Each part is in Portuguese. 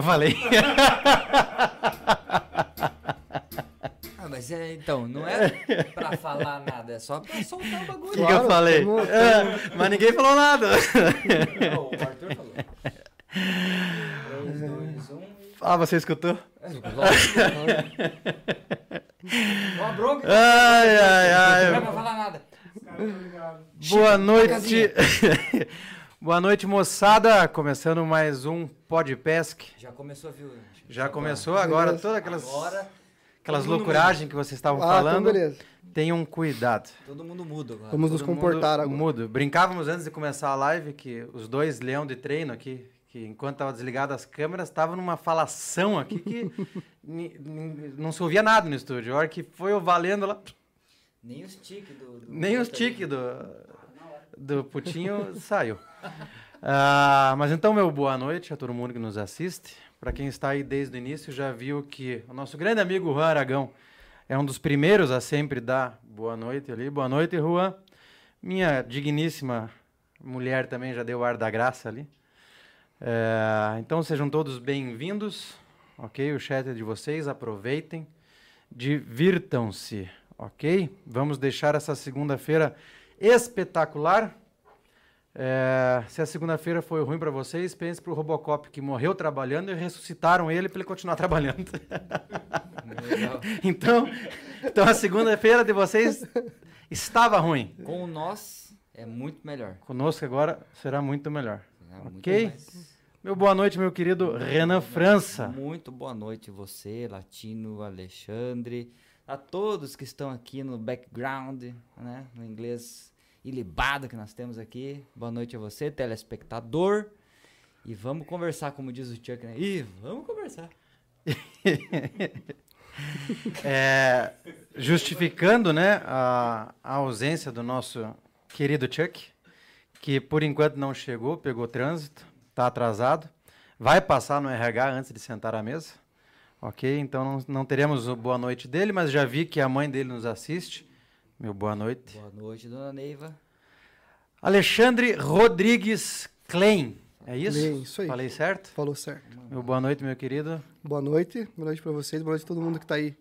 eu falei? Ah, mas é, então, não é pra falar nada, é só pra soltar o O bagulho. que, que eu falei? É, mas ninguém falou nada. Não, o Arthur falou. 3, 2, 1. Ah, você escutou? Lógico. Uma bronca. Ai, ai, Não é ai. pra falar nada. Boa noite. Boa noite, moçada. Começando mais um Podpesc. Já começou, viu? Já começou agora Beleza. todas aquelas, Agora, aquelas loucuragens que vocês estavam Ah, então falando. beleza. Tenham cuidado. todo mundo muda agora. Vamos nos Todo comportar mundo agora. Mudo. Brincávamos antes de começar a live que os dois leão de treino aqui, que enquanto estavam desligadas as câmeras, estavam numa falação aqui que não se ouvia nada no estúdio. A hora que foi o valendo lá, Nem os tiques do, do. nem os tique do, do Putinho saiu. Ah, mas então, meu boa noite a todo mundo que nos assiste. Para quem está aí desde o início, já viu que o nosso grande amigo Juan Aragão é um dos primeiros a sempre dar boa noite ali. Boa noite, Juan. Minha digníssima mulher também já deu ar da graça ali. É, então sejam todos bem-vindos, ok? O chat é de vocês, aproveitem, divirtam-se, ok? Vamos deixar essa segunda-feira espetacular. É, se a segunda-feira foi ruim para vocês, pense para o Robocop que morreu trabalhando e ressuscitaram ele para ele continuar trabalhando. Então, então a segunda-feira de vocês estava ruim. Com nós é muito melhor. Conosco agora será muito melhor. É muito Ok. mais- Meu boa noite, meu querido Renan França. Muito boa noite você, Latino, Alexandre, a todos que estão aqui no background, né, no inglês ilibado que nós temos aqui. Boa noite a você, telespectador. E vamos conversar, como diz o Chuck, né? Vamos conversar. É, justificando né, a, a ausência do nosso querido Chuck, que por enquanto não chegou, pegou trânsito, está atrasado. Vai passar no RH antes de sentar à mesa. Ok? Então não, não teremos boa noite dele, mas já vi que a mãe dele nos assiste. Meu boa noite. Boa noite, dona Neiva. Alexandre Rodrigues Klein. É isso? Klein, isso aí. Falei certo? Falou certo. Meu boa noite, meu querido. Boa noite, boa noite para vocês, boa noite a todo mundo que está aí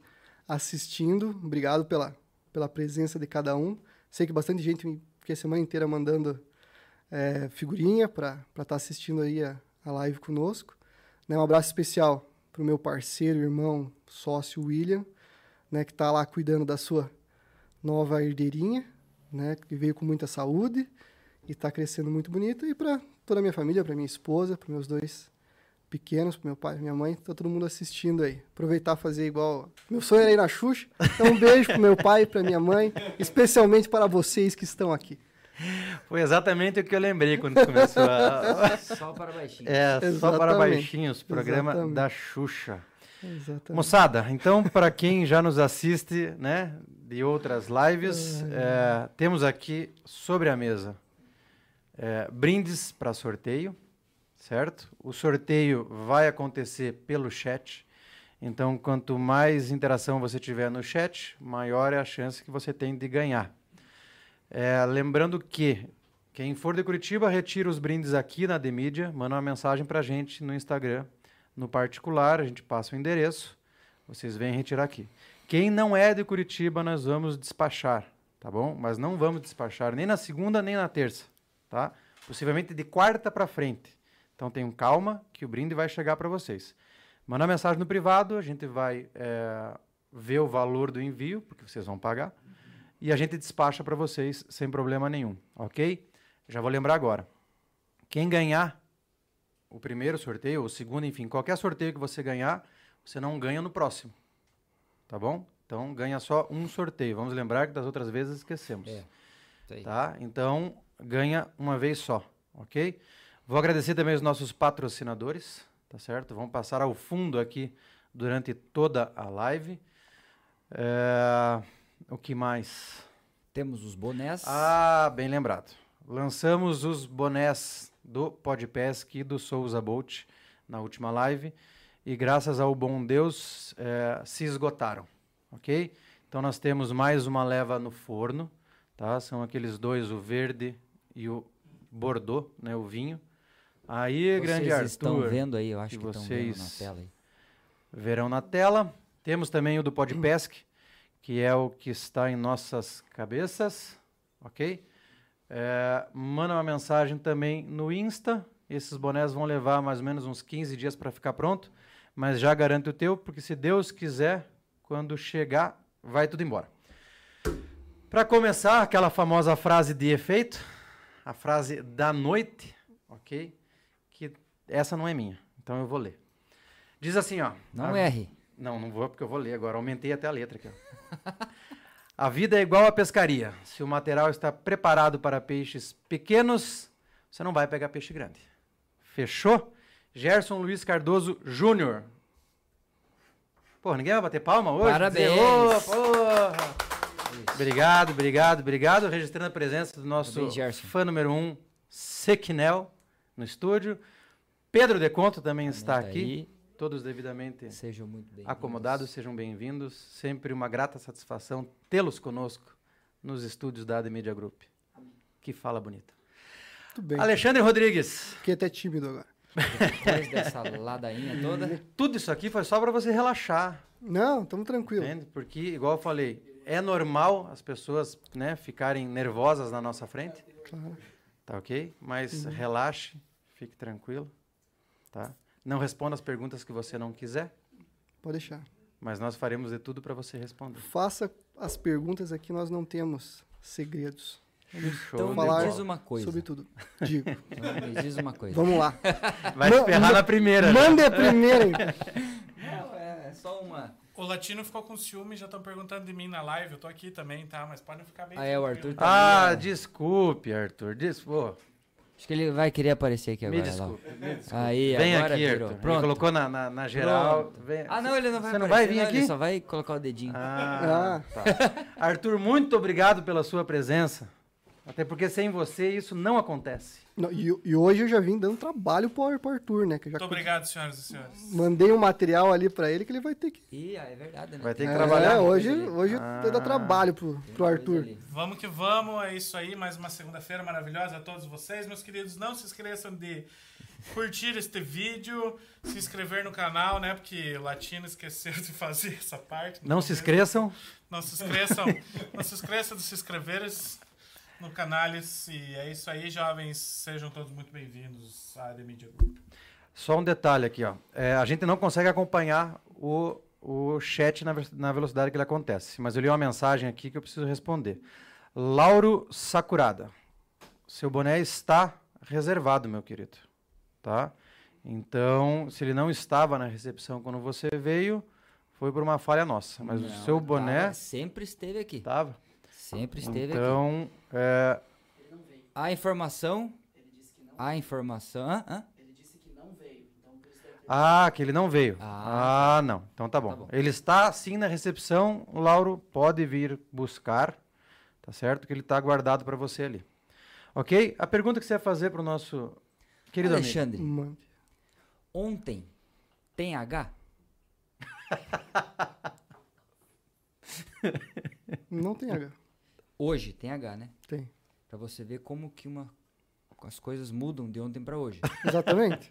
assistindo. Obrigado pela, pela presença de cada um. Sei que bastante gente me fiquei a semana inteira mandando é, figurinha para estar assistindo aí a, a live conosco. Né, um abraço especial para o meu parceiro, irmão, sócio William, né, que está lá cuidando da sua nova herdeirinha, né, que veio com muita saúde e está crescendo muito bonito. E para toda a minha família, para minha esposa, para meus dois pequenos, pro meu pai e minha mãe, tá todo mundo assistindo aí. Aproveitar e fazer igual. Meu sonho era ir na Xuxa. Então, um beijo pro meu pai e pra minha mãe, especialmente para vocês que estão aqui. Foi exatamente o que eu lembrei quando começou a, Só para baixinho. É, só para Exatamente. baixinhos, programa Exatamente. da Xuxa. Exatamente. Moçada, então, para quem já nos assiste, né, de outras lives, é, temos aqui sobre a mesa é, brindes para sorteio, certo? O sorteio vai acontecer pelo chat. Então, quanto mais interação você tiver no chat, maior é a chance que você tem de ganhar. É, lembrando que quem for de Curitiba, retira os brindes aqui na Demídia, manda uma mensagem para a gente no Instagram, no particular, a gente passa o endereço, vocês vêm retirar aqui. Quem não é de Curitiba, nós vamos despachar, tá bom? Mas não vamos despachar nem na segunda nem na terça, tá? Possivelmente de quarta para frente. Então tenham calma que o brinde vai chegar para vocês. Manda mensagem no privado, a gente vai é, ver o valor do envio, porque vocês vão pagar, e a gente despacha para vocês sem problema nenhum, ok? Já vou lembrar agora. Quem ganhar o primeiro sorteio, o segundo, enfim, qualquer sorteio que você ganhar, você não ganha no próximo. Tá bom? Então ganha só um sorteio. Vamos lembrar que das outras vezes esquecemos. É. Tá? Então ganha uma vez só, ok? Vou agradecer também os nossos patrocinadores, tá certo? Vamos passar ao fundo aqui durante toda a live. É, O que mais? Temos os bonés. Ah, bem lembrado. Lançamos os bonés do Podpesc e do Souza Bolt na última live e graças ao bom Deus eh, se esgotaram, ok? Então nós temos mais uma leva no forno, tá? São aqueles dois, o verde e o bordeaux, né, o vinho. Aí, Vocês grande Arthur. estão vendo aí, eu acho que que estão vendo na vocês- tela aí. Verão na tela. Temos também o do Podpesc, que é o que está em nossas cabeças, ok? É, manda uma mensagem também no Insta. Esses bonés vão levar mais ou menos uns 15 dias para ficar pronto, mas já garanto o teu, porque se Deus quiser, quando chegar, vai tudo embora. Para começar, aquela famosa frase de efeito, a frase da noite, ok? Que essa não é minha, então eu vou ler. Diz assim, ó. Não a- erre. não, não vou porque eu vou ler agora. Aumentei até a letra aqui. a vida é igual à pescaria. Se o material está preparado para peixes pequenos, você não vai pegar peixe grande. Fechou? Gerson Luiz Cardoso Júnior. Pô, ninguém vai bater palma hoje? Parabéns. Dizer, "Ô, porra." Obrigado, obrigado, obrigado. Registrando a presença do nosso Parabéns, fã número um, Sequinel, no estúdio. Pedro Deconto também está Comenta aqui. aí. Todos devidamente Sejam muito bem acomodados, sejam bem-vindos. Sempre uma grata satisfação tê-los conosco nos estúdios da AD Media Group. Que fala bonita. Tudo bem. Alexandre Rodrigues, Fiquei até tímido agora. Depois dessa ladainha toda. tudo isso aqui foi só para você relaxar, Não, estamos tranquilo. entende? Porque, igual eu falei, é normal as pessoas né, ficarem nervosas na nossa frente, Claro. tá ok? Mas Uhum. relaxe, fique tranquilo, tá? Não responda as perguntas que você não quiser, Pode deixar. mas nós faremos de tudo para você responder. Faça as perguntas aqui, nós não temos segredos. Show Então falar me diz uma coisa. Sobre tudo. Digo. Então, me diz uma coisa. Vamos lá. Vai Ma- se ferrar na primeira. né? Manda a primeira? Não, é, é só uma. O Latino ficou com ciúme, já estão perguntando de mim na live. Eu tô aqui também, tá? Mas podem ficar bem. Ah, é, o. Arthur Ah, também, né? desculpe, Arthur. Des... Pô, Acho que ele vai querer aparecer aqui me agora. lá. desculpe. me desculpe. Aí, Vem agora aqui, virou. Arthur. Ele Pronto. colocou na, na, na geral. Vem- Ah, não, ele não vai Você não vai aparecer, vir não, aqui? Ele só vai colocar o dedinho. Ah, tá. Arthur, muito obrigado pela sua presença. Até porque sem você isso não acontece. Não, e, e hoje eu já vim dando trabalho pro, pro Arthur, né? Que eu já Muito obrigado, senhoras e senhores. mandei um material ali pra ele que ele vai ter que. Ih, ah, é verdade, né? Vai ter que É, trabalhar. hoje, ali. hoje Ah. vai dar trabalho pro, pro Arthur. Vamos que vamos, é isso aí. Mais uma segunda-feira maravilhosa a todos vocês, meus queridos. Não se esqueçam de curtir este vídeo, se inscrever no canal, né? Porque o Latino esqueceu de fazer essa parte. Não se esqueçam. Não se esqueçam, não se esqueçam de se inscrever no canal. E é isso aí, jovens. Sejam todos muito bem-vindos à The Media Group. Só um detalhe aqui, ó. É, a gente não consegue acompanhar o, o chat na, na velocidade que ele acontece. Mas eu li uma mensagem aqui que eu preciso responder. Lauro Sakurada. Seu boné está reservado, meu querido. Tá? Então, se ele não estava na recepção quando você veio, foi por uma falha nossa. Mas o Não, seu tava- boné sempre esteve aqui. estava. Sempre esteve aqui. Então, é, A informação. A informação. Hã? Hã? Ah, que ele não veio. Ah, Ah, não. Então tá bom. Tá bom. Ele está sim na recepção. O Lauro pode vir buscar, tá certo? Que ele está guardado para você ali. Ok? A pergunta que você ia fazer para o nosso querido amigo. Alexandre, Mande. ontem tem H? Não tem H. Hoje tem H, né? Tem. Pra você ver como que uma as coisas mudam de ontem pra hoje. Exatamente.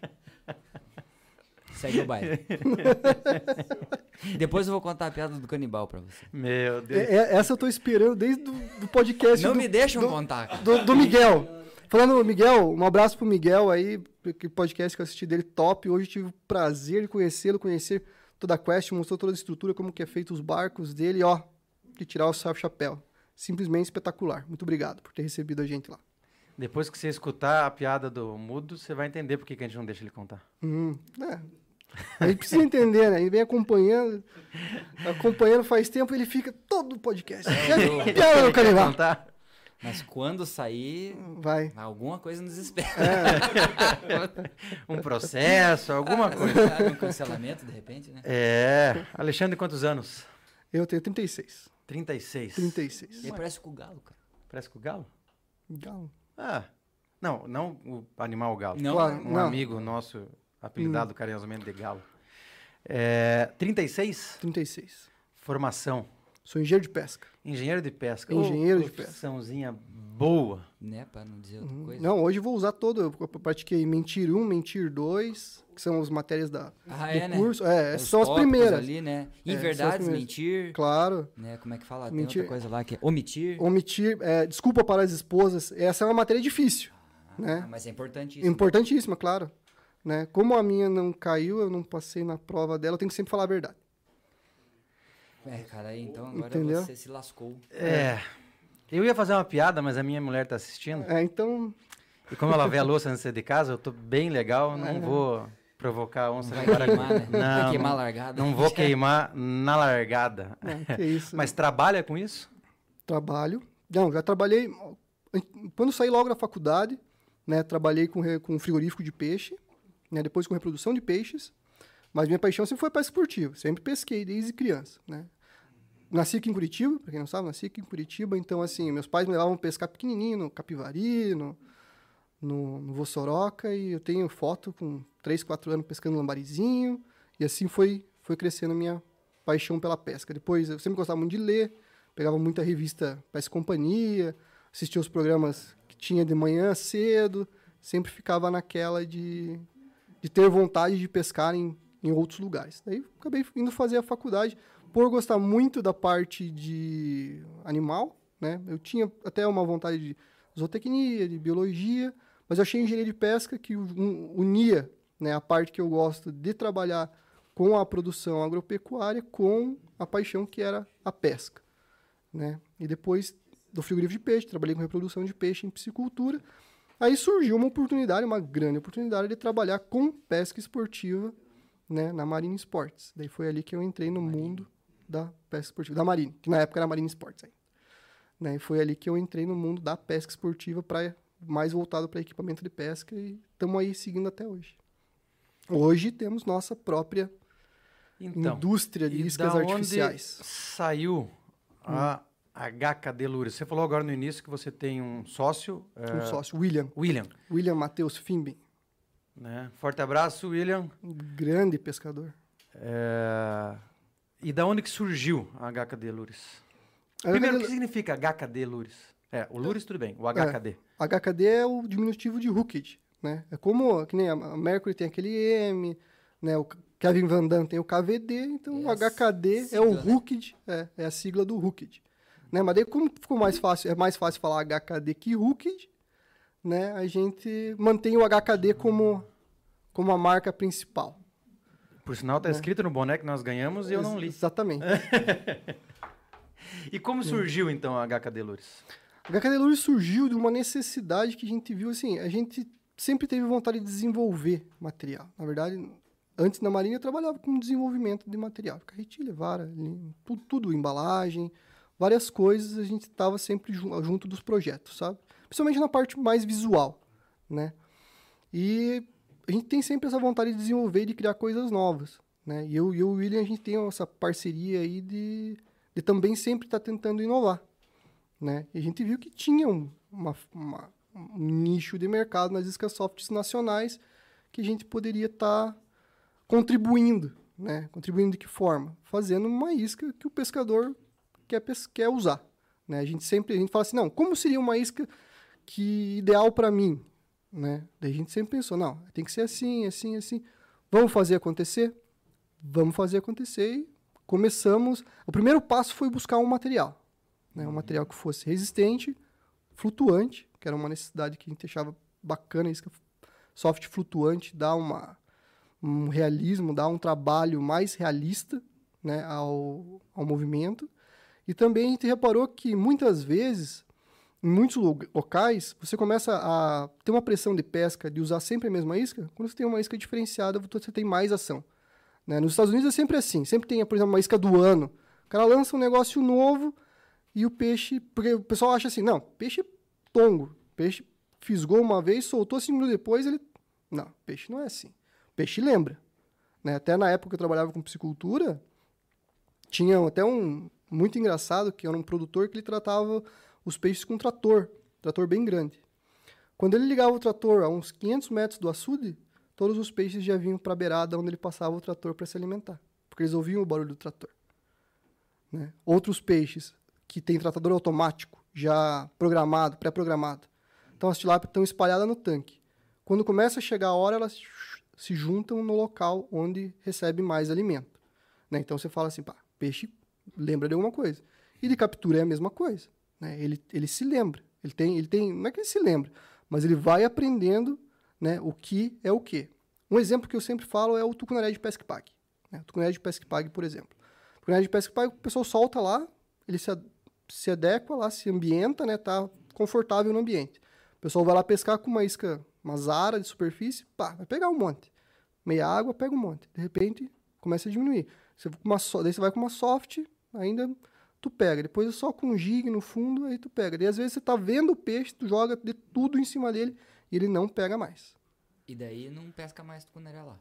Segue o baile. Depois eu vou contar a piada do canibal pra você. Meu Deus. É- é- essa eu tô esperando desde do, do podcast Não do, me deixam do, contar. do, do Miguel. Falando, Miguel, um abraço pro Miguel aí, que podcast que eu assisti dele top. Hoje tive o prazer de conhecê-lo, conhecer toda a Quest, mostrou toda a estrutura, como que é feito os barcos dele, ó, de tirar o seu chapéu. Simplesmente espetacular. Muito obrigado por ter recebido a gente lá. Depois que você escutar a piada do mudo, você vai entender por que, que a gente não deixa ele contar. Hum, é. A gente precisa entender, né? Ele vem acompanhando, acompanhando faz tempo, ele fica todo o podcast. eu- Piada no canibal. Mas quando sair, Vai. alguma coisa nos espera. Um processo, alguma coisa. um cancelamento, de repente, né? É. Alexandre, quantos anos? Eu tenho 36. 36. 36. Ele parece com o galo, cara. Parece com o galo? Galo. Ah. Não, não o animal galo. Não, Claro. Um Não. amigo nosso, apelidado carinhosamente de Galo. É, 36, 36. formação. Sou engenheiro de pesca. Engenheiro de pesca. Engenheiro Ô, de pesca. profissãozinha boa. Né, pra não dizer outra Uhum. coisa. Não, hoje eu vou usar todo. Eu pratiquei Mentir 1, Mentir 2, que são as matérias da, Ah, do é, né? curso. É, Os são as primeiras. ali, né? É, Inverdades, primeiras. mentir, Claro. né? Como é que fala? Tem Mentir. outra coisa lá que é omitir. Omitir, é, desculpa para as esposas. Essa é uma matéria difícil, né? Ah, mas é importante isso. Importantíssima, claro. Né? Como a minha não caiu, eu não passei na prova dela, eu tenho que sempre falar a verdade. É, cara, aí então agora Entendeu? você se lascou. É. Eu ia fazer uma piada, mas a minha mulher tá assistindo. É, então, E como ela vê a louça antes de sair de casa, eu tô bem legal, não É. vou provocar a Não onça vai para- queimar, né? Não vai Não, queimar a largada. Não vou queimar na largada. é, que isso. Mas trabalha com isso? Trabalho. Não, já trabalhei. Quando saí logo da faculdade, né, trabalhei com, com frigorífico de peixe, né, depois com reprodução de peixes. Mas minha paixão sempre foi pesca esportiva. Sempre pesquei desde criança, né? Nasci aqui em Curitiba, pra quem não sabe, nasci aqui em Curitiba. Então, assim, meus pais me levavam pescar pequenininho, no Capivari, no, no, no Vossoroca. E eu tenho foto com 3, 4 anos pescando lambarizinho. E assim foi, foi crescendo a minha paixão pela pesca. Depois, eu sempre gostava muito de ler. Pegava muita revista Pesca Companhia. Assistia os programas que tinha de manhã cedo. Sempre ficava naquela de, de ter vontade de pescar em, em outros lugares. Daí acabei indo fazer a faculdade por gostar muito da parte de animal, né? Eu tinha até uma vontade de zootecnia, de biologia, mas eu achei engenharia de pesca que un- unia, né, a parte que eu gosto de trabalhar com a produção agropecuária com a paixão que era a pesca, né? E depois do frigorífico de peixe, trabalhei com reprodução de peixe em piscicultura. Aí surgiu uma oportunidade, uma grande oportunidade de trabalhar com pesca esportiva, né, na Marine Sports. Daí foi ali que eu entrei no mundo da pesca esportiva, da Marine, que na época era Marine Sports ainda. Né, e foi ali que eu entrei no mundo da pesca esportiva para mais voltado para equipamento de pesca e estamos aí seguindo até hoje. Hoje temos nossa própria Então, indústria de iscas da onde artificiais. saiu a HKD Lures? Você falou agora no início que você tem um sócio, é, Um sócio, William. William. William Matheus Finben, Né? Forte abraço, William. um grande pescador. É, E da onde que surgiu a HKD Lures? A Primeiro, o que significa HKD Lures? É, o Lures tudo bem, o HKD. HKD é o diminutivo de Hooked, né? É como, que nem a Mercury tem aquele M, né? O Kevin Van Damme tem o KVD, então É o HKD é sigla, o né? Hooked, é, é a sigla do Hooked. Né? Mas daí como ficou mais fácil, é mais fácil falar HKD que Hooked, né? A gente mantém o HKD como, como a marca principal. Por sinal, tá escrito no boné que nós ganhamos e eu não li. Exatamente. E como surgiu, então, a HKD Lures? A HKD Lures surgiu de uma necessidade que a gente viu, assim, a gente sempre teve vontade de desenvolver material. Na verdade, antes na Marinha eu trabalhava com desenvolvimento de material. Carretilha, vara, tudo, embalagem, várias coisas, a gente estava sempre ju- junto dos projetos, sabe? Principalmente na parte mais visual, né? E a gente tem sempre essa vontade de desenvolver e de criar coisas novas, né? E eu e o William, a gente tem essa parceria aí de, de também sempre estar tentando inovar né? E a gente viu que tinha um, uma- uma- um nicho de mercado nas iscas softs nacionais que a gente poderia estar contribuindo, né? Contribuindo de que forma? Fazendo uma isca que o pescador quer, quer usar, né? A gente sempre a gente fala assim, não, como seria uma isca que ideal para mim, né? Daí a gente sempre pensou, não, tem que ser assim, assim, assim. Vamos fazer acontecer? Vamos fazer acontecer e começamos. O primeiro passo foi buscar um material né? Um material que fosse resistente, flutuante, que era uma necessidade que a gente achava bacana, isso que soft flutuante dá uma, um realismo, dá um trabalho mais realista né, ao, ao movimento. E também a gente reparou que muitas vezes, em muitos lo- locais, você começa a ter uma pressão de pesca de usar sempre a mesma isca. Quando você tem uma isca diferenciada, você tem mais ação. né? Nos Estados Unidos é sempre assim. Sempre tem, por exemplo, uma isca do ano. O cara lança um negócio novo e o peixe... Porque o pessoal acha assim, não, peixe tongo. Peixe fisgou uma vez, soltou cinco minutos depois, ele... Não, peixe não é assim. Peixe lembra. né? Até na época que eu trabalhava com piscicultura, tinha até um muito engraçado, que era um produtor que ele tratava os peixes com trator. Trator bem grande. Quando ele ligava o trator a uns 500 metros do açude, todos os peixes já vinham para a beirada onde ele passava o trator para se alimentar. Porque eles ouviam o barulho do trator. né? Outros peixes que têm tratador automático, já programado, pré-programado. Então as tilápias estão espalhadas no tanque. Quando começa a chegar a hora, elas se juntam no local onde recebe mais alimento. Né? Então você fala assim, pá, peixe lembra de alguma coisa. E de captura é a mesma coisa. Né? Ele, ele se lembra. Ele tem, ele tem, não é que ele se lembra, mas ele vai aprendendo né, o que é o que. Um exemplo que eu sempre falo é o tucunaré de pesca pague. Né? O tucunaré de pesca pague, por exemplo. O tucunaré de pesca pague, o pessoal solta lá, ele se, se adequa lá, se ambienta, né, tá confortável no ambiente. O pessoal vai lá pescar com uma isca, uma zara de superfície, pá, vai pegar um monte. Meia água, pega um monte. De repente, começa a diminuir. Você, uma, daí você vai com uma soft, ainda tu pega. Depois é só com um jig no fundo, aí tu pega. E às vezes você tá vendo o peixe, tu joga de tudo em cima dele e ele não pega mais. E daí não pesca mais tucunaré lá.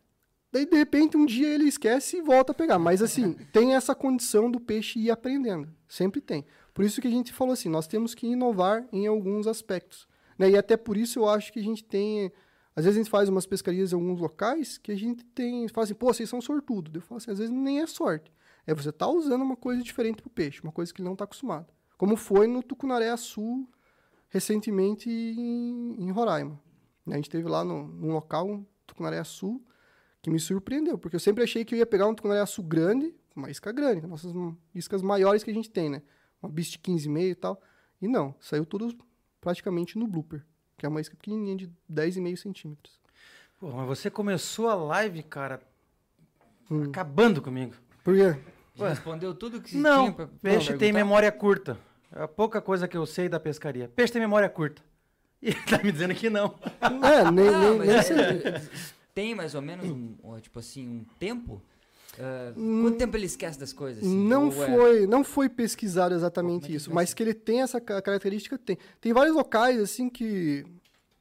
Daí, de repente, um dia ele esquece e volta a pegar. Mas, assim, tem essa condição do peixe ir aprendendo. Sempre tem. Por isso que a gente falou assim, nós temos que inovar em alguns aspectos. Né? E até por isso eu acho que a gente tem... Às vezes a gente faz umas pescarias em alguns locais que a gente tem... Fala assim, pô, vocês são sortudos. Eu falo assim, às vezes nem é sorte. É você tá usando uma coisa diferente pro peixe, uma coisa que ele não está acostumado. Como foi no Tucunaré Sul, recentemente em, em Roraima. Né? A gente teve lá no, num local, um Tucunaré Sul, que me surpreendeu, porque eu sempre achei que eu ia pegar um Tucunaré Sul grande, uma isca grande, nossas iscas maiores que a gente tem, né? Uma Beast 15,5 e tal. E não, saiu tudo praticamente no blooper, que é uma isca pequenininha de 10,5 centímetros. Pô, mas você começou a live, cara, hum. acabando comigo. Por quê? Já respondeu tudo que não, tinha pra, peixe tem memória curta. É a pouca coisa que eu sei da pescaria. Peixe tem memória curta. E ele tá me dizendo que não. É, nem, nem, nem é, Tem mais ou menos um, tipo assim, um tempo? Uh, quanto tempo ele esquece das coisas? Assim? Não, foi, é... não foi pesquisado exatamente é isso, mas que ele tem essa característica, tem. Tem vários locais, assim, que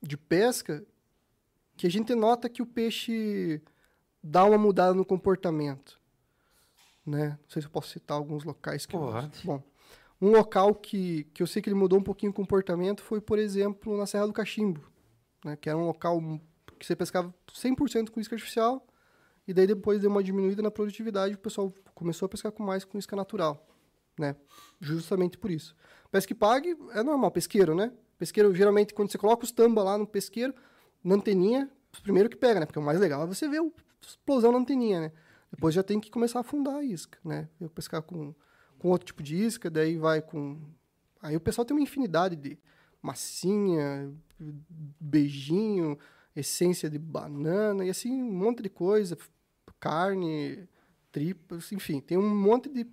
de pesca, que a gente nota que o peixe dá uma mudada no comportamento né? Não sei se eu posso citar alguns locais que. Pode. Bom, um local que, que eu sei que ele mudou um pouquinho o comportamento foi, por exemplo, na Serra do Cachimbo, né? Que era um local que você pescava 100% com isca artificial e daí depois deu uma diminuída na produtividade, o pessoal começou a pescar com mais com isca natural, né? Justamente por isso. Pesca e pague é normal, pesqueiro, né? Pesqueiro, geralmente, quando você coloca os tamba lá no pesqueiro, na anteninha, primeiro que pega, né? Porque o mais legal é você ver a explosão na anteninha, né? Depois já tem que começar a afundar a isca, né? Eu pescar com, com outro tipo de isca, daí vai com... Aí o pessoal tem uma infinidade de massinha, beijinho, essência de banana e assim, um monte de coisa, carne, tripas, enfim, tem um monte de,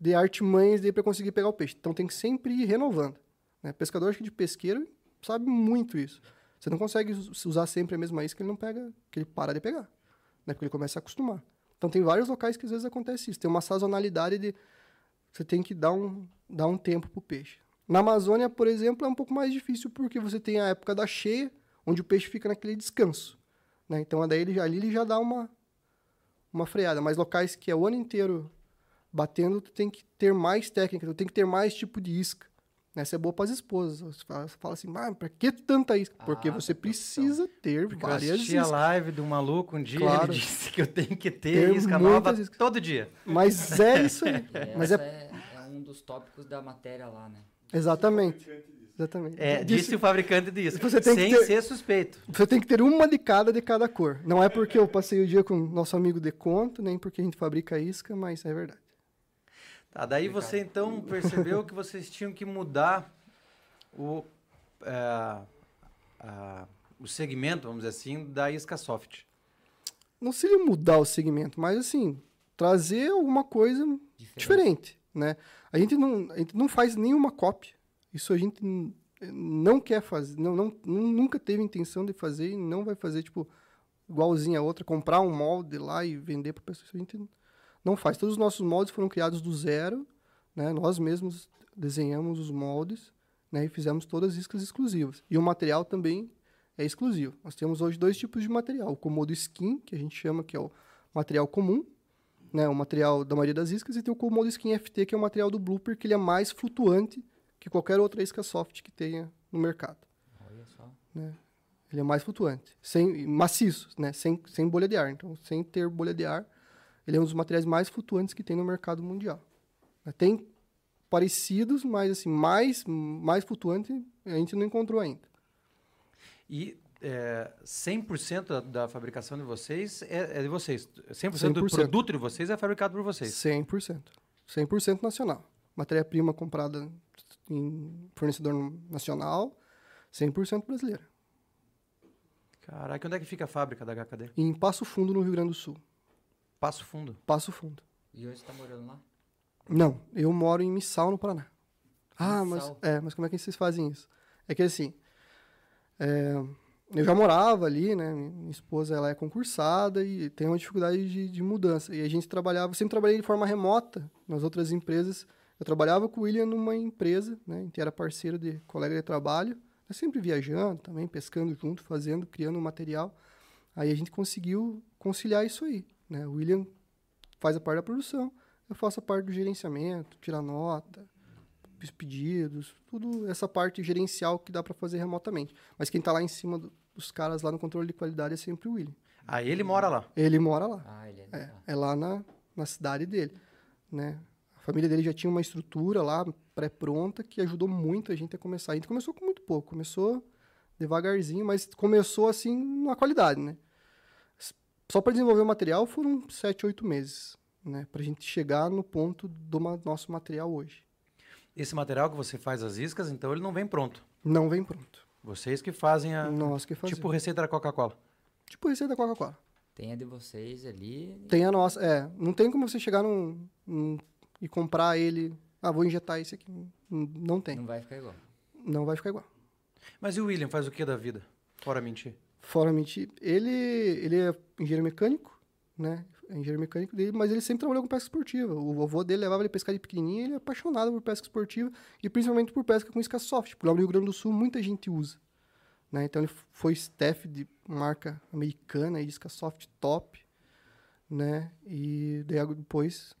de artimanhas para conseguir pegar o peixe. Então tem que sempre ir renovando. Né? Pescador acho que de pesqueiro sabe muito isso. Você não consegue usar sempre a mesma isca que ele não pega, que ele para de pegar, né? Porque ele começa a acostumar. Então tem vários locais que às vezes acontece isso. Tem uma sazonalidade de você tem que dar um, dar um tempo para o peixe. Na Amazônia, por exemplo, é um pouco mais difícil porque você tem a época da cheia, onde o peixe fica naquele descanso. Né? Então daí ele, ali ele já dá uma, uma freada. Mas locais que é o ano inteiro batendo, tu tem que ter mais técnica, tu tem que ter mais tipo de isca. Essa é boa para as esposas. Você fala, você fala assim, mas para que tanta isca? Porque ah, você precisa ter Porque várias eu assisti iscas. a live do maluco um dia, claro. ele disse que eu tenho que ter, ter isca nova iscas. todo dia. Mas é isso aí. Mas é... é... é um dos tópicos da matéria lá, né? Exatamente. Exatamente. É, disse o fabricante disso. Você tem sem que ter, ser suspeito. Você tem que ter uma de cada de cada cor. Não é porque eu passei o dia com nosso amigo de conto, nem porque a gente fabrica isca, mas é verdade. Tá, daí você então percebeu que vocês tinham que mudar o, é, a, o segmento, vamos dizer assim, da isca soft. Não seria mudar o segmento, mas assim, trazer alguma coisa diferente, diferente né? A gente, não, a gente não faz nenhuma cópia. Isso a gente não quer fazer, não, não, nunca teve intenção de fazer e não vai fazer, tipo, igualzinho a outra, comprar um molde lá e vender para pessoas. A gente não faz. Todos os nossos moldes foram criados do zero, né? Nós mesmos desenhamos os moldes né, e fizemos todas as iscas exclusivas. E o material também é exclusivo. Nós temos hoje dois tipos de material. O Komodo Skin, que a gente chama que é o material comum, né, o material da maioria das iscas, e tem o Komodo Skin FT, que é o material do Blooper, que ele é mais flutuante que qualquer outra isca soft que tenha no mercado. Olha só. Né? Ele é mais flutuante, sem maciço, né, sem, sem bolha de ar. Então, sem ter bolha de ar, ele é um dos materiais mais flutuantes que tem no mercado mundial. Tem parecidos, mas assim, mais, mais flutuante a gente não encontrou ainda. E é, 100% da, da fabricação de vocês é, é de vocês. 100%, do 100%. produto de vocês é fabricado por vocês. 100%. 100% nacional. Matéria-prima comprada em fornecedor nacional, 100% brasileira. Caraca, onde é que fica a fábrica da HKD? Em Passo Fundo, no Rio Grande do Sul. Passo Fundo. Passo Fundo. E hoje você tá morando lá? Não, eu moro em Missal, no Paraná. Ah, mas, é, mas como é que vocês fazem isso? É que assim, é, eu já morava ali, né? Minha esposa ela é concursada e tem uma dificuldade de, de mudança. E a gente trabalhava, sempre trabalhei de forma remota nas outras empresas. Eu trabalhava com o William numa empresa, né? A gente era parceiro de colega de trabalho. Nós sempre viajando também, pescando junto, fazendo, criando material. Aí a gente conseguiu conciliar isso aí, né? O William faz a parte da produção, eu faço a parte do gerenciamento, tirar nota, os pedidos, tudo essa parte gerencial que dá para fazer remotamente. Mas quem tá lá em cima do- dos caras lá no controle de qualidade é sempre o William. Ah, ele mora lá. Ele mora lá. Ah, ele é. É, é lá na, na cidade dele, né? A família dele já tinha uma estrutura lá pré-pronta que ajudou muito a gente a começar. A gente começou com muito pouco, começou devagarzinho, mas começou assim na qualidade, né? Só para desenvolver o material foram sete, oito meses, né? Para a gente chegar no ponto do ma- nosso material hoje. Esse material que você faz as iscas, então ele não vem pronto. Não vem pronto. Vocês que fazem a. Nós que fazemos. Tipo receita da Coca-Cola. tipo receita Coca-Cola. Tem a de vocês ali. Tem a nossa, é. Não tem como você chegar num, num- e comprar ele. Ah, vou injetar esse aqui. Não tem. Não vai ficar igual. Não vai ficar igual. Mas e o William faz o que da vida? Fora mentir. Fora mentir. Ele, ele é engenheiro mecânico, né? É engenheiro mecânico dele, mas ele sempre trabalhou com pesca esportiva. O vovô dele levava ele a pescar de pequenininho e ele é apaixonado por pesca esportiva e principalmente por pesca com isca soft. Porque lá no Rio Grande do Sul muita gente usa. Né? Então ele foi staff de marca americana, isca soft top, né? E daí depois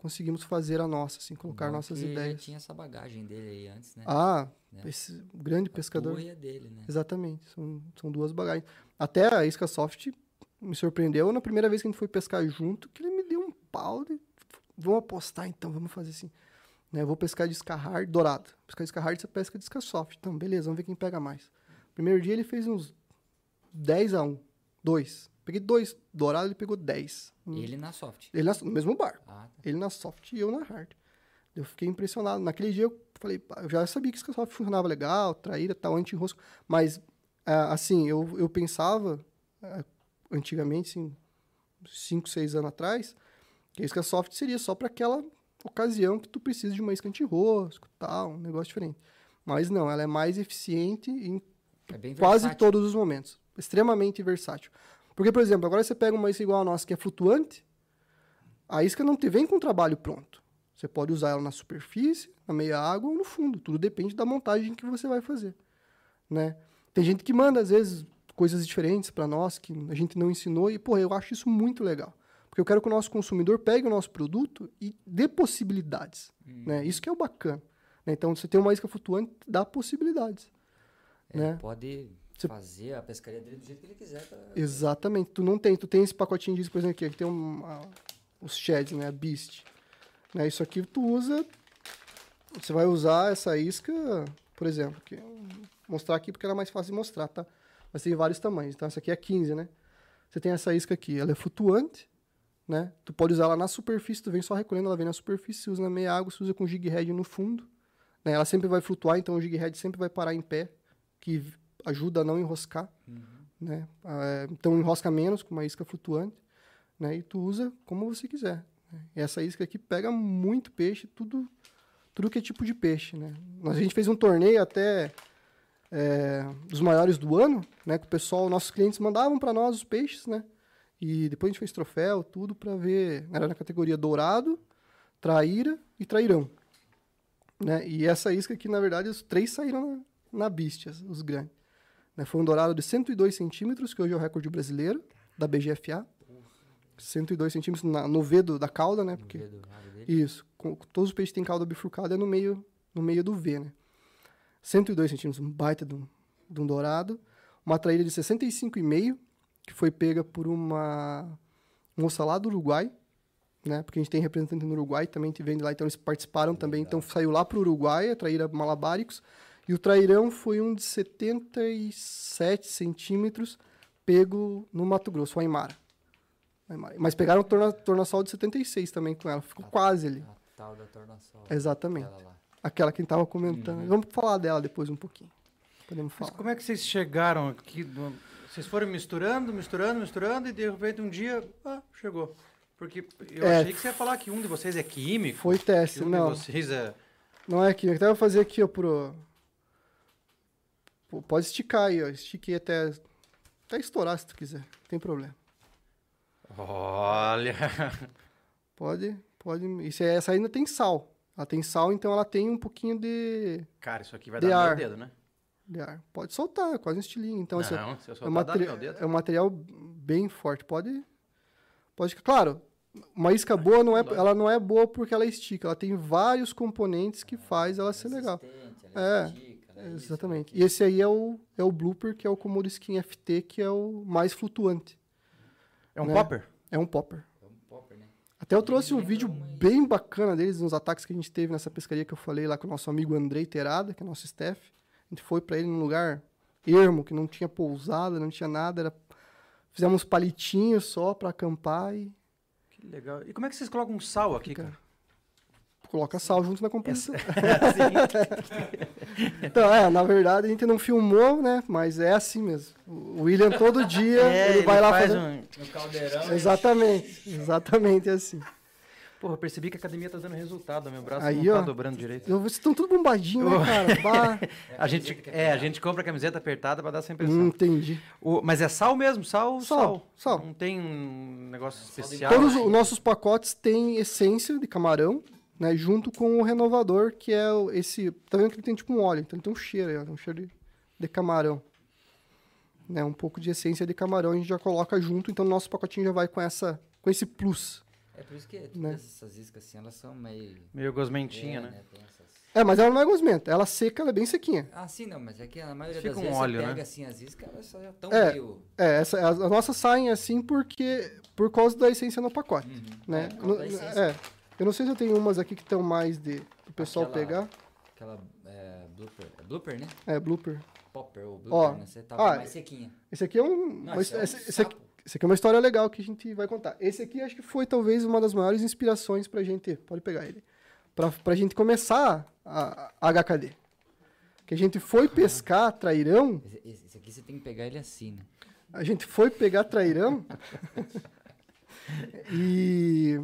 conseguimos fazer a nossa, assim, colocar Bom nossas ideias. tinha essa bagagem dele aí antes, né? Ah, Né? esse grande A pescador. a dele, né? Exatamente, são, são duas bagagens. Até a isca soft me surpreendeu na primeira vez que a gente foi pescar junto, que ele me deu um pau de, vamos apostar então, vamos fazer assim. Né, vou pescar de isca hard, dourado. Pescar de isca hard, você pesca de isca soft. Então, beleza, vamos ver quem pega mais. Primeiro dia ele fez uns 10 a 1, 2. Peguei dois dourado, ele pegou 10. Ele na soft. Ele na- no mesmo barco. Ah, tá. Ele na soft e eu na hard. Eu fiquei impressionado. Naquele dia eu falei, eu já sabia que esse soft funcionava legal, traíra, tal, anti-enrosco. Mas, ah, assim, eu, eu pensava, ah, antigamente, assim, 5, 6 anos atrás, que a isca soft seria só para aquela ocasião que tu precisa de uma isca anti-rosco, tal, um negócio diferente. Mas não, ela é mais eficiente em É quase versátil. todos os momentos. Extremamente versátil. Porque, por exemplo, agora você pega uma isca igual a nossa, que é flutuante, a isca não te vem com trabalho pronto. Você pode usar ela na superfície, na meia água ou no fundo. Tudo depende da montagem que você vai fazer. Né? Tem gente que manda, às vezes, coisas diferentes para nós que a gente não ensinou e, pô, eu acho isso muito legal. Porque eu quero que o nosso consumidor pegue o nosso produto e dê possibilidades. Né? Isso que é o bacana. né? Então, você tem uma isca flutuante, dá possibilidades. Ele né? pode Você- fazer a pescaria dele do jeito que ele quiser. Pra... Exatamente. Tu não tem, tu tem esse pacotinho disso, por exemplo, aqui, aqui tem um, a- os sheds, né, a Beast. Né, isso aqui tu usa, você vai usar essa isca, por exemplo, vou mostrar aqui porque ela é mais fácil de mostrar, tá? Mas tem vários tamanhos. Então essa aqui é 15, né? Você tem essa isca aqui, ela é flutuante, né? Tu pode usar ela na superfície, tu vem só recolhendo, ela vem na superfície, você usa na meia água, você usa com jig head no fundo. Né? Ela sempre vai flutuar, então o jig head sempre vai parar em pé, que ajuda a não enroscar né? Ah, então enrosca menos com uma isca flutuante, né? E tu usa como você quiser. né? Essa isca aqui pega muito peixe, tudo, tudo que é tipo de peixe, né? Nós- A gente fez um torneio até é, dos maiores do ano, né? Que o pessoal, nossos clientes mandavam para nós os peixes, né? E depois a gente fez troféu, tudo para ver. Era na categoria dourado, traíra e trairão. Né? E essa isca aqui, na verdade, os três saíram na, na os grandes. Né? Foi um dourado de 102 centímetros, que hoje é o recorde brasileiro, da BGFA. 102 centímetros na- no V do- da cauda, né? Porque, do isso. com- todos os peixes têm cauda bifurcada, é no meio, no meio do V, né? 102 centímetros, um baita de um, de um dourado. Uma traíra de 65,5, que foi pega por uma moça lá do Uruguai, né? Porque a gente tem representante no Uruguai, também te vende lá, então eles participaram também. Então saiu lá para o Uruguai, a traíra malabáricos. E o trairão foi um de 77 centímetros, pego no Mato Grosso, o Aymara. Aymara. Mas pegaram o torna, tornassol de 76 também com ela, ficou quase ali. A tal da tornassol. Exatamente. aquela lá. Aquela que a gente tava comentando. Vamos falar dela depois um pouquinho. Podemos Mas falar. como é que vocês chegaram aqui? do- Vocês foram misturando, misturando, misturando e de repente um dia, ah, chegou. Porque eu É, achei que você ia falar que um de vocês é químico. Foi teste, que um não. de vocês é... Não é aqui. Até vou fazer aqui, ó, pro... Pô, Pode esticar aí, ó. Estiquei até... Até estourar, se tu quiser. Não tem problema. Olha! Pode, pode... Isso é, essa ainda tem sal. Ela tem sal, então ela tem um pouquinho de, Cara, isso aqui vai De dar no ar. meu dedo, né? de ar. Pode soltar, é quase um estilingue. Então, assim, não, se eu é, um soltar, dá no materi- meu dedo. é um material bem forte. Pode... Pode... Claro, uma isca boa, não é, ela não é boa porque ela estica. Ela tem vários componentes que faz ela ser legal. Ela É, é isso, Exatamente. E esse aí é o, é o Blooper, que é o Komodo Skin FT, que é o mais flutuante. É um né? popper? É um popper. É um popper, né? Até eu trouxe um vídeo bem bacana deles, nos ataques que a gente teve nessa pescaria que eu falei lá com o nosso amigo Andrei Terada, que é nosso staff. A gente foi pra ele num lugar ermo, que não tinha pousada, não tinha nada. Era... Fizemos palitinhos só pra acampar e Que legal. E como é que vocês colocam sal aqui, cara? Coloca sal junto na composição. Sim. Então, é, na verdade a gente não filmou, né? Mas é assim mesmo. O William todo dia, É, ele vai lá faz fazer... um... No caldeirão. Exatamente, exatamente assim. Porra, eu percebi que a academia tá dando resultado. Meu braço Aí, não tá ó. dobrando direito. Eu- Vocês estão tudo bombadinho, né, cara? Bah, A gente, é, a gente compra a camiseta apertada pra dar essa impressão. hum, entendi. O- mas é sal mesmo, sal, Sal, sal. sal. Não tem um negócio especial. Todos os nossos pacotes têm essência de camarão, né? Junto com o renovador, que é esse. Tá vendo que ele tem tipo um óleo? Então ele tem um cheiro aí, ó, um cheiro de, de camarão. Né, um pouco de essência de camarão a gente já coloca junto, então o nosso pacotinho já vai com essa com esse plus. É por isso que todas Né? essas iscas assim, elas são meio... Meio gosmentinha, é, né? Essas... É, mas ela não é gosmenta, ela seca, ela é bem sequinha. Ah, sim, não, mas é que a maioria Fica das um vezes óleo, você né? pega assim as iscas, elas só já estão É. meio... É, essa, as, as nossas saem assim porque por causa da essência no pacote, Uhum. né? É, por causa No- da essência. é, eu não sei se eu tenho umas aqui que estão mais de o pessoal Aquela- pegar. Aquela é, blooper, é blooper, né? É, blooper. Popper ou blooper, Ó, né? Você tava ah, mais sequinha. Esse aqui é um. Esse his- é um esse, esse aqui, esse aqui é uma história legal que a gente vai contar. Esse aqui acho que foi talvez uma das maiores inspirações pra gente. Pode pegar ele. Pra, pra gente começar a, a HKD. Que a gente foi pescar trairão. Esse- esse aqui você tem que pegar ele assim, né? A gente foi pegar trairão. e.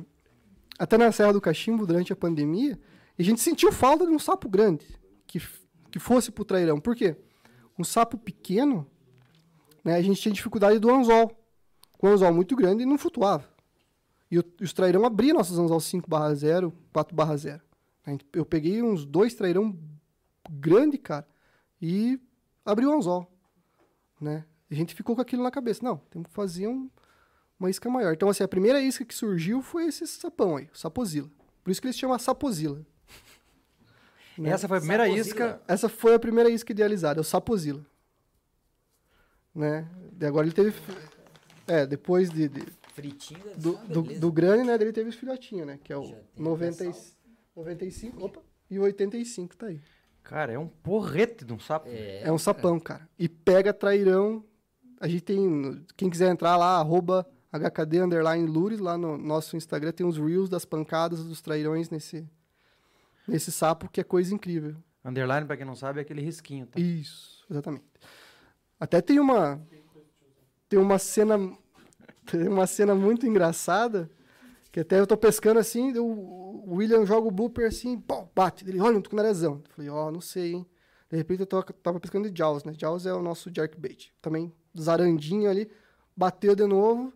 Até na Serra do Cachimbo, durante a pandemia. A gente sentiu falta de um sapo grande. Que, que fosse pro trairão. Por quê? Um sapo pequeno, né, a gente tinha dificuldade do anzol. Com um anzol muito grande não flutuava. E o- os trairão abriam nossos anzol 5 barra 0, 4 barra 0. A gente- Eu peguei uns dois trairão grande, cara, e abri o anzol, né? A gente ficou com aquilo na cabeça. Não, temos que fazer um- uma isca maior. Então, assim, a primeira isca que surgiu foi esse sapão aí, o sapozila. Por isso que eles chamam sapozila. Né? Essa foi a primeira Sapozila. isca. Essa foi a primeira isca idealizada, é o sapozila. Né? E agora ele teve... É, depois de, de- Fritinho do, uma do, do grande, né, dele teve os filhotinhos, né? Que é o Já tem 90, e- até sal. 95, opa, e o 85 tá aí. Cara, é um porrete de um sapo. É, É um sapão, cara. E pega trairão. A gente tem. Quem quiser entrar lá, arroba HKD underline Lures, lá no nosso Instagram tem uns reels das pancadas dos trairões nesse, nesse sapo, que é coisa incrível. Underline, pra quem não sabe, é aquele risquinho. Tá? Isso, exatamente. Até tem uma. Tem uma cena. Tem uma cena muito engraçada. Que até eu tô pescando assim, o William joga o blooper assim, pô, bate. Ele, olha, um tucunarezão. Eu falei, ó, não sei, hein. De repente eu tava, tava pescando de Jaws, né? Jaws é o nosso jerkbait. Também zarandinho ali, bateu de novo.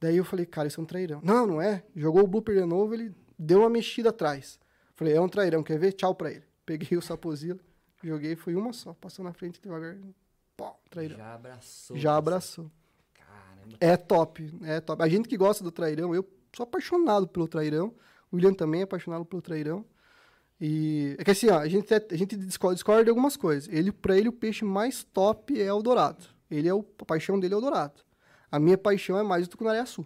Daí eu falei, cara, isso é um trairão. Não, não é. Jogou o blooper de novo, ele deu uma mexida atrás. Falei, é um trairão, quer ver? Tchau pra ele. Peguei o sapozilo, joguei, foi uma só. Passou na frente devagar, pô, trairão. Já abraçou. Já abraçou. Caramba. É top, é top. A gente que gosta do trairão, eu sou apaixonado pelo trairão. O William também é apaixonado pelo trairão. E é que assim, ó, a gente, é- a gente discorda, discorda de algumas coisas. Ele, pra ele, o peixe mais top é o dourado. Ele é o, a paixão dele é o dourado. A minha paixão é mais o tucunaré-açu.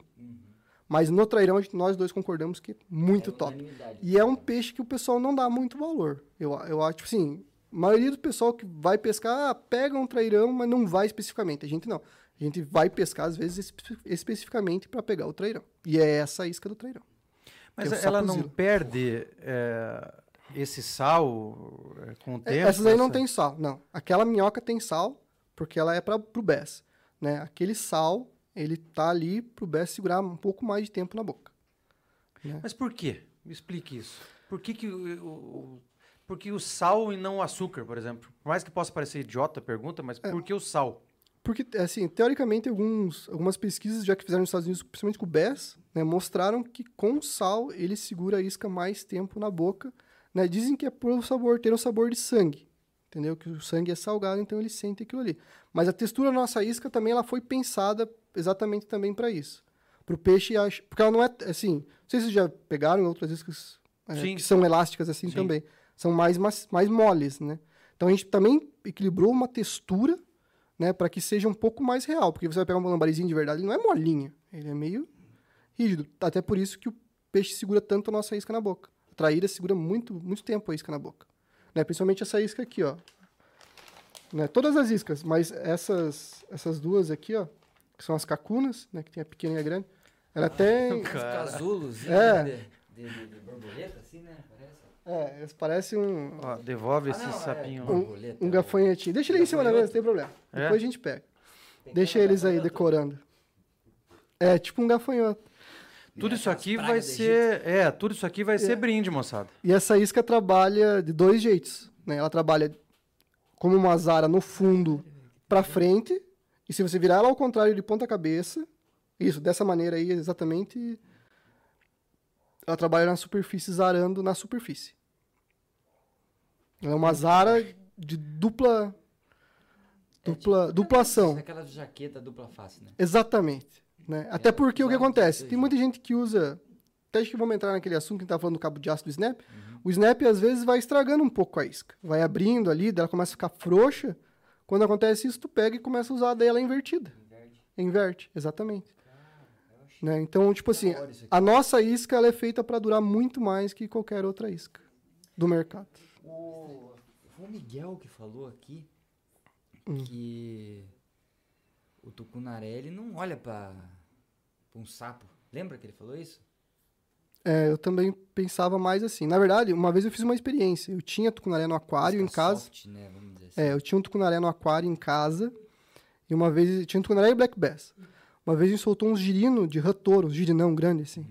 Mas no trairão, a gente- nós dois concordamos que é muito É top. E é um peixe que o pessoal não dá muito valor. Eu, eu acho, tipo assim, a maioria do pessoal que vai pescar, ah, pega um trairão, mas não vai especificamente. A gente não. A gente vai pescar, às vezes, espe- especificamente para pegar o trairão. E é essa a isca do trairão. Mas é o ela não perde é, esse sal é, com o É, tempo? Essas aí não essa- tem sal, não. Aquela minhoca tem sal, porque ela é para pro Bess. Né? Aquele sal, ele tá ali pro Bess segurar um pouco mais de tempo na boca. Mas por quê? Me explique isso. Por que, que o, o- por que o sal e não o açúcar, por exemplo? Por mais que possa parecer idiota a pergunta, mas É. por que o sal? Porque, assim, teoricamente, alguns, algumas pesquisas já que fizeram nos Estados Unidos, principalmente com o Bass, né, mostraram que com sal ele segura a isca mais tempo na boca. Né? Dizem que é por o sabor, ter um sabor de sangue. Entendeu? Que o sangue é salgado, então ele sente aquilo ali. Mas a textura da nossa isca também ela foi pensada exatamente também para isso. Para o peixe, porque ela não é, assim, não sei se vocês já pegaram outras iscas é, que são elásticas assim Sim. também. São mais, mais, mais moles, né? Então a gente também equilibrou uma textura né, para que seja um pouco mais real, porque você vai pegar um lambarizinho de verdade, ele não é molinho, ele é meio rígido. Até por isso que o peixe segura tanto a nossa isca na boca. A traíra segura muito, muito tempo a isca na boca. Né, principalmente essa isca aqui, ó. Né, todas as iscas, mas essas, essas duas aqui, ó, que são as cacunas, né, que tem a pequena e a grande, ela tem... Os casulos É. de, de, de, borboleta, assim, né? Parece. É, elas parecem um, Ó, devolve Ah, esse não, é sapinho. borboleta, um o- gafanhotinho. Deixa ele aí em cima da mesa, não tem problema. É? Depois a gente pega. Tem Deixa eles aí decorando. É, tipo um gafanhoto. Tudo isso aqui vai ser. É, tudo isso aqui vai ser brinde, moçada. E essa isca trabalha de dois jeitos. Né? Ela trabalha como uma zara no fundo para frente. E se você virar ela ao contrário de ponta cabeça, isso, dessa maneira aí, exatamente. Ela trabalha na superfície, zarando na superfície. Ela é uma zara de dupla. Dupla, dupla ação. Aquela jaqueta dupla face, né? Exatamente. Né? Até porque o que acontece? Tem muita gente que usa. Até acho que vamos entrar naquele assunto que a gente estava falando do cabo de aço do Snap. Uhum. O Snap às vezes vai estragando um pouco a isca. Vai abrindo ali, ela começa a ficar frouxa. Quando acontece isso, tu pega e começa a usar daí ela invertida. Inverte. Inverte, exatamente. Né? Então, tipo assim, a nossa isca ela é feita para durar muito mais que qualquer outra isca do mercado. O, o Miguel que falou aqui Hum. que o tucunaré ele não olha pra, pra um sapo. Lembra que ele falou isso? É, eu também pensava mais assim. Na verdade, uma vez eu fiz uma experiência. Eu tinha tucunaré no aquário em Isca casa. soft, né? Vamos dizer assim. É, eu tinha um tucunaré no aquário em casa. E uma vez. Tinha um tucunaré e black bass. Uma vez a gente soltou uns girino de ratoro, uns girinão grande, assim.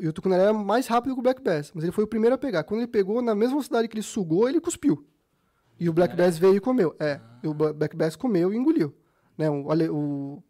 E o tucunaré era mais rápido que o black bass. Mas ele foi o primeiro a pegar. Quando ele pegou, na mesma velocidade que ele sugou, ele cuspiu. E o black bass veio e comeu. É, e o Bla- black bass comeu e engoliu. Né, o, o-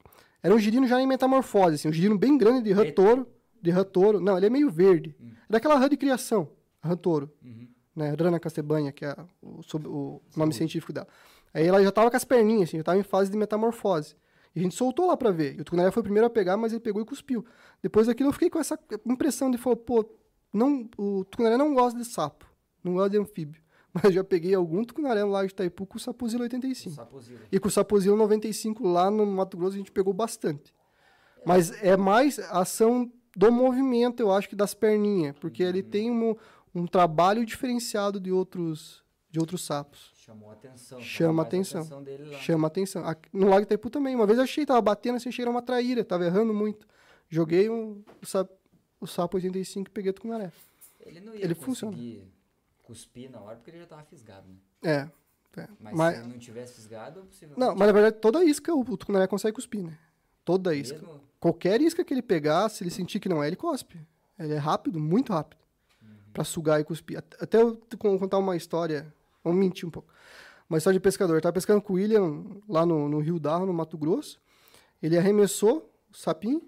era um girino já em metamorfose, assim. Um girino bem grande de ratoro. De ratoro. Não, ele é meio verde. É daquela rã de criação. Ratoro Uhum. né, Rana castebanha, que é o, o nome científico dela. Aí ela já tava com as perninhas, assim, já tava em fase de metamorfose. E a gente soltou lá pra ver. E o tucunaré foi o primeiro a pegar, mas ele pegou e cuspiu. Depois daquilo eu fiquei com essa impressão de, falou, pô, não, o tucunaré não gosta de sapo, não gosta de anfíbio. Mas já peguei algum tucunaré lá de Itaipu com o sapozilo 85. Sapozilo. E com o sapozilo 95 lá no Mato Grosso a gente pegou bastante. Mas é mais ação do movimento, eu acho que das perninhas, porque ele tem um, um trabalho diferenciado de outros de outros sapos. Chamou a atenção. Chama atenção. dele lá. Chama atenção. No Lago Itaipu também. Uma vez eu achei, tava batendo assim, achei que era uma traíra, tava errando muito. Joguei um, o, sapo, o sapo 85 e peguei o tucunaré. Ele não ia Ele conseguir funciona. Cuspir na hora porque ele já tava fisgado, né? É. é. Mas, Mas, se ele não tivesse fisgado, possivelmente... não, mas na verdade toda isca o, o tucunaré consegue cuspir, né? Toda isca. mesmo- Qualquer isca que ele pegar, se ele sentir que não é, ele cospe. Ele é rápido, muito rápido. Pra sugar e cuspir. At- Até eu contar uma história. Vamos mentir um pouco. Uma história de pescador. Eu tava pescando com o William lá no, no Rio Darro, no Mato Grosso. Ele arremessou o sapinho.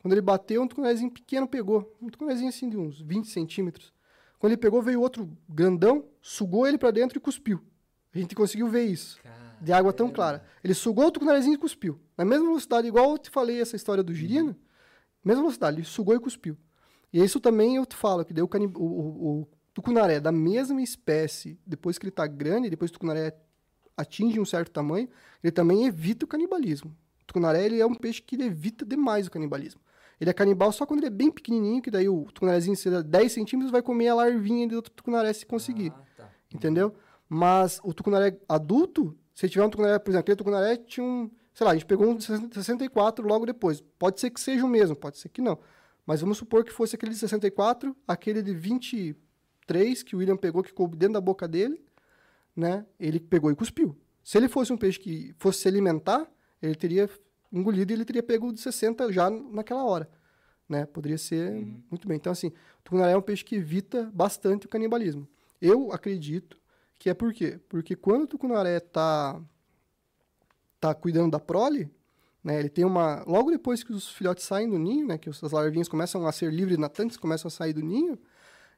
Quando ele bateu, um tucunarezinho pequeno pegou. Um tucunarezinho assim de uns 20 centímetros. Quando ele pegou, veio outro grandão, sugou ele pra dentro e cuspiu. A gente conseguiu ver isso de água tão clara. Ele sugou o tucunarezinho e cuspiu. Na mesma velocidade, igual eu te falei essa história do girino, mesma velocidade, ele sugou e cuspiu. E isso também eu te falo, que deu o, cani- o, o- o tucunaré da mesma espécie, depois que ele está grande, depois que o tucunaré atinge um certo tamanho, ele também evita o canibalismo. O tucunaré ele é um peixe que evita demais o canibalismo. Ele é canibal só quando ele é bem pequenininho, que daí o tucunarézinho, se der 10 centímetros, vai comer a larvinha do outro tucunaré se conseguir. Ah, tá. Entendeu? Mas o tucunaré adulto, se tiver um tucunaré, por exemplo, aquele tucunaré tinha um. Sei lá, a gente pegou um de 64 logo depois. Pode ser que seja o mesmo, pode ser que não. Mas vamos supor que fosse aquele de 64, aquele de 23 que o William pegou, que coube dentro da boca dele, né? Ele pegou e cuspiu. Se ele fosse um peixe que fosse se alimentar, ele teria engolido e ele teria pego de 60 já naquela hora. Né? Poderia ser muito bem. Então, assim, o tucunaré é um peixe que evita bastante o canibalismo. Eu acredito que é por quê? Porque quando o tucunaré está tá cuidando da prole, né, ele tem uma... Logo depois que os filhotes saem do ninho, né, que as larvinhas começam a ser livres natantes, começam a sair do ninho,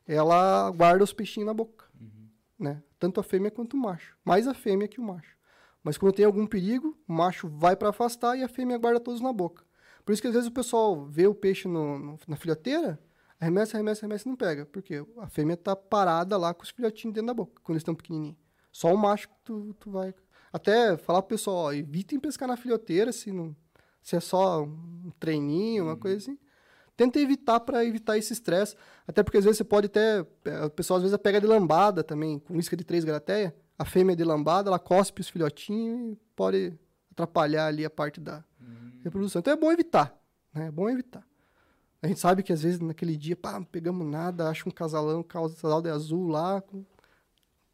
ela guarda os peixinhos na boca. Né? Tanto a fêmea quanto o macho. Mais a fêmea que o macho. Mas quando tem algum perigo, o macho vai para afastar e a fêmea guarda todos na boca. Por isso que às vezes o pessoal vê o peixe no, no- na filhoteira, arremessa, arremessa, arremessa e não pega. Por quê? A fêmea tá parada lá com os filhotinhos dentro da boca, quando eles estão pequenininhos. Só o macho que tu, tu vai... Até falar pro pessoal, ó, evitem pescar na filhoteira se, não, se é só um treininho, uma coisa assim. Tenta evitar para evitar esse estresse. Até porque às vezes você pode até. eh, O pessoal às vezes pega de lambada também, com isca de três grateia. A fêmea de lambada, ela cospe os filhotinhos e pode atrapalhar ali a parte da reprodução. Então é bom evitar. Né? É bom evitar. A gente sabe que às vezes naquele dia, pá, não pegamos nada, acha um casalão, casal de azul lá. Com...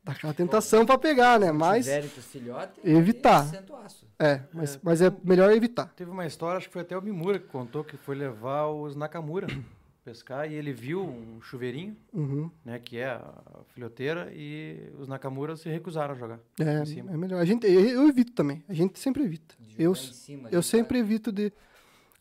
Dá aquela tentação para pegar, né? Mas. Filhotes, evitar. aço. É, mas, mas é melhor evitar. Teve uma história, acho que foi até o Mimura que contou que foi levar os Nakamura pescar e ele viu um chuveirinho, Uhum. né, que é a filhoteira, e os Nakamura se recusaram a jogar. É, em cima. é melhor. A gente, eu, eu evito também. A gente sempre evita. Eu, cima eu sempre evito de.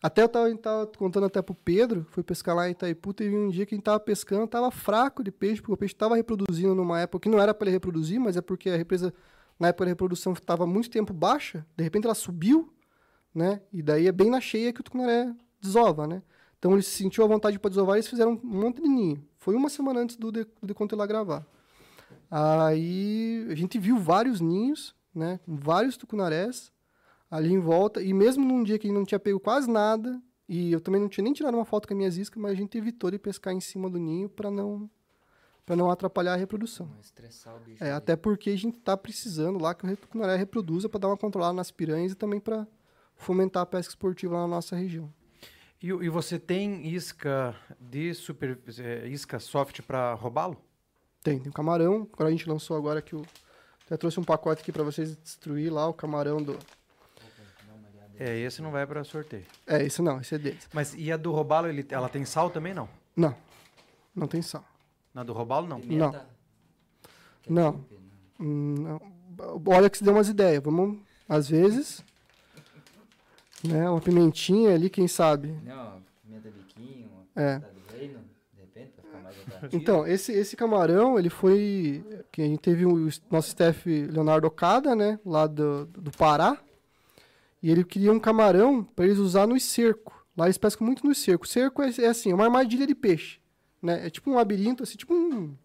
Até eu tava, tava contando até pro Pedro, fui pescar lá em Itaipu, teve um dia que a gente tava pescando, tava fraco de peixe, porque o peixe tava reproduzindo numa época que não era para ele reproduzir, mas é porque a represa, na época da reprodução, estava muito tempo baixa, de repente ela subiu, né? E daí é bem na cheia que o tucunaré desova, né? Então ele se sentiu à vontade para desovar e eles fizeram um monte de ninho. Foi uma semana antes do de, do ir lá gravar. Aí a gente viu vários ninhos, né? Vários tucunarés ali em volta. E mesmo num dia que não tinha pego quase nada, e eu também não tinha nem tirado uma foto com as minhas iscas, mas a gente evitou de pescar em cima do ninho para não para não atrapalhar a reprodução. Não estressar o bicho. É, ali. até porque a gente tá precisando lá que o tucunaré reproduza para dar uma controlada nas piranhas e também para fomentar a pesca esportiva lá na nossa região. E, e você tem isca de super eh, isca soft para roubá-lo? Tem, tem o camarão. Agora a gente lançou agora que o até trouxe um pacote aqui para vocês destruir lá o camarão do É, esse não vai para sorteio. É, esse não, esse é deles. Mas e a do robalo, ele, ela tem sal também não? Não. Não tem sal. Na do robalo não. Pimenta? Não. Ketchup, Hum, não. Olha que você deu umas ideias. Vamos, às vezes, né, uma pimentinha ali, quem sabe. Não, pimenta biquinho, uma É. do reino, de repente, pra ficar mais atrativo. Então, esse, esse camarão, ele foi. Que a gente teve o nosso staff Leonardo Okada, né? Lá do, do Pará. E ele queria um camarão para eles usar no cerco. Lá eles pescam muito no cerco. O cerco é, é assim, é uma armadilha de peixe. Né? É tipo um labirinto, assim, tipo um,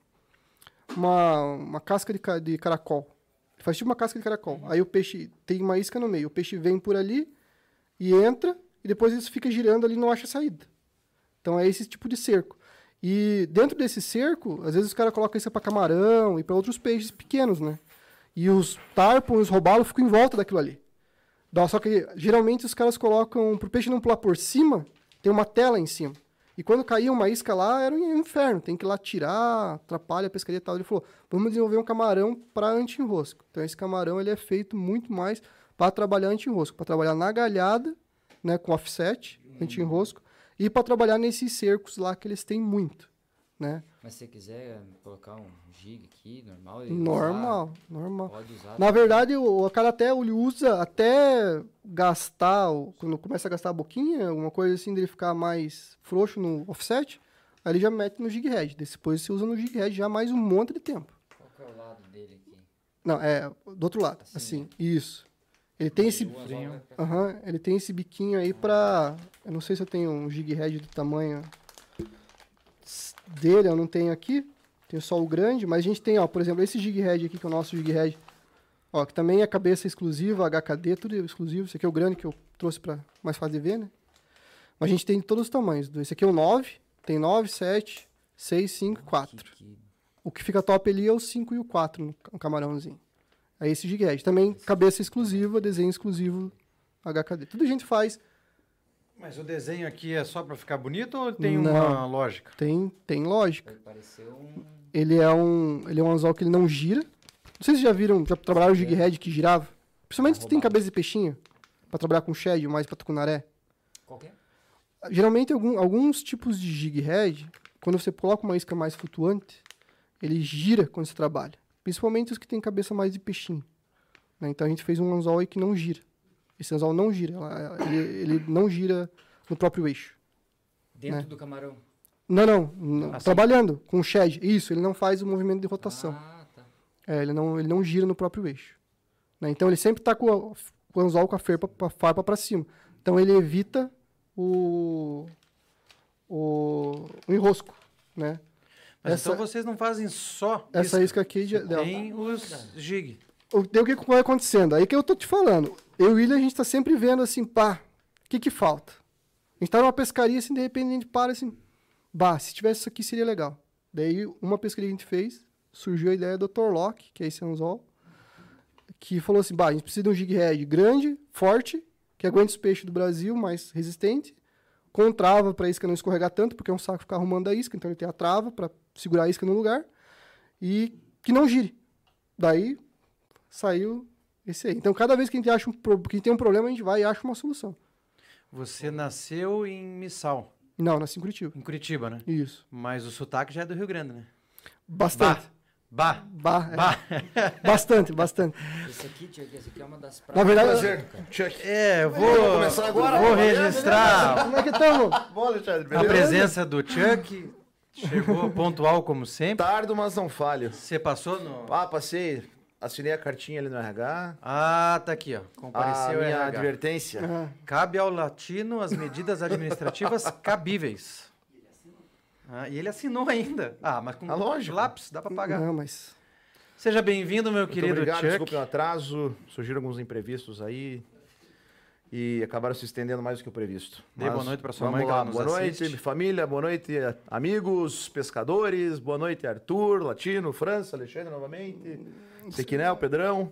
uma, uma casca de, de caracol. Ele faz tipo uma casca de caracol. Aí o peixe tem uma isca no meio. O peixe vem por ali e entra, e depois ele fica girando ali e não acha saída. Então é esse tipo de cerco. E dentro desse cerco, às vezes os caras colocam isso para camarão e para outros peixes pequenos, né? E os tarpon os robalos ficam em volta daquilo ali. Só que geralmente os caras colocam, pro peixe não pular por cima, tem uma tela em cima. E quando caía uma isca lá, era um inferno. Tem que ir lá tirar, atrapalha a pescaria e tal. Ele falou, vamos desenvolver um camarão para anti-enrosco. Então esse camarão ele é feito muito mais para trabalhar anti-enrosco. Para trabalhar na galhada, né, com offset, anti-enrosco. E para trabalhar nesses cercos lá que eles têm muito, né? Mas se você quiser colocar um gig aqui, normal. Normal, usar, normal. Pode usar. Na verdade, o, o cara até ele usa até gastar, quando começa a gastar a boquinha, alguma coisa assim, dele ficar mais frouxo no offset, aí ele já mete no jig head. Depois você usa no jig head já mais um monte de tempo. Qual que é o lado dele aqui? Não, é do outro lado, Assim, assim, isso. Ele tem esse, pra aham, ele tem esse biquinho aí pra, eu não sei se eu tenho um jig head do tamanho dele, eu não tenho aqui. Tenho só o grande, mas a gente tem, ó, por exemplo, esse jig head aqui, que é o nosso jig head, ó, que também é cabeça exclusiva, HKD, tudo exclusivo. Esse aqui é o grande que eu trouxe para mais fácil de ver, né? Mas a gente tem de todos os tamanhos. Esse aqui é o 9, tem 9, 7, 6, 5 e 4. Que- que- O que fica top ali é o 5 e o 4 no ca- no camarãozinho. É esse gig head. Também cabeça exclusiva, desenho exclusivo HKD. Tudo a gente faz. Mas o desenho aqui é só pra ficar bonito ou tem Não. uma lógica? Tem, tem lógica. Um. Ele é um, ele é um anzol que ele não gira. Não sei se vocês já viram, já trabalharam o gig head que girava. Principalmente se tem cabeça de peixinho, pra trabalhar com shed, mais pra tucunaré. Qual que é? Geralmente, algum- alguns tipos de jig head, quando você coloca uma isca mais flutuante, ele gira quando você trabalha. Principalmente os que têm cabeça mais de peixinho. né? Então a gente fez um anzol aí que não gira. Esse anzol não gira. ela- Ele, ele não gira no próprio eixo. Dentro Né? do camarão. Não, não. n- Assim? Trabalhando com o shed. Isso, ele não faz o movimento de rotação. Ah, tá. É, ele não, ele não gira no próprio eixo. né? Então ele sempre está com, a- com o anzol com a farpa, a farpa para cima. Então ele evita o, o, o enrosco, né? Mas Essa- então vocês não fazem só Essa isca, isca aqui de, dela. tem os jig. O- o que que vai acontecendo? Aí que eu tô te falando. Eu e o William, a gente tá sempre vendo assim, pá, o que que falta? A gente tá numa pescaria, assim, de repente a gente para assim, bah, se tivesse isso aqui seria legal. Daí, uma pescaria que a gente fez, surgiu a ideia do Dr. Locke, que é esse anzol, que falou assim, bah, a gente precisa de um jig head grande, forte, que aguente os peixes do Brasil, mais resistente, com trava para a isca não escorregar tanto, porque é um saco ficar arrumando a isca, então ele tem a trava para segurar a isca no lugar, e que não gire. Daí, saiu esse aí. Então, cada vez que a gente acha um, que tem um problema, a gente vai e acha uma solução. Você nasceu em Missal, Não, nasci em Curitiba. em Curitiba, né? Isso. Mas o sotaque já é do Rio Grande, né? Bastante. Bah. Ba- é. Bah. Bastante, bastante. Esse aqui, tio, esse aqui é uma das Na verdade, Prazer, Chuck. É, eu vou, Vamos começar agora? vou registrar como é que estamos? Bom, Alexandre, a presença do Chuck. Chegou pontual como sempre. Tardo, mas não falho. Você passou no... Ah, passei, assinei a cartinha ali no RH. Ah, tá aqui, ó. A Compareceu minha RH. advertência. Ah, Cabe ao latino as medidas administrativas cabíveis. Ah, e ele assinou ainda. Ah, mas com Ah, lógico. lápis, dá pra pagar. não, mas... Seja bem-vindo, meu Muito querido obrigado, Chuck. desculpe o atraso. Surgiram alguns imprevistos aí. E acabaram se estendendo mais do que o previsto. Dê boa noite pra sua mãe, lá. Boa noite, assiste. família. Boa noite, amigos, pescadores. Boa noite, Arthur, Latino, França, Alexandre novamente. Sequinel, Pedrão.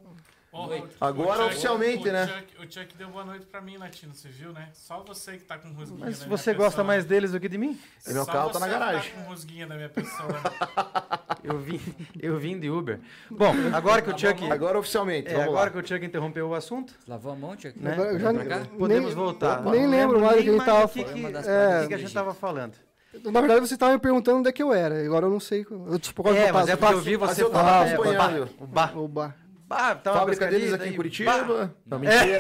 Noite. o Agora Chuck- oficialmente, o né? Chuck- o Chuck deu boa noite pra mim, Latino, você viu, né? Só você que tá com rusguinha Mas na minha você gosta pessoa. mais deles do que de mim? E meu Só carro tá na você garagem. Tá com rusguinha na minha pessoa. Eu vim, eu vim de Uber. Bom, agora que o Chuck... Agora oficialmente, É, vamos agora lá. que o Chuck interrompeu o assunto, Lavou a mão, tio? Né? Agora eu já cá? podemos nem, voltar. Nem lembro mais do que a gente tava o que, falando. o que a gente tava falando. Na verdade, você estava me perguntando onde é que eu era. Agora eu não sei. Eu tipo, que É, eu mas passo? é porque eu vi você falar. é, acompanhando. o bar. O bar. Bah, tá uma Fábrica deles aqui daí, em bah. Curitiba. Não, mentira.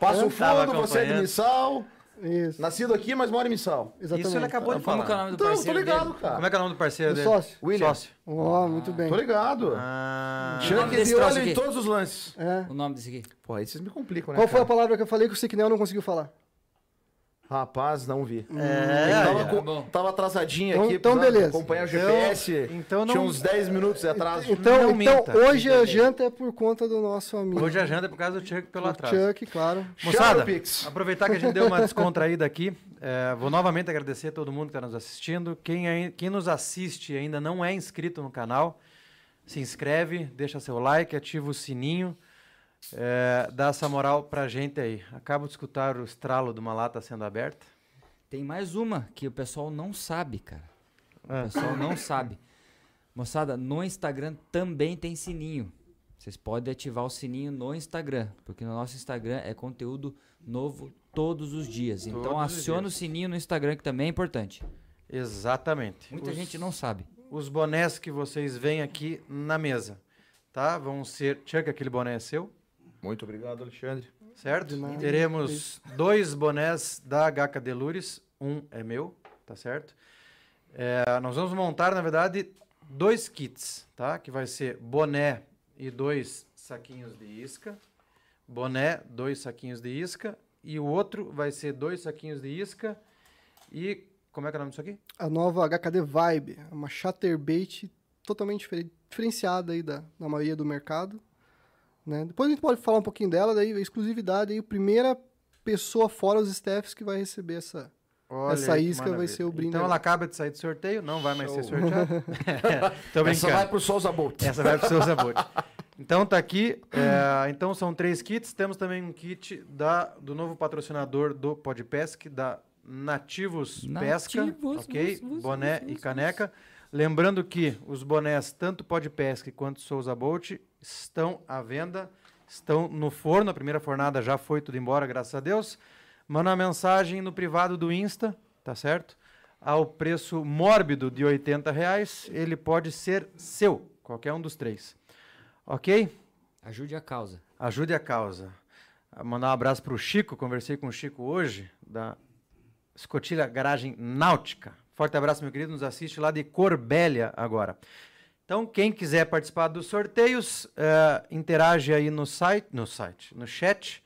Passo Tava Fundo, você é de. Missal. Isso. Nascido aqui, mas mora em Missal. Exatamente. Isso ele acabou de Como que é o falar. nome do Então, tô parceiro ligado, dele? cara. Como é que é o nome do parceiro O dele? sócio. William. Sócio. Ó, muito bem. Tô ligado. Ah, O nome Chuck desse de olho em aqui? todos os lances. É. O nome desse aqui. Pô, aí vocês me complicam, né, Qual foi a cara? palavra que eu falei que o Siquinel não conseguiu falar? Rapaz, não vi. é, tava, é. com- bom. tava atrasadinho Então- aqui. então beleza. Acompanhar o Então- GPS. então não- Tinha uns 10 minutos de atraso. Então, Não então minta. hoje a janta é por conta do nosso amigo. Hoje a janta é por causa do Chuck pelo o atraso. Chuck, claro. Moçada, Pix. aproveitar que a gente deu uma descontraída aqui, é, vou novamente agradecer a todo mundo que está nos assistindo. Quem, ai- quem nos assiste e ainda não é inscrito no canal, se inscreve, deixa seu like, ativa o sininho, é, dá essa moral pra gente aí. Acabo de escutar o estralo de uma lata sendo aberta. Tem mais uma que o pessoal não sabe, cara. O Ah. pessoal não sabe. Moçada, no Instagram também tem sininho. Vocês podem ativar o sininho no Instagram, porque no nosso Instagram é conteúdo novo todos os dias. Então Todos os aciona dias. o sininho no Instagram, que também é importante. Exatamente. Muita Os- gente não sabe. Os bonés que vocês veem aqui na mesa, tá? Vão ser... Chuck, aquele boné é seu? Muito obrigado, Alexandre. certo? De nada. Teremos dois bonés da HK Delures, um é meu, tá certo? É, nós vamos montar, na verdade, dois kits, tá? Que vai ser boné e dois saquinhos de isca, boné, dois saquinhos de isca, e o outro vai ser dois saquinhos de isca e... Como é que é o nome disso aqui? A nova HKD Vibe, é uma chatterbait totalmente diferen- diferenciada aí da, da maioria do mercado. Né? Depois a gente pode falar um pouquinho dela, daí a exclusividade aí, a primeira pessoa fora os staffs que vai receber essa. Olha Essa isca vai ser o brinde Então ela acaba de sair do sorteio, não vai mais ser Show. sorteada. Tô Essa vai pro Souza Bolt. Essa vai pro seu sabor. Então tá aqui. é, então são três kits. Temos também um kit da, do novo patrocinador do Podpesc, da Nativos, Pesca. Nativos, Ok? vos, vos, Boné vos, e caneca. Lembrando que os bonés, tanto Podpesc quanto Souza Bolt, estão à venda. Estão no forno. A primeira fornada já foi tudo embora, graças a Deus. Manda uma mensagem no privado do Insta, tá certo? Ao preço mórbido de 80 reais, ele pode ser seu, qualquer um dos três. Ok? Ajude a causa. Ajude a causa. Ah, Mandar um abraço para o Chico, conversei com o Chico hoje, da Escotilha Garagem Náutica. Forte abraço, meu querido, nos assiste lá de Corbélia agora. Então, quem quiser participar dos sorteios, eh, interage aí no site, no site, no chat.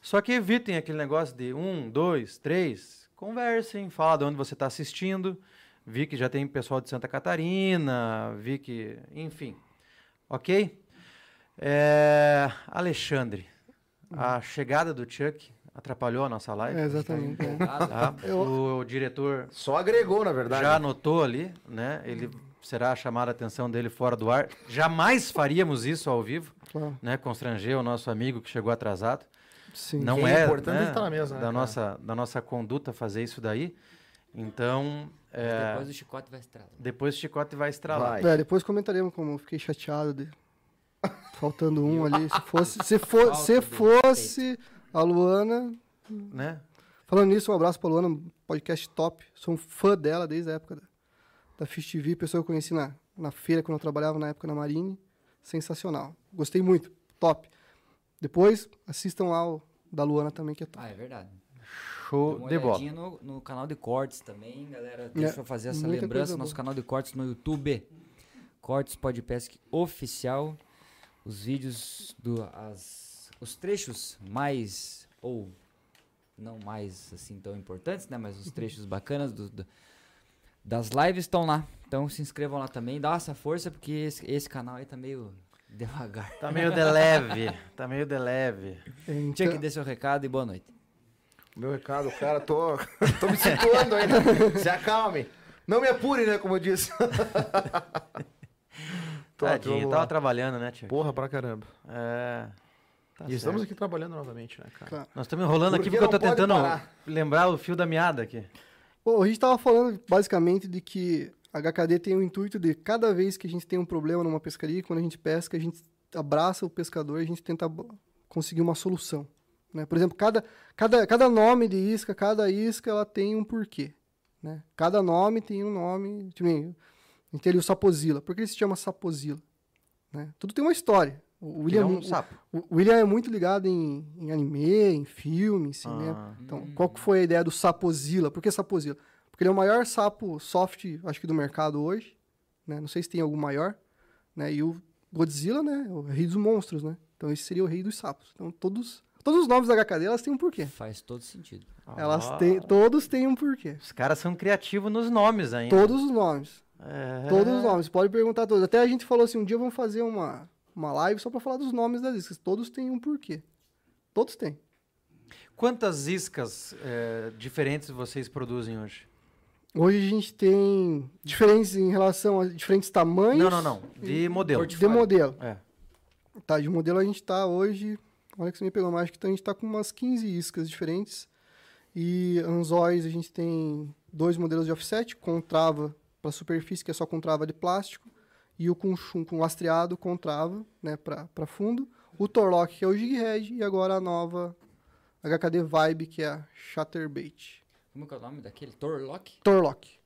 Só que evitem aquele negócio de um, dois, três. Conversem, fala de onde você está assistindo. Vi que já tem pessoal de Santa Catarina, vi que, enfim. Ok? É, Alexandre, a chegada do Chuck atrapalhou a nossa live. É, exatamente. é. tá? Eu- O diretor Só agregou, na verdade. já anotou ali, né? Ele será chamada a atenção dele fora do ar. Jamais faríamos isso ao vivo, Claro. né? Constranger o nosso amigo que chegou atrasado. Sim. Não é, é importante né, tá na mesa, né, da cara? nossa da nossa conduta fazer isso daí. Então, é, Depois o chicote vai estralar. depois o chicote vai estralar. Vai. É, depois comentaremos como eu fiquei chateado de faltando um ali. Se fosse, se for, se fosse a Luana, Né? falando nisso, um abraço pra Luana, podcast top. Sou um fã dela desde a época da, da Fish TV, pessoa que eu conheci na, na feira quando eu trabalhava na época na Marine. Sensacional. Gostei muito, top. Depois assistam lá o da Luana também que é top. Ah, é verdade. Show uma de bola. no, no canal de cortes também, galera. Deixa eu fazer essa lembrança. Nosso boa. canal de cortes no YouTube. Cortes Podpesc Oficial. Os vídeos do. As, os trechos mais. Ou não mais assim tão importantes, né? Mas os trechos bacanas do, do- das lives estão lá. Então se inscrevam lá também. Dá essa força, porque esse, esse canal aí tá meio devagar. Tá meio de leve, tá meio de leve. Tinha que Então, dar seu recado e boa noite. Meu recado, cara, tô, tô me situando ainda. Se acalme. Não me apure, né, como eu disse. Tô, Tadinho, tava trabalhando, né, tio? Porra pra caramba. É. tá e estamos aqui trabalhando novamente, né, cara? claro. Nós estamos enrolando aqui Porque porque eu tô tentando parar. lembrar o fio da meada aqui. Bom, a gente estava falando basicamente de que a HKD tem o intuito de cada vez que a gente tem um problema numa pescaria, quando a gente pesca, a gente abraça o pescador e a gente tenta conseguir uma solução. Né? Por exemplo, cada, cada, cada nome de isca, cada isca, ela tem um porquê. Né? Cada nome tem um nome. Tipo, tem ali o Sapozila. Por que ele se chama Sapozila? Né? Tudo tem uma história. O Ele é William, um sapo. o William é muito ligado em, em anime, em filme, em cinema. Ah, Então, qual que foi a ideia do Sapozilla? Por que Sapozilla? Porque ele é o maior sapo soft, acho que do mercado hoje, né? Não sei se tem algum maior, né? E o Godzilla, né? É o rei dos monstros, né? Então esse seria o rei dos sapos. Então todos, todos os nomes da HKD, elas têm um porquê. Faz todo sentido. Elas ó, têm, todos têm um porquê. Os caras são criativos nos nomes ainda. Todos os nomes. É. Todos os nomes. Pode perguntar todos. Até a gente falou assim, um dia vamos fazer uma, uma live só para falar dos nomes das iscas. Todos têm um porquê. Todos têm. Quantas iscas é, diferentes vocês produzem hoje? Hoje a gente tem diferentes em relação a diferentes tamanhos. Não, não, não. De modelo. De modelo. É. Tá, de modelo a gente tá hoje. Olha que você me pegou mais, que então a gente tá com umas 15 iscas diferentes. E anzóis a gente tem dois modelos de offset, com trava para superfície, que é só com trava de plástico, e o com, chum- com lastreado com trava, né, para fundo. O Torlock, que é o Jig Head, e agora a nova HKD Vibe, que é a Chatterbait. Como é o nome daquele? Torlock? Torlock.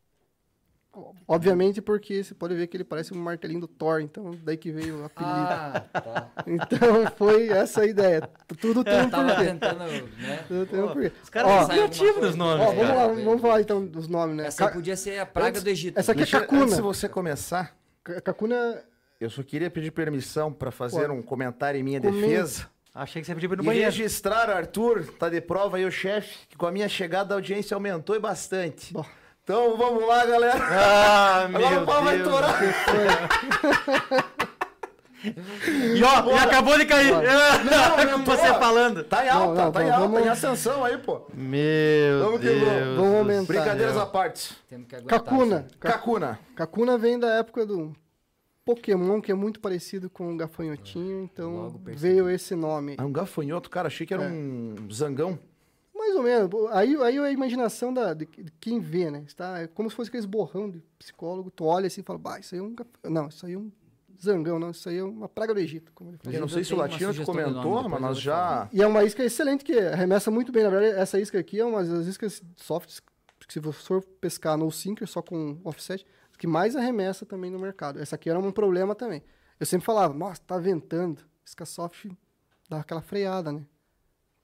Obviamente porque você pode ver que ele parece um martelinho do Thor, então daí que veio o apelido. Ah, tá. Então foi essa a ideia. Tudo tem um Tava porquê. tentando, né? Tudo tem um porquê. Os caras são criativos nos nomes, Ó, vamos lá, vamos falar então dos nomes, né? Essa Ca- podia ser a praga do Egito. essa aqui é Kakuna. Antes de você começar, Kakuna eu só queria pedir permissão para fazer Pode. um comentário em minha defesa. Achei que você podia ir no E banheiro. registrar, Arthur, tá de prova aí o chefe, que com a minha chegada a audiência aumentou e bastante. Bom. Então vamos lá, galera. Ah, Agora meu o pau vai Deus. torar. E ó, e acabou de cair. Não, Com você falando. Tá em Não, alta, não, tá em alta, vamos- em ascensão aí, pô. Meu Vamos Deus. vamos. Aumentar. Brincadeiras à parte. Temos que aguentar Kakuna. Kakuna. Kakuna vem da época do Pokémon, que é muito parecido com o gafanhotinho, então veio esse nome. É um gafanhoto, cara. Achei que era É. um zangão. Mais ou menos. Aí, aí é a imaginação da, de, de quem vê, né? Está, é como se fosse aqueles borrão de psicólogo. Tu olha assim e fala, bah, isso aí é um... gaf- Não, isso aí é um zangão, não. Isso aí é uma praga do Egito. Como ele fala. Eu não sei se o Latino te nome, comentou, mas nós já... E é uma isca excelente, que arremessa muito bem. Na verdade, essa isca aqui é uma das iscas softs, que se você for pescar no sinker, só com offset, que mais arremessa também no mercado. Essa aqui era um problema também. Eu sempre falava, nossa, tá ventando. Isca soft dá aquela freada, né?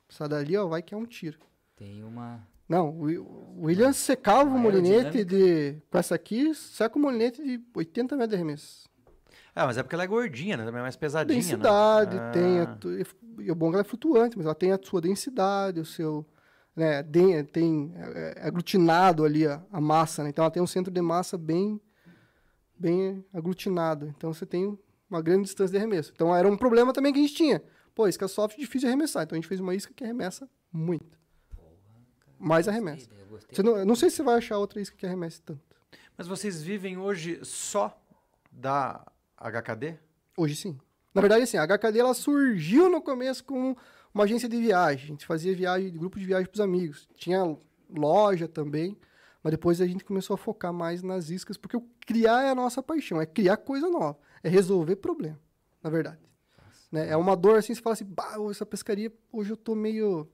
Essa dali, ó, vai que é um tiro. Tem uma. Não, o Wi- o Williams secava o molinete de. Com essa aqui, seca o molinete de 80 metros de arremesso. Ah, mas é porque ela é gordinha, né? Também é mais pesadinha, densidade, né? tem. A, Ah. tu- e o bom é que ela é flutuante, mas ela tem a sua densidade, o seu. Né, den- tem é, é aglutinado ali a, a massa, né? Então ela tem um centro de massa bem, bem aglutinado. Então você tem uma grande distância de arremesso. Então era um problema também que a gente tinha. Pô, isca soft é difícil de arremessar. Então a gente fez uma isca que arremessa muito. Mais arremessa. Gostei. Você não, eu não sei se você vai achar outra isca que arremesse tanto. Mas vocês vivem hoje só da HKD? Hoje sim. Na verdade, assim, a HKD ela surgiu no começo com uma agência de viagem. A gente fazia viagem, grupo de viagem para os amigos. Tinha loja também, mas depois a gente começou a focar mais nas iscas, porque o criar é a nossa paixão, é criar coisa nova, é resolver problema, na verdade. Né? É uma dor assim, você fala assim, bah, essa pescaria, hoje eu tô meio...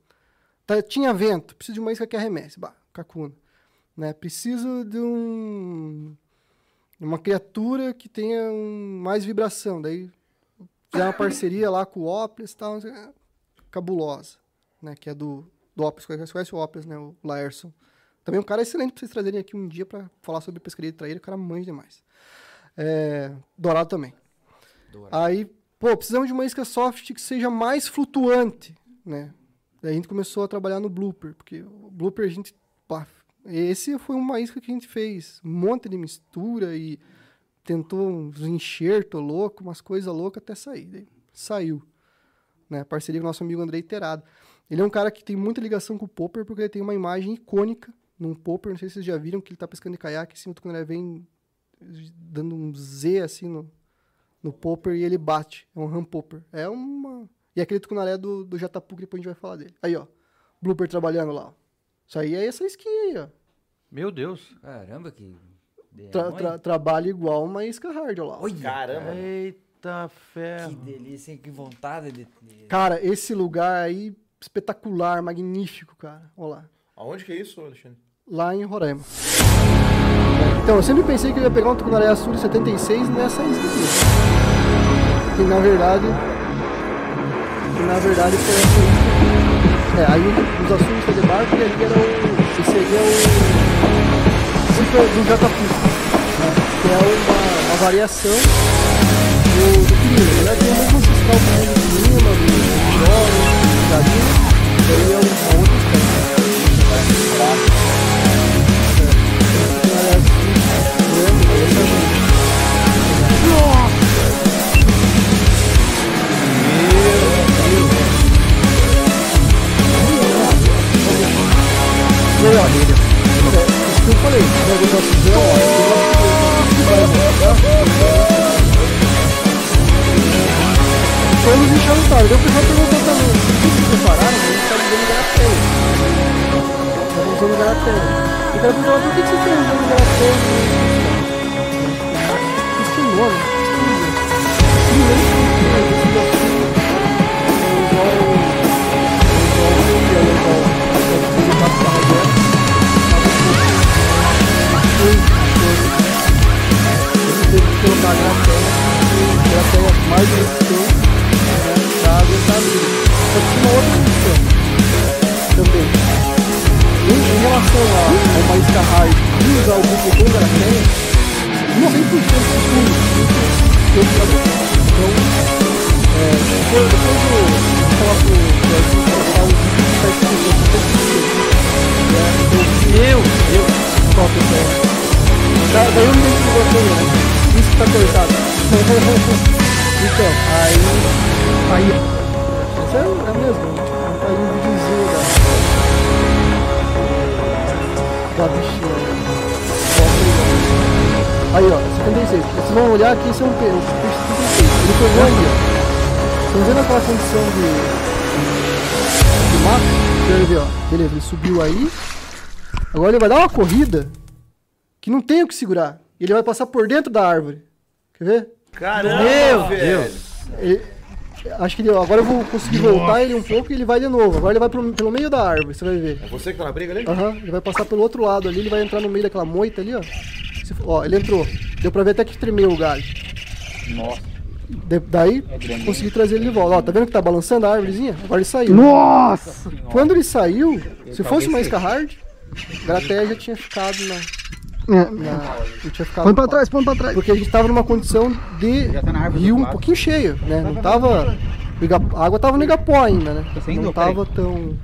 Tá, tinha vento, preciso de uma isca que arremesse, bah, cacuna. Né? Preciso de um uma criatura que tenha um, mais vibração. Daí fizer uma parceria lá com o Oples e tal, cabulosa, né? Que é do, do Oples, você conhece o Oples, né? O Laerson. Também um cara excelente pra vocês trazerem aqui um dia pra falar sobre pescaria de traíra, o cara manja demais. É, dourado também. Dourado. Aí, pô, precisamos de uma isca soft que seja mais flutuante, né? Daí a gente começou a trabalhar no blooper, porque o blooper a gente, pá, esse foi uma isca que a gente fez, um monte de mistura e tentou uns enxerto louco, umas coisas loucas até sair. Daí saiu, né? Parceria com nosso amigo Andrei Terado. Ele é um cara que tem muita ligação com o Popper, porque ele tem uma imagem icônica num Popper, não sei se vocês já viram, que ele tá pescando de caiaque, assim, o tucunaré vem dando um Z, assim, no, no Popper e ele bate. É um ram Popper. É uma... E aquele tucunaré do, do Jatapu, que depois a gente vai falar dele. Aí, ó. Blooper trabalhando lá, ó. Isso aí é essa skin aí, ó. Meu Deus. Caramba, que. Tra- tra- trabalha igual uma isca hard, ó lá. Olha, Caramba. Eita Que ferro. delícia, hein? que vontade de. de- Cara, esse lugar aí, espetacular, magnífico, cara. Ó lá. Aonde que é isso, Alexandre? Lá em Roraima. Então, eu sempre pensei que eu ia pegar um tucunaré Açuri 76 nessa isca aqui. E na verdade... E na verdade foi essa isca. É, aí os foi de barco e ali era o... Aí é o... Isca do Jatapu. Né? Que é uma, uma variação do, do Quirino. Verdade, tem o mesmo ancestral do Quirino, do Piroro, do Jardim. Eu falei, né, do nosso Zé, ó, que vai voltar. Todos enchantados. Daí o pessoal perguntou também, o que vocês prepararam? A gente tá usando garapéia. Tá usando garapéia. E o cara perguntou, por que que vocês estão usando garapéia? Isso é nome. Que na terra, ela pega mais resistente né, para aguentar a vida. Só que uma outra questão também. Em, relação a, uma isca hard e usar o buco com garateia, 90% de tudo tem que. Então, é, depois, depois eu falar pro Brasil colocar o vídeo que está escrito aqui, tem que. É, eu, eu, top, então. Da- Daí eu me identifico com você, né? Isso tá cortado. Então, aí. Aí. Essa é a mesma. né? Tá aí um videozinho da. Da bichinha. Aí, ó, 76. Vocês vão olhar aqui, esse é um pe- um peixe 76. Ele pegou aí, ó. Estão vendo aquela condição de. de mato? Deixa eu ver, ó. Beleza, ele subiu aí. Agora ele vai dar uma corrida que não tem o que segurar. E ele vai passar por dentro da árvore. Quer ver? Caramba, Meu velho. Deus. Ele- acho que ele, agora eu vou conseguir voltar ele um pouco e ele vai de novo. Agora ele vai pro- pelo meio da árvore, você vai ver. É você que tá na briga ali? Aham, ele vai passar pelo outro lado ali, ele vai entrar no meio daquela moita ali, ó. Se- ó, ele entrou. Deu pra ver até que tremeu o galho. Nossa. De- daí, grande, consegui trazer ele de volta. Ó, tá vendo que tá balançando a árvorezinha? Agora ele saiu. Nossa! Quando ele saiu, se fosse uma isca hard, a gratéia já tinha ficado na. Na não tinha ficado Põe pra trás, põe pra trás. Porque a gente tava numa condição de tá rio um pouquinho cheio, né? Não tava. o A água tava no Igapó ainda, né? saindo? Não tava tão.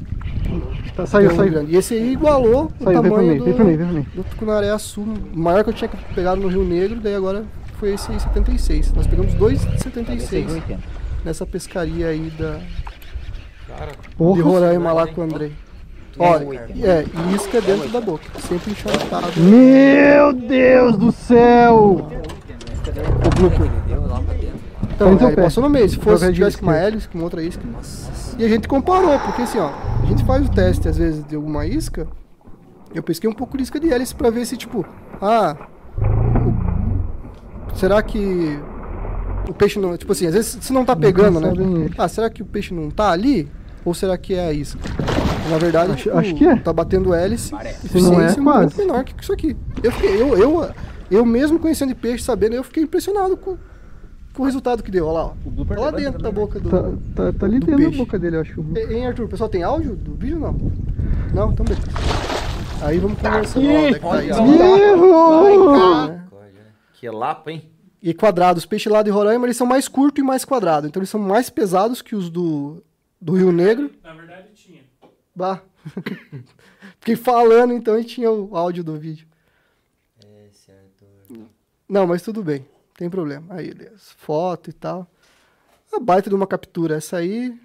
Tá, saiu, tão saiu. grande. E esse aí igualou o Saiu, vem pra tamanho mim, do, vem pra mim, mim. do Tucunaré Sul. O maior que eu tinha pegado no Rio Negro, daí agora foi esse aí, 76. Nós pegamos dois de 76 nessa pescaria aí da, de Porra. Roraima lá com o Andrei. Olha, é, e isca dentro da boca, sempre encharcado. Meu Deus do céu! O blooper. Então, teu é, passou no meio. Se fosse Teu pé se tivesse de com uma hélice, com outra isca. E a gente comparou, porque assim, ó, a gente faz o teste às vezes de alguma isca. Eu pesquei um pouco de isca de hélice pra ver se, tipo, ah, o- será que o peixe não. Tipo assim, às vezes se não tá pegando, né? pensado em- Ah, será que o peixe não tá ali? Ou será que é a isca? Na verdade, Acho- tipo, acho que é. tá batendo hélice. Se não é, um pouco menor que isso aqui. Eu, fiquei, eu, eu, eu mesmo conhecendo de peixe, sabendo, eu fiquei impressionado com, com o resultado que deu. Olha lá, ó. Tá lá dentro da boca do. Tá, tá, tá ali do dentro da peixe. boca dele, eu acho. E- Hein, Arthur? Pessoal tem áudio do vídeo ou não? Não? Então beleza. Aí vamos conversando. Ó, onde é que tá? Errou! Né? Que lapa, hein? E quadrados. Os peixes lá de Roraima, eles são mais curtos e mais quadrados. Então eles são mais pesados que os do, do Rio Negro. Na verdade. Bah. Fiquei falando, então, e tinha o áudio do vídeo. Não, mas tudo bem. Tem problema. Aí, beleza. Foto e tal. A baita de uma captura. Essa aí,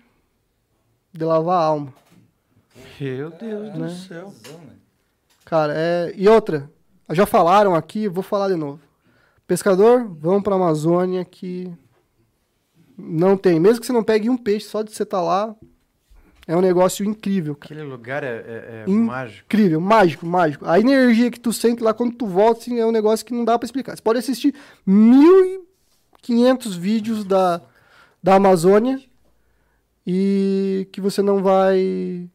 de lavar a alma. Meu Deus do Né? céu. Cara, é... E outra. Já falaram aqui, vou falar de novo. Pescador, vão pra Amazônia que não tem. Mesmo que você não pegue um peixe, só de você estar lá, é um negócio incrível, cara. Aquele lugar é, é- é mágico. Incrível, mágico, mágico. A energia que tu sente lá quando tu volta assim, é um negócio que não dá pra explicar. Você pode assistir 1.500 vídeos da, da Amazônia e que você não vai.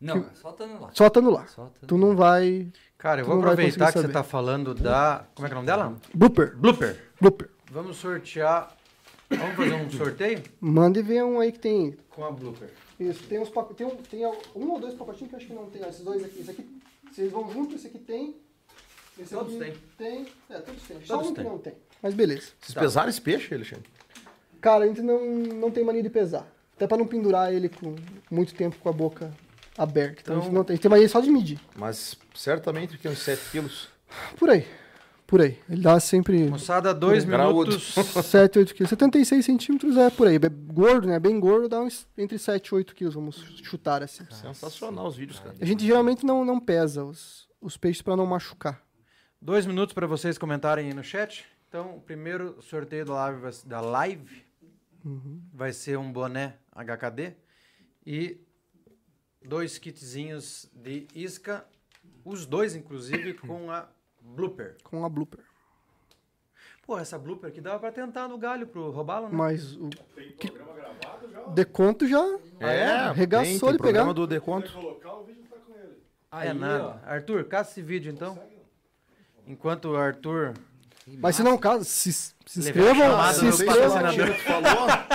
Não, só tá no lá. Só estando lá. Só tá Tu não vai. Cara, eu vou aproveitar que você tá falando da. Como é que é o nome dela? Blooper. Blooper. Blooper. Vamos sortear. Vamos fazer um sorteio Manda e vê um aí que tem. com a Blooper. Isso, tem uns tem, um, tem um ou dois pacotinhos que eu acho que não tem. ó, Esses dois aqui. Esse aqui, vocês vão junto, esse aqui tem. Esse Todos aqui têm. Tem. É, todos têm. Só Todos um que têm. não tem. Mas beleza. Vocês pesaram esse peixe, Alexandre? Cara, a gente não, não tem mania de pesar. Até pra não pendurar ele com muito tempo com a boca aberta. Então, a, gente Então- não tem, a gente tem mania só de medir. Mas certamente que uns 7 quilos. Por aí. Por aí. Ele dá sempre Moçada, dois Graúdo. minutos. 7, 8 quilos. 76 centímetros é por aí. É Gordo, né? Bem gordo, dá uns entre 7 e 8 quilos, vamos chutar assim. Sensacional os vídeos, cara. A gente geralmente não, não pesa os, os peixes pra não machucar. Dois minutos para vocês comentarem aí no chat. Então, o primeiro sorteio da live, vai- da live vai ser um boné HKD e dois kitzinhos de isca, os dois, inclusive, com a Blooper. Com a blooper. Pô, essa Blooper aqui dava para tentar no galho pro roubá-lo, né? Mas o. Que... Deconto já. É, Arregaçou tem, tem ele programa pegar. do Deconto. é nada. Arthur, caça esse vídeo então. Enquanto o Arthur. Mas se não caso, se, se inscrevam. Se inscrevam. uma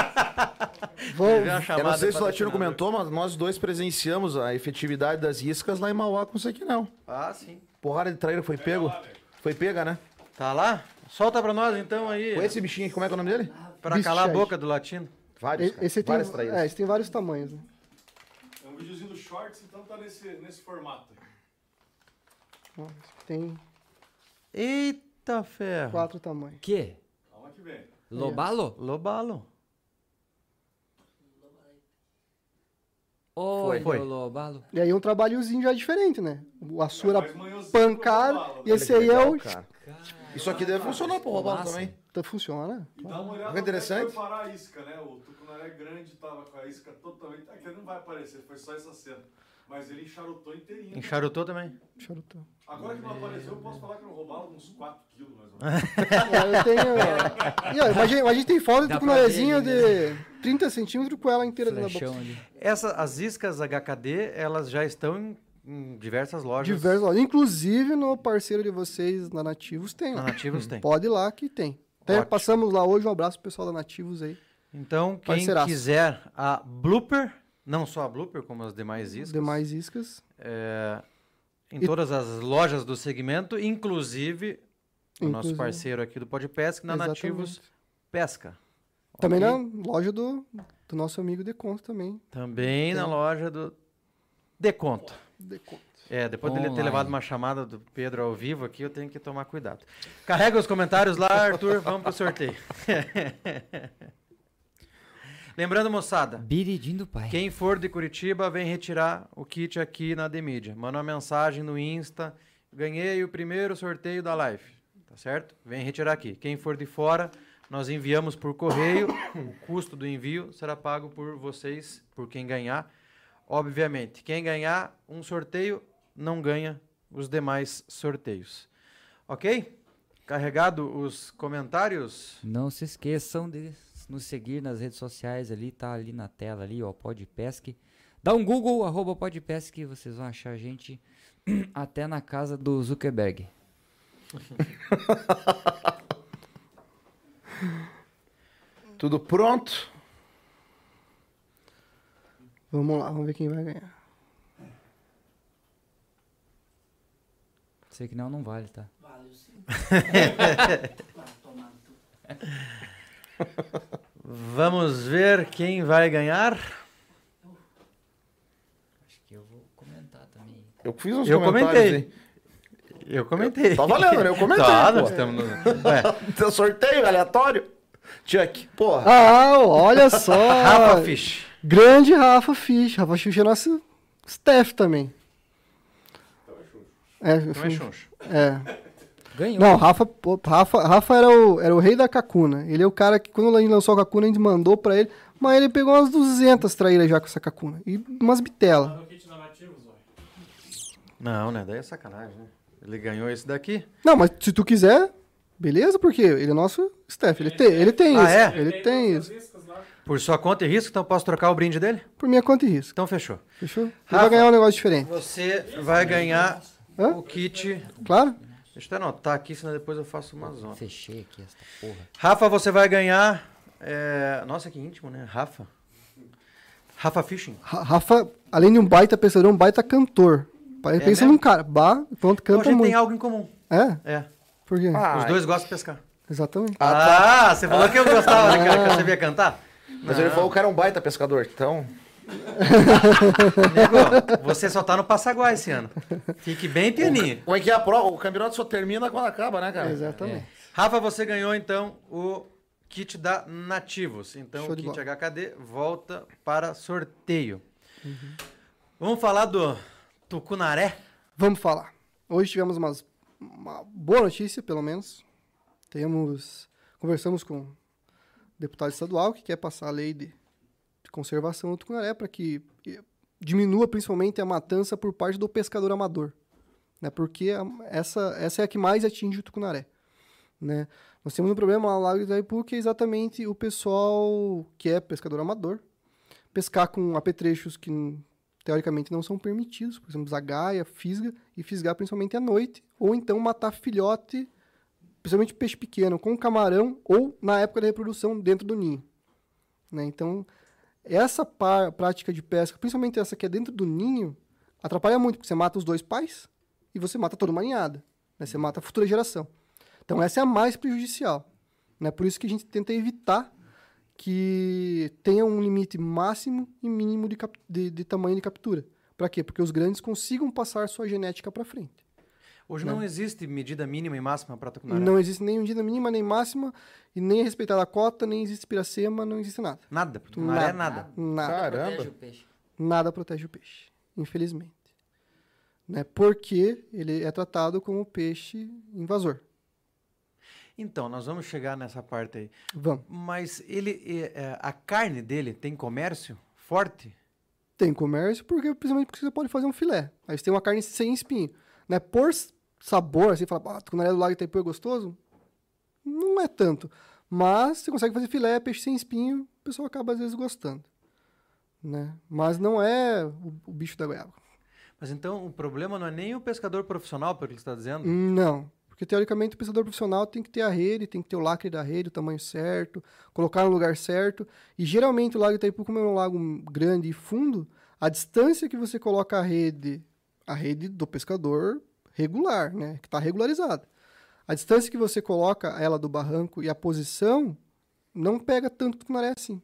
Eu não sei se o Latino comentou, mas nós dois presenciamos a efetividade das iscas lá em Mauá com o Sequinel. Ah, sim. Porrada de traíra foi pego. Foi pega, né? Tá lá? Solta pra nós então aí. Com esse bichinho aqui, como é que é o nome dele? Pra calar a boca do latino. Vários, cara. Esse tem, Várias traíras. é, esse tem vários tamanhos. Né? É um videozinho do Shorts, então tá nesse, nesse formato. Ó, esse aqui Tem Eita ferro. quatro tamanhos. Que? Calma que vem. Lobalo? Lobalo. Olha Foi. Lobalo. E aí é um trabalhozinho já diferente, né? O pancada pro robalo, e né? esse aí é o... cara. Isso aqui deve funcionar pro Massa. também. Então funciona. E dá uma olhada é interessante. foi parar a isca, né? O tucunaré grande tava com a isca totalmente... Aqui não vai aparecer, foi só essa cena. Mas ele encharotou inteirinho. Encharutou também. Charutou. Agora que não apareceu, eu posso falar que não roubaram uns 4 quilos, mais ou menos. É, eu tenho... E, ó, imagina, a gente tem foto Dá ver tucunarezinho ali, de 30 centímetros com ela inteira dentro da boca. Essa, as iscas HKD, elas já estão em, em diversas lojas. Diversos, ó. Inclusive no parceiro de vocês, na Nativos, tem. Na. Nativos tem. Pode ir lá que tem. Até passamos lá hoje, um abraço pro pessoal da Nativos aí. Então, quem Parceiraço. quiser a Blooper, não só a Blooper, como as demais iscas, Demais iscas. é, em E- todas as lojas do segmento, inclusive o nosso Inclusive. parceiro aqui do Podpesc, na Nativos Exatamente. Pesca. Também Ok? na loja do, do nosso amigo Deconto também. Também na Tem. loja do Deconto. Deconto. É, depois dele ter Online. levado uma chamada do Pedro ao vivo aqui, eu tenho que tomar cuidado. Carrega os comentários lá, Arthur, vamos pro sorteio. Lembrando, moçada, Biridim do pai. quem for de Curitiba, vem retirar o kit aqui na Demídia. Manda uma mensagem no Insta. Ganhei o primeiro sorteio da live. Tá certo? Vem retirar aqui. Quem for de fora, nós enviamos por correio. o custo do envio será pago por vocês, por quem ganhar. Obviamente, quem ganhar um sorteio não ganha os demais sorteios. Ok? Carregado os comentários? Não se esqueçam de nos seguir nas redes sociais ali, tá ali na tela ali, ó, Podpesc. Dá um Google, arroba Podpesc, vocês vão achar a gente até na casa do Zuckerberg. Tudo pronto? Vamos lá, vamos ver quem vai ganhar. Sei que não, não vale, tá? Vamos ver quem vai ganhar. Acho que eu vou comentar também. Eu fiz uns Eu comentários comentei. aí. Eu comentei. Tá valendo, né? Eu comentei, Tá, nós estamos no... Teu sorteio aleatório? Chuck, porra. Ah, olha só! Rafa Fish. Grande Rafa Fish. Rafa Fish é nosso staff também. É, Então é enfim, chuncho. é. Ganhou. Não, Rafa, Rafa, Rafa era, o, era o rei da Kakuna. Ele é o cara que, quando a gente lançou a Kakuna, a gente mandou pra ele. Mas ele pegou umas 200 traíras já com essa Kakuna. E umas bitela. Não, né? Daí é sacanagem, né? Ele ganhou esse daqui. Não, mas se tu quiser, beleza, porque ele é nosso staff. Ele tem, ele tem Ah, isso. é? Ele tem todas isso. Por sua conta e risco, então posso trocar o brinde dele? Por minha conta e risco. Então fechou. Fechou? Ele Rafa. vai ganhar um negócio diferente. Você vai ganhar Hã? o kit. Claro? Deixa eu até anotar aqui, senão depois eu faço uma zona. Fechei aqui essa porra. Rafa, você vai ganhar. é, Nossa, que íntimo, né? Rafa. Rafa Fishing. Ra- Rafa, além de um baita pensador, é um baita cantor. Pa- Pensa mesmo? num cara. Bah, pronto, Então a canta gente muito. tem algo em comum. É? É. Por quê? Ah, Os dois gostam de pescar. Exatamente. Ah, você falou que eu gostava de cara que eu sabia cantar? Mas ele falou que o cara é um baita pescador, então. Nego, você só tá no Passaguá esse ano. Fique bem pianinho. Como é que é a prova? O campeonato só termina quando acaba, né, cara? Exatamente. Rafa, você ganhou então o kit da Nativos. Então Show o kit bola. HKD volta para sorteio. Vamos falar do Tucunaré? Vamos falar. Hoje tivemos umas, uma boa notícia, pelo menos. Temos, conversamos com o deputado estadual que quer passar a lei de conservação do tucunaré para que eh, diminua principalmente a matança por parte do pescador amador. Né? Porque essa, essa é a que mais atinge o tucunaré. Né? Nós temos um problema lá no Lago de Itaipu é exatamente o pessoal que é pescador amador pescar com apetrechos que teoricamente não são permitidos, por exemplo, zagaia, fisga, e fisgar principalmente à noite, ou então matar filhote, principalmente peixe pequeno, com camarão, ou na época da reprodução dentro do ninho. Né? Então, essa prática de pesca, principalmente essa que é dentro do ninho, atrapalha muito, porque você mata os dois pais e você mata toda uma ninhada. Né? Você mata a futura geração. Então, essa é a mais prejudicial. Né? Por isso que a gente tenta evitar que tenha um limite máximo e mínimo de, de- de tamanho de captura. Para quê? Porque os grandes consigam passar sua genética para frente. Hoje Né? não existe medida mínima e máxima para tucunaré. Não existe nem medida mínima, nem máxima, e nem respeitada a cota, nem existe piracema, não existe nada. Nada. Para tucunaré é Nada. nada. Nada. Caramba. Protege o peixe. Nada protege o peixe, infelizmente. Né? Porque ele é tratado como peixe invasor. Então, nós vamos chegar nessa parte aí. Vamos. Mas ele, é, é, a carne dele tem comércio forte? Tem comércio, porque principalmente porque você pode fazer um filé. Aí você tem uma carne sem espinho. Né? Por sabor, assim, fala, ah, tucunaré do lago Itaipu é gostoso? Não é tanto. Mas você consegue fazer filé, peixe sem espinho, o pessoal acaba às vezes gostando. Né? Mas não é o, o bicho da goiaba. Mas então o problema não é nem o pescador profissional, pelo que você está dizendo? Não. Porque teoricamente o pescador profissional tem que ter a rede, tem que ter o lacre da rede, o tamanho certo, colocar no lugar certo. E geralmente o Lago Itaipu, como é um lago grande e fundo, a distância que você coloca a rede, a rede do pescador regular, né? Que está regularizada. A distância que você coloca ela do barranco e a posição não pega tanto tucunaré assim,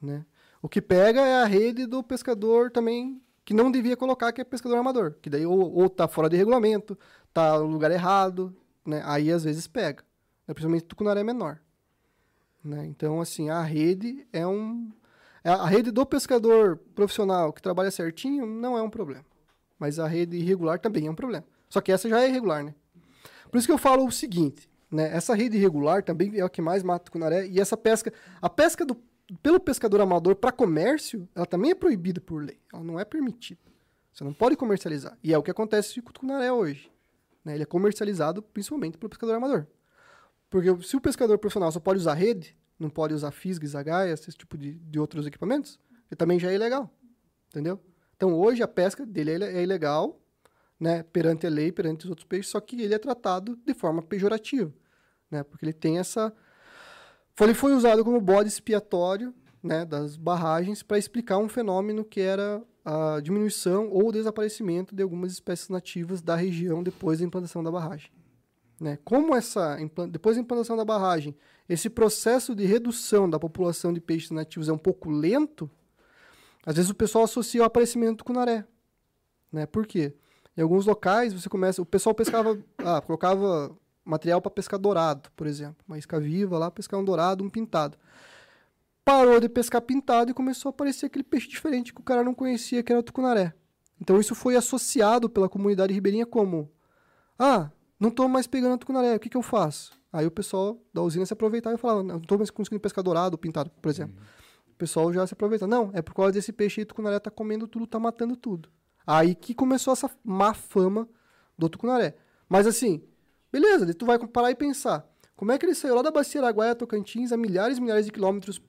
né? O que pega é a rede do pescador também que não devia colocar, que é pescador amador. Que daí ou, ou tá fora de regulamento, tá no lugar errado, né? Aí às vezes pega. Né? Principalmente tucunaré menor. Né? Então, assim, a rede é um... a- A rede do pescador profissional que trabalha certinho não é um problema. Mas a rede irregular também é um problema. Só que essa já é irregular, né? Por isso que eu falo o seguinte, né? Essa rede irregular também é o que mais mata tucunaré. E essa pesca... A pesca do, pelo pescador amador para comércio, ela também é proibida por lei. Ela não é permitida. Você não pode comercializar. E é o que acontece com o tucunaré hoje. né? Ele é comercializado principalmente pelo pescador amador. Porque se o pescador profissional só pode usar rede, não pode usar fisga, zagaia, esse tipo de, de outros equipamentos, ele também já é ilegal. Entendeu? Então hoje a pesca dele é é ilegal, né, perante a lei, perante os outros peixes, só que ele é tratado de forma pejorativa, né? Porque ele tem essa ele foi usado como bode expiatório, né, das barragens para explicar um fenômeno que era a diminuição ou desaparecimento de algumas espécies nativas da região depois da implantação da barragem. Né? Como essa depois da implantação da barragem, esse processo de redução da população de peixes nativos é um pouco lento, às vezes o pessoal associa o aparecimento do cunaré. Né? Por quê? Em alguns locais você começa, o pessoal pescava, ah, colocava material para pescar dourado, por exemplo, uma isca viva lá, pescar um dourado, um pintado. Parou de pescar pintado e começou a aparecer aquele peixe diferente que o cara não conhecia, que era o tucunaré. Então isso foi associado pela comunidade ribeirinha como: ah, não estou mais pegando tucunaré, o que, que eu faço? Aí o pessoal da usina se aproveitava e falava: não estou mais conseguindo pescar dourado, pintado, por exemplo. O pessoal já se aproveita. Não, é por causa desse peixe aí, o tucunaré tá comendo tudo, tá matando tudo. Aí que começou essa má fama do tucunaré. Mas assim, beleza, tu vai parar e pensar. Como é que ele saiu lá da Bacia Araguaia, Tocantins, a milhares e milhares de quilômetros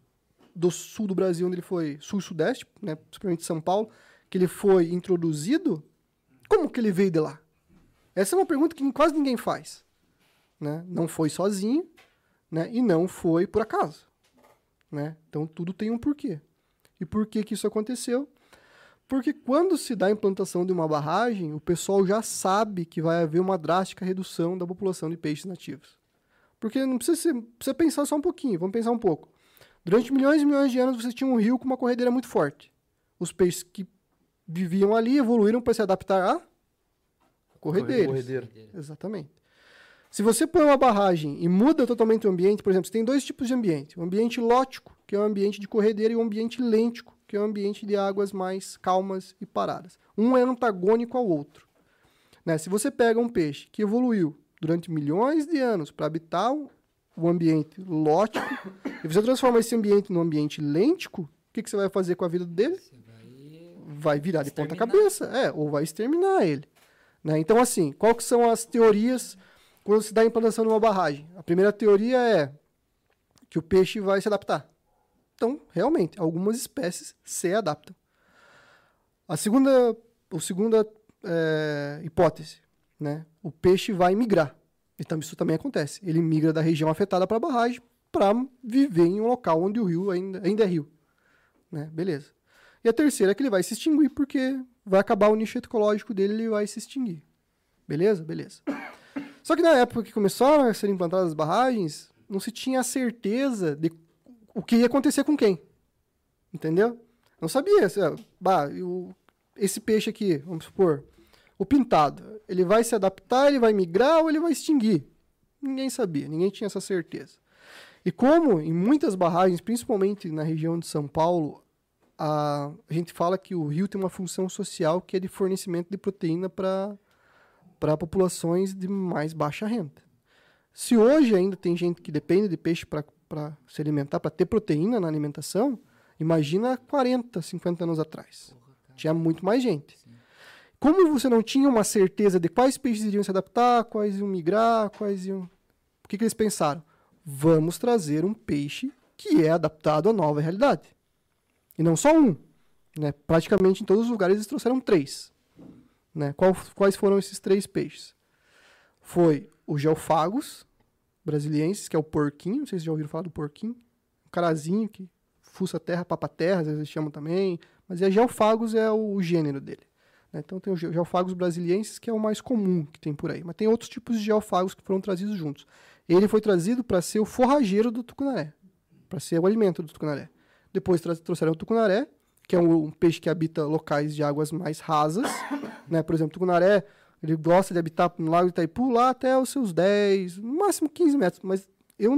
do sul do Brasil, onde ele foi sul e sudeste, né, principalmente São Paulo, que ele foi introduzido? Como que ele veio de lá? Essa é uma pergunta que quase ninguém faz. Né? Não foi sozinho, né? E não foi por acaso. Né? Então tudo tem um porquê. E por que, que isso aconteceu? Porque quando se dá a implantação de uma barragem, o pessoal já sabe que vai haver uma drástica redução da população de peixes nativos. Porque não precisa, ser, precisa pensar só um pouquinho, vamos pensar um pouco. Durante milhões e milhões de anos você tinha um rio com uma corredeira muito forte. Os peixes que viviam ali evoluíram para se adaptar a corredeiras. Corredeiro. Exatamente. Se você põe uma barragem e muda totalmente o ambiente, por exemplo, você tem dois tipos de ambiente. O ambiente lótico, que é o ambiente de corredeira, e o ambiente lêntico, que é o ambiente de águas mais calmas e paradas. Um é antagônico ao outro. Né? Se você pega um peixe que evoluiu durante milhões de anos para habitar o- ambiente lótico, e você transforma esse ambiente num ambiente lêntico, o que, que você vai fazer com a vida dele? Você vai vai virar de ponta Exterminar. cabeça, é, ou vai exterminar ele. Né? Então, assim, qual que são as teorias quando se dá a implantação de uma barragem? A primeira teoria é que o peixe vai se adaptar. Então, realmente, algumas espécies se adaptam. A segunda, a segunda é, hipótese, né? o peixe vai migrar. Então, isso também acontece. Ele migra da região afetada para a barragem para viver em um local onde o rio ainda, ainda é rio. Né? Beleza. E a terceira é que ele vai se extinguir porque vai acabar o nicho ecológico dele ele vai se extinguir. Beleza? Beleza. Só que na época que começaram a ser implantadas as barragens, não se tinha certeza de o que ia acontecer com quem. Entendeu? Não sabia. se, ah, bah, o- esse peixe aqui, vamos supor, O pintado, ele vai se adaptar, ele vai migrar ou ele vai extinguir? Ninguém sabia, ninguém tinha essa certeza. E como em muitas barragens, principalmente na região de São Paulo, a, a gente fala que o rio tem uma função social que é de fornecimento de proteína para populações de mais baixa renda. Se hoje ainda tem gente que depende de peixe para se alimentar, para ter proteína na alimentação, imagina 40, 50 anos atrás. Tinha muito mais gente. Como você não tinha uma certeza de quais peixes iriam se adaptar, quais iam migrar, quais iam. O que, que eles pensaram? Vamos trazer um peixe que é adaptado à nova realidade. E não só um. Né? Praticamente em todos os lugares eles trouxeram três. Né? Qual, quais foram esses três peixes? Foi o geofagos brasiliensis, que é o porquinho. Não sei se já ouviram falar do porquinho. Um carazinho que fuça terra, papa terra, às vezes chamam também. Mas é geofagos é o, gênero dele. Né? Então tem o geofagos brasiliensis, que é o mais comum que tem por aí. Mas tem outros tipos de geofagos que foram trazidos juntos. Ele foi trazido para ser o forrageiro do tucunaré, para ser o alimento do tucunaré. Depois trouxeram o tucunaré, que é um, um, peixe que habita locais de águas mais rasas. né? Por exemplo, tucunaré ele gosta de habitar no lago Itaipu lá até os seus 10, no máximo 15 metros. Mas eu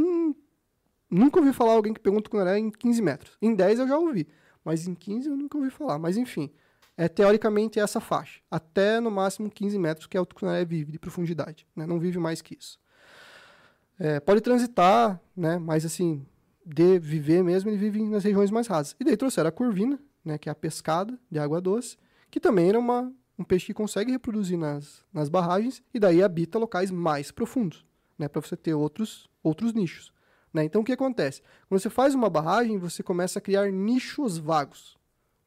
nunca ouvi falar alguém que pegou um tucunaré em 15 metros. Em 10 eu já ouvi, mas em 15 eu nunca ouvi falar. Mas enfim, é teoricamente essa faixa. Até no máximo 15 metros, que é o tucunaré vive de profundidade. Né? Não vive mais que isso. É, pode transitar, né? mas assim, de viver mesmo, ele vive nas regiões mais rasas. E daí trouxeram a curvina, né? que é a pescada de água doce, que também era uma, um peixe que consegue reproduzir nas, nas barragens e daí habita locais mais profundos, né? para você ter outros, outros nichos. Né? Então, o que acontece? Quando você faz uma barragem, você começa a criar nichos vagos.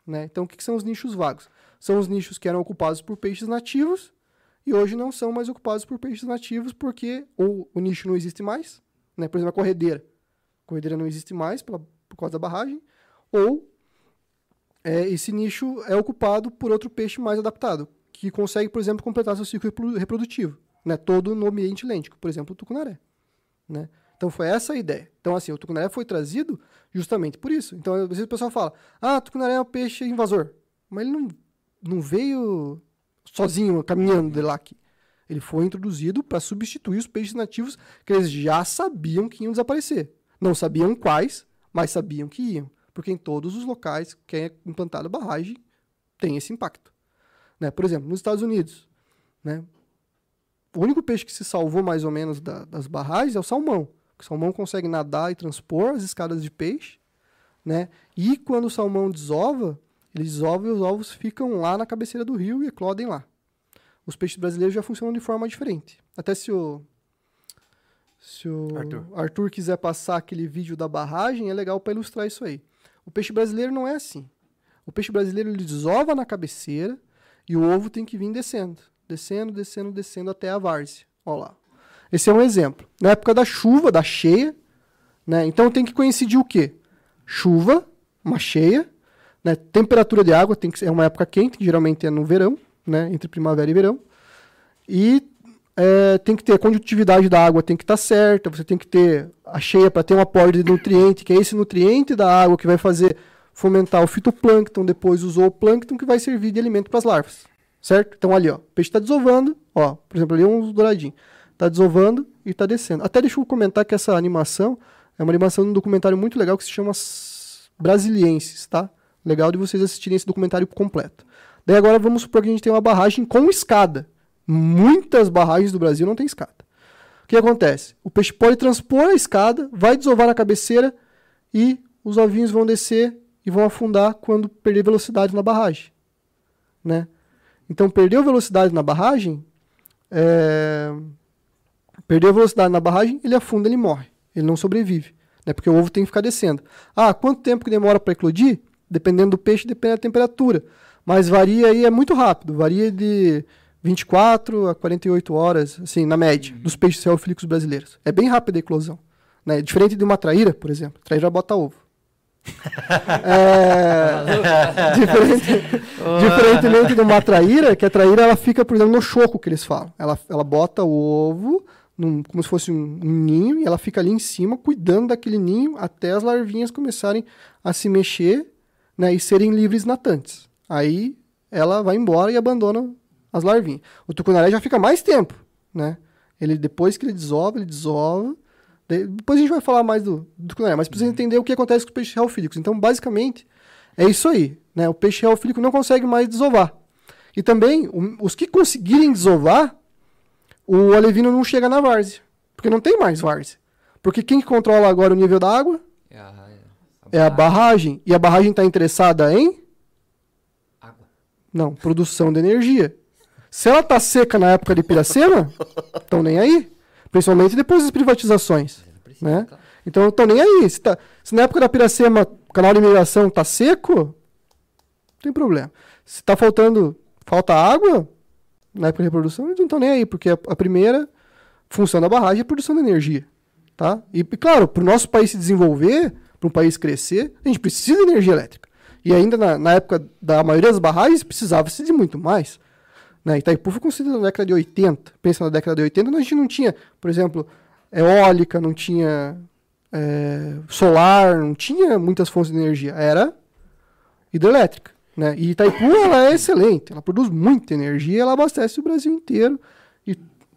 Né? Então, o que, que são os nichos vagos? São os nichos que eram ocupados por peixes nativos e hoje não são mais ocupados por peixes nativos porque ou o nicho não existe mais, né? por exemplo, a corredeira. A corredeira não existe mais pela, por causa da barragem, ou é, esse nicho é ocupado por outro peixe mais adaptado, que consegue, por exemplo, completar seu ciclo reprodutivo, né? todo no ambiente lêntico, por exemplo, o tucunaré. Né? Então foi essa a ideia. Então, assim, o tucunaré foi trazido justamente por isso. Então, às vezes o pessoal fala, ah, tucunaré é um peixe invasor. Mas ele não, não veio sozinho, caminhando de lá aqui. Ele foi introduzido para substituir os peixes nativos que eles já sabiam que iam desaparecer. Não sabiam quais, mas sabiam que iam. Porque em todos os locais que é implantada a barragem tem esse impacto. Né? Por exemplo, nos Estados Unidos, né? o único peixe que se salvou mais ou menos da, das barragens é o salmão. O salmão consegue nadar e transpor as escadas de peixe, né? E quando o salmão desova, ele desova e os ovos ficam lá na cabeceira do rio e eclodem lá. Os peixes brasileiros já funcionam de forma diferente. Até se o se o Arthur, Arthur quiser passar aquele vídeo da barragem, é legal para ilustrar isso aí. O peixe brasileiro não é assim. O peixe brasileiro ele desova na cabeceira e o ovo tem que vir descendo, descendo, descendo, descendo até a várzea. Olha lá. Esse é um exemplo. Na época da chuva, da cheia, né? Então tem que coincidir o quê? Chuva, uma cheia, né? temperatura de água tem que é uma época quente, que geralmente é no verão, né? Entre primavera e verão. E é, tem que ter a condutividade da água tem que estar tá certa, você tem que ter a cheia para ter um aporte de nutriente, que é esse nutriente da água que vai fazer fomentar o fitoplâncton, depois o zooplâncton que vai servir de alimento para as larvas. Certo? Então ali, ó, o peixe está desovando, ó, por exemplo, ali um douradinho. Tá desovando e tá descendo. Até deixa eu comentar que essa animação é uma animação de um documentário muito legal que se chama Brasilienses, tá? Legal de vocês assistirem esse documentário completo. Daí agora vamos supor que a gente tem uma barragem com escada. Muitas barragens do Brasil não tem escada. O que acontece? O peixe pode transpor a escada, vai desovar na cabeceira e os ovinhos vão descer e vão afundar quando perder velocidade na barragem. Né? Então, perdeu velocidade na barragem, é... Perdeu velocidade na barragem, ele afunda, ele morre. Ele não sobrevive. Né? Porque o ovo tem que ficar descendo. Ah, quanto tempo que demora para eclodir? Dependendo do peixe, depende da temperatura. Mas varia aí, é muito rápido. Varia de 24 a 48 horas, assim, na média, uhum. dos peixes ceofílicos brasileiros. É bem rápida a eclosão. Né? Diferente de uma traíra, por exemplo. A traíra bota ovo. é, diferente, diferentemente de uma traíra, que a traíra ela fica, por exemplo, no choco que eles falam. Ela, ela bota o ovo, num, como se fosse um, um, ninho, e ela fica ali em cima cuidando daquele ninho até as larvinhas começarem a se mexer né, e serem livres natantes. Aí ela vai embora e abandona as larvinhas. O tucunaré já fica mais tempo, né? Ele, depois que ele desova, ele desova. de- Depois a gente vai falar mais do, do tucunaré, mas precisa entender o que acontece com os peixes reofílicos. Então, basicamente, é isso aí, né? O peixe reofílico não consegue mais desovar. E também, o- os que conseguirem desovar, o alevino não chega na várzea. Porque não tem mais várzea. Porque quem que controla agora o nível da água É a, é a barragem. E a barragem está interessada em Água. Não, produção de energia. Se ela tá seca na época de Piracema, estão nem aí. Principalmente depois das privatizações. Precisa, Né? claro. Então não estão nem aí. Se, tá- se na época da Piracema o canal de migração tá seco, não tem problema. Se tá faltando, falta água, na época de reprodução, eles não estão nem aí, porque a, a primeira função da barragem é a produção de energia. Tá? E, e, claro, para o nosso país se desenvolver, para um país crescer, a gente precisa de energia elétrica. E ainda na, na época da maioria das barragens, precisava-se de muito mais. Né? Itaipu foi construída na década de 80. Pensa na década de 80, a gente não tinha, por exemplo, eólica, não tinha é, solar, não tinha muitas fontes de energia. Era hidrelétrica. Né? E Itaipu ela é excelente, ela produz muita energia, ela abastece o Brasil inteiro. E,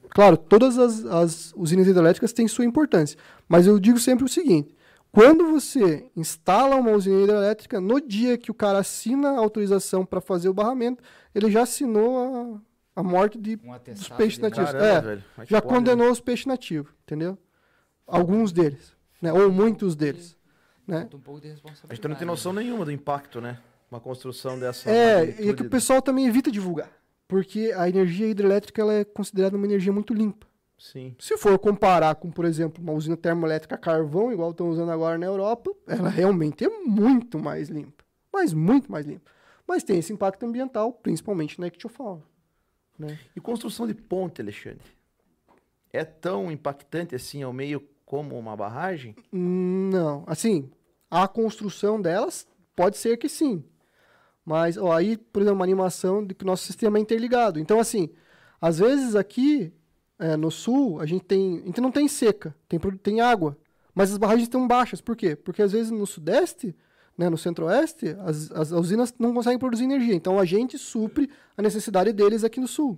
claro, todas as, as usinas hidrelétricas têm sua importância. Mas eu digo sempre o seguinte: quando você instala uma usina hidrelétrica, no dia que o cara assina a autorização para fazer o barramento, ele já assinou a, a morte de, Um dos peixes de nativos. Caramba, É, velho. Já pode, condenou os peixes nativos, entendeu? Alguns deles, né? Ou muitos deles, né? Um pouco de responsabilidade. A gente não tem noção nenhuma do impacto, né? Uma construção dessa. É, e é que o pessoal também evita divulgar, porque a energia hidrelétrica ela é considerada uma energia muito limpa. Sim. Se for comparar com, por exemplo, uma usina termoelétrica a carvão, igual estão usando agora na Europa, ela realmente é muito mais limpa. Mas muito mais limpa. Mas tem esse impacto ambiental, principalmente na ictiofauna. Né? E construção de ponte, Alexandre? É tão impactante assim ao meio como uma barragem? Não, assim, a construção delas pode ser que sim. Mas ó, aí, por exemplo, uma animação de que o nosso sistema é interligado. Então, assim, às vezes aqui é, no sul, a gente tem. A gente não tem seca, tem, tem água. Mas as barragens estão baixas. Por quê? Porque às vezes no sudeste, né, no centro-oeste, as, as usinas não conseguem produzir energia. Então a gente supre a necessidade deles aqui no sul.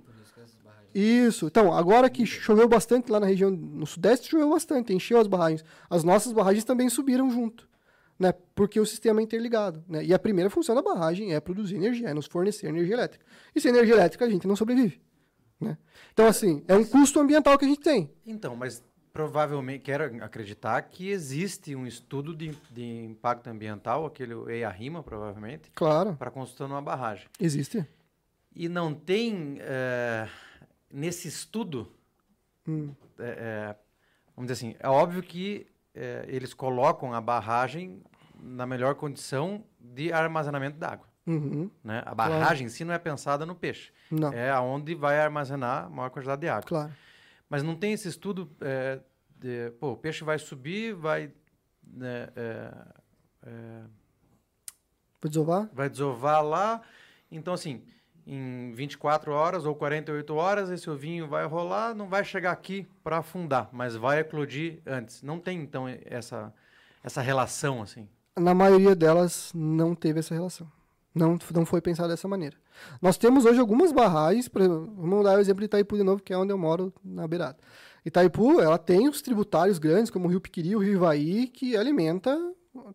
Isso. Então, agora que choveu bastante lá na região, no sudeste choveu bastante, encheu as barragens. As nossas barragens também subiram junto, né? Porque o sistema é interligado, né? E a primeira função da barragem é produzir energia, é nos fornecer energia elétrica. E sem energia elétrica a gente não sobrevive, né? Então, assim, é um custo ambiental que a gente tem. Então, mas provavelmente, quero acreditar que existe um estudo de, de impacto ambiental, aquele EIA-RIMA, provavelmente, Claro, para construção de uma barragem. existe. E não tem, eh, nesse estudo, Hum. eh, eh, vamos dizer assim, é óbvio que eles colocam a barragem na melhor condição de armazenamento d'água. Uhum. Né? A barragem em si não é pensada no peixe. Não, É aonde vai armazenar a maior quantidade de água. claro. Mas não tem esse estudo é, de, pô, o peixe vai subir, vai, né, é, é, Vou desovar? vai desovar lá. Então, assim, em 24 horas ou 48 horas, esse ovinho vai rolar, não vai chegar aqui para afundar, mas vai eclodir antes. Não tem, então, essa, essa relação, assim. Na maioria delas não teve essa relação. Não, não foi pensado dessa maneira. Nós temos hoje algumas barragens, por exemplo, vamos dar o exemplo de Itaipu de novo, que é onde eu moro, na beirada. Itaipu, ela tem os tributários grandes, como o Rio Piquiri, o Rio Ivaí, que alimenta,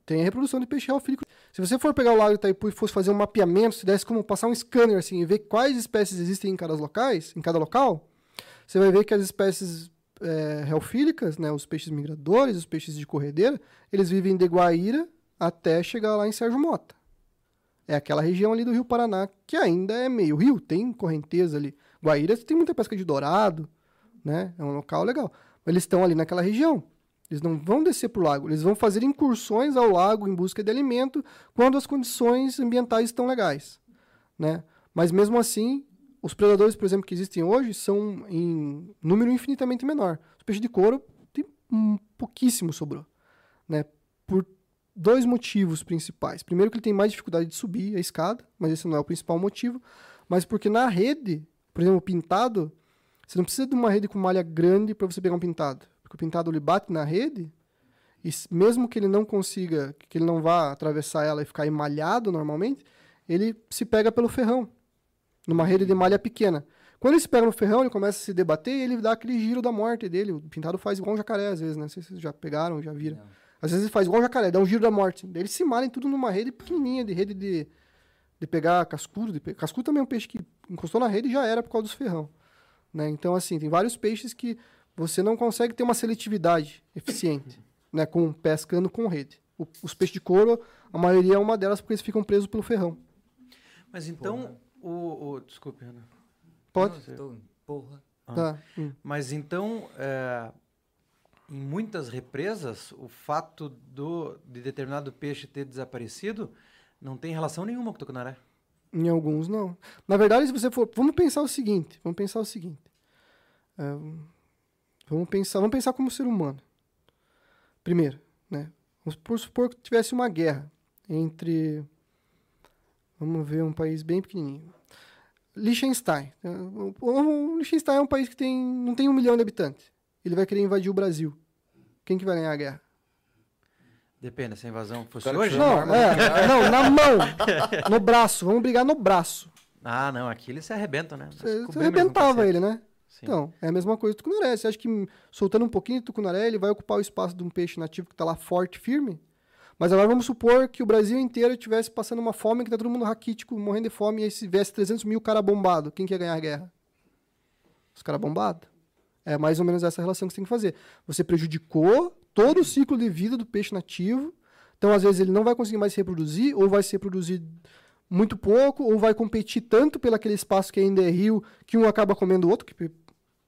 tem a reprodução de peixe reofílico. Se você for pegar o lago Itaipu e fosse fazer um mapeamento, se desse como passar um scanner assim, e ver quais espécies existem em cada locais, em cada local, você vai ver que as espécies é, né, os peixes migradores, os peixes de corredeira, eles vivem de Guaíra até chegar lá em Sérgio Mota. É aquela região ali do Rio Paraná, que ainda é meio rio, tem correnteza ali. Guaíra tem muita pesca de dourado, né? É um local legal. Eles estão ali naquela região. Eles não vão descer para o lago, eles vão fazer incursões ao lago em busca de alimento quando as condições ambientais estão legais, né? Mas mesmo assim, os predadores, por exemplo, que existem hoje são em número infinitamente menor. Os peixes de couro tem um pouquíssimo sobrou, né? Por dois motivos principais. Primeiro que ele tem mais dificuldade de subir a escada, mas esse não é o principal motivo, mas porque na rede, por exemplo, pintado, você não precisa de uma rede com malha grande para você pegar um pintado, porque o pintado ele bate na rede e mesmo que ele não consiga, que ele não vá atravessar ela e ficar emalhado normalmente, ele se pega pelo ferrão. numa rede de malha pequena. Quando ele se pega no ferrão, ele começa a se debater e ele dá aquele giro da morte dele. O pintado faz igual um jacaré, às vezes, né? Não sei se vocês já pegaram, já viram. Não. Às vezes ele faz igual um jacaré, dá um giro da morte. Daí eles se malhem tudo numa rede pequenininha, de rede de, de pegar cascudo. De pe... Cascudo também é um peixe que encostou na rede e já era por causa dos ferrão. Né? Então, assim, tem vários peixes que você não consegue ter uma seletividade eficiente, né? Com pescando com rede. O- os peixes de couro, a maioria é uma delas porque eles ficam presos pelo ferrão. Mas então, o, o- Desculpe, Ana. Pode? Não, tô- Porra. Tá. Hum. Mas então, é, em muitas represas, o fato do, de determinado peixe ter desaparecido não tem relação nenhuma com o tucunaré. Em alguns, não. Na verdade, se você for. Vamos pensar o seguinte. Vamos pensar o seguinte. É, vamos pensar, vamos pensar como ser humano. Primeiro, né? Vamos supor, que tivesse uma guerra entre. Vamos ver um país bem pequenininho. Liechtenstein. É, o Liechtenstein é um país que tem, não tem um milhão de habitantes. Ele vai querer invadir o Brasil. Quem que vai ganhar a guerra? Depende, se a invasão fosse Cara, hoje. Não, é, não, na mão. No braço. Vamos brigar no braço. Ah, não, aqui eles se arrebentam, né? Você, você arrebentava ele, né? Sim. Então, é a mesma coisa do tucunaré. Você acha que soltando um pouquinho de tucunaré, ele vai ocupar o espaço de um peixe nativo que está lá forte, firme? Mas agora vamos supor que o Brasil inteiro estivesse passando uma fome, que tá todo mundo raquítico, morrendo de fome, e aí se tivesse 300 mil caras bombados. Quem que ia ganhar a guerra? Os caras bombados. É mais ou menos essa relação que você tem que fazer. Você prejudicou todo o ciclo de vida do peixe nativo, então às vezes ele não vai conseguir mais se reproduzir, ou vai se reproduzir muito pouco, ou vai competir tanto pelo aquele espaço que ainda é rio, que um acaba comendo o outro, que pe-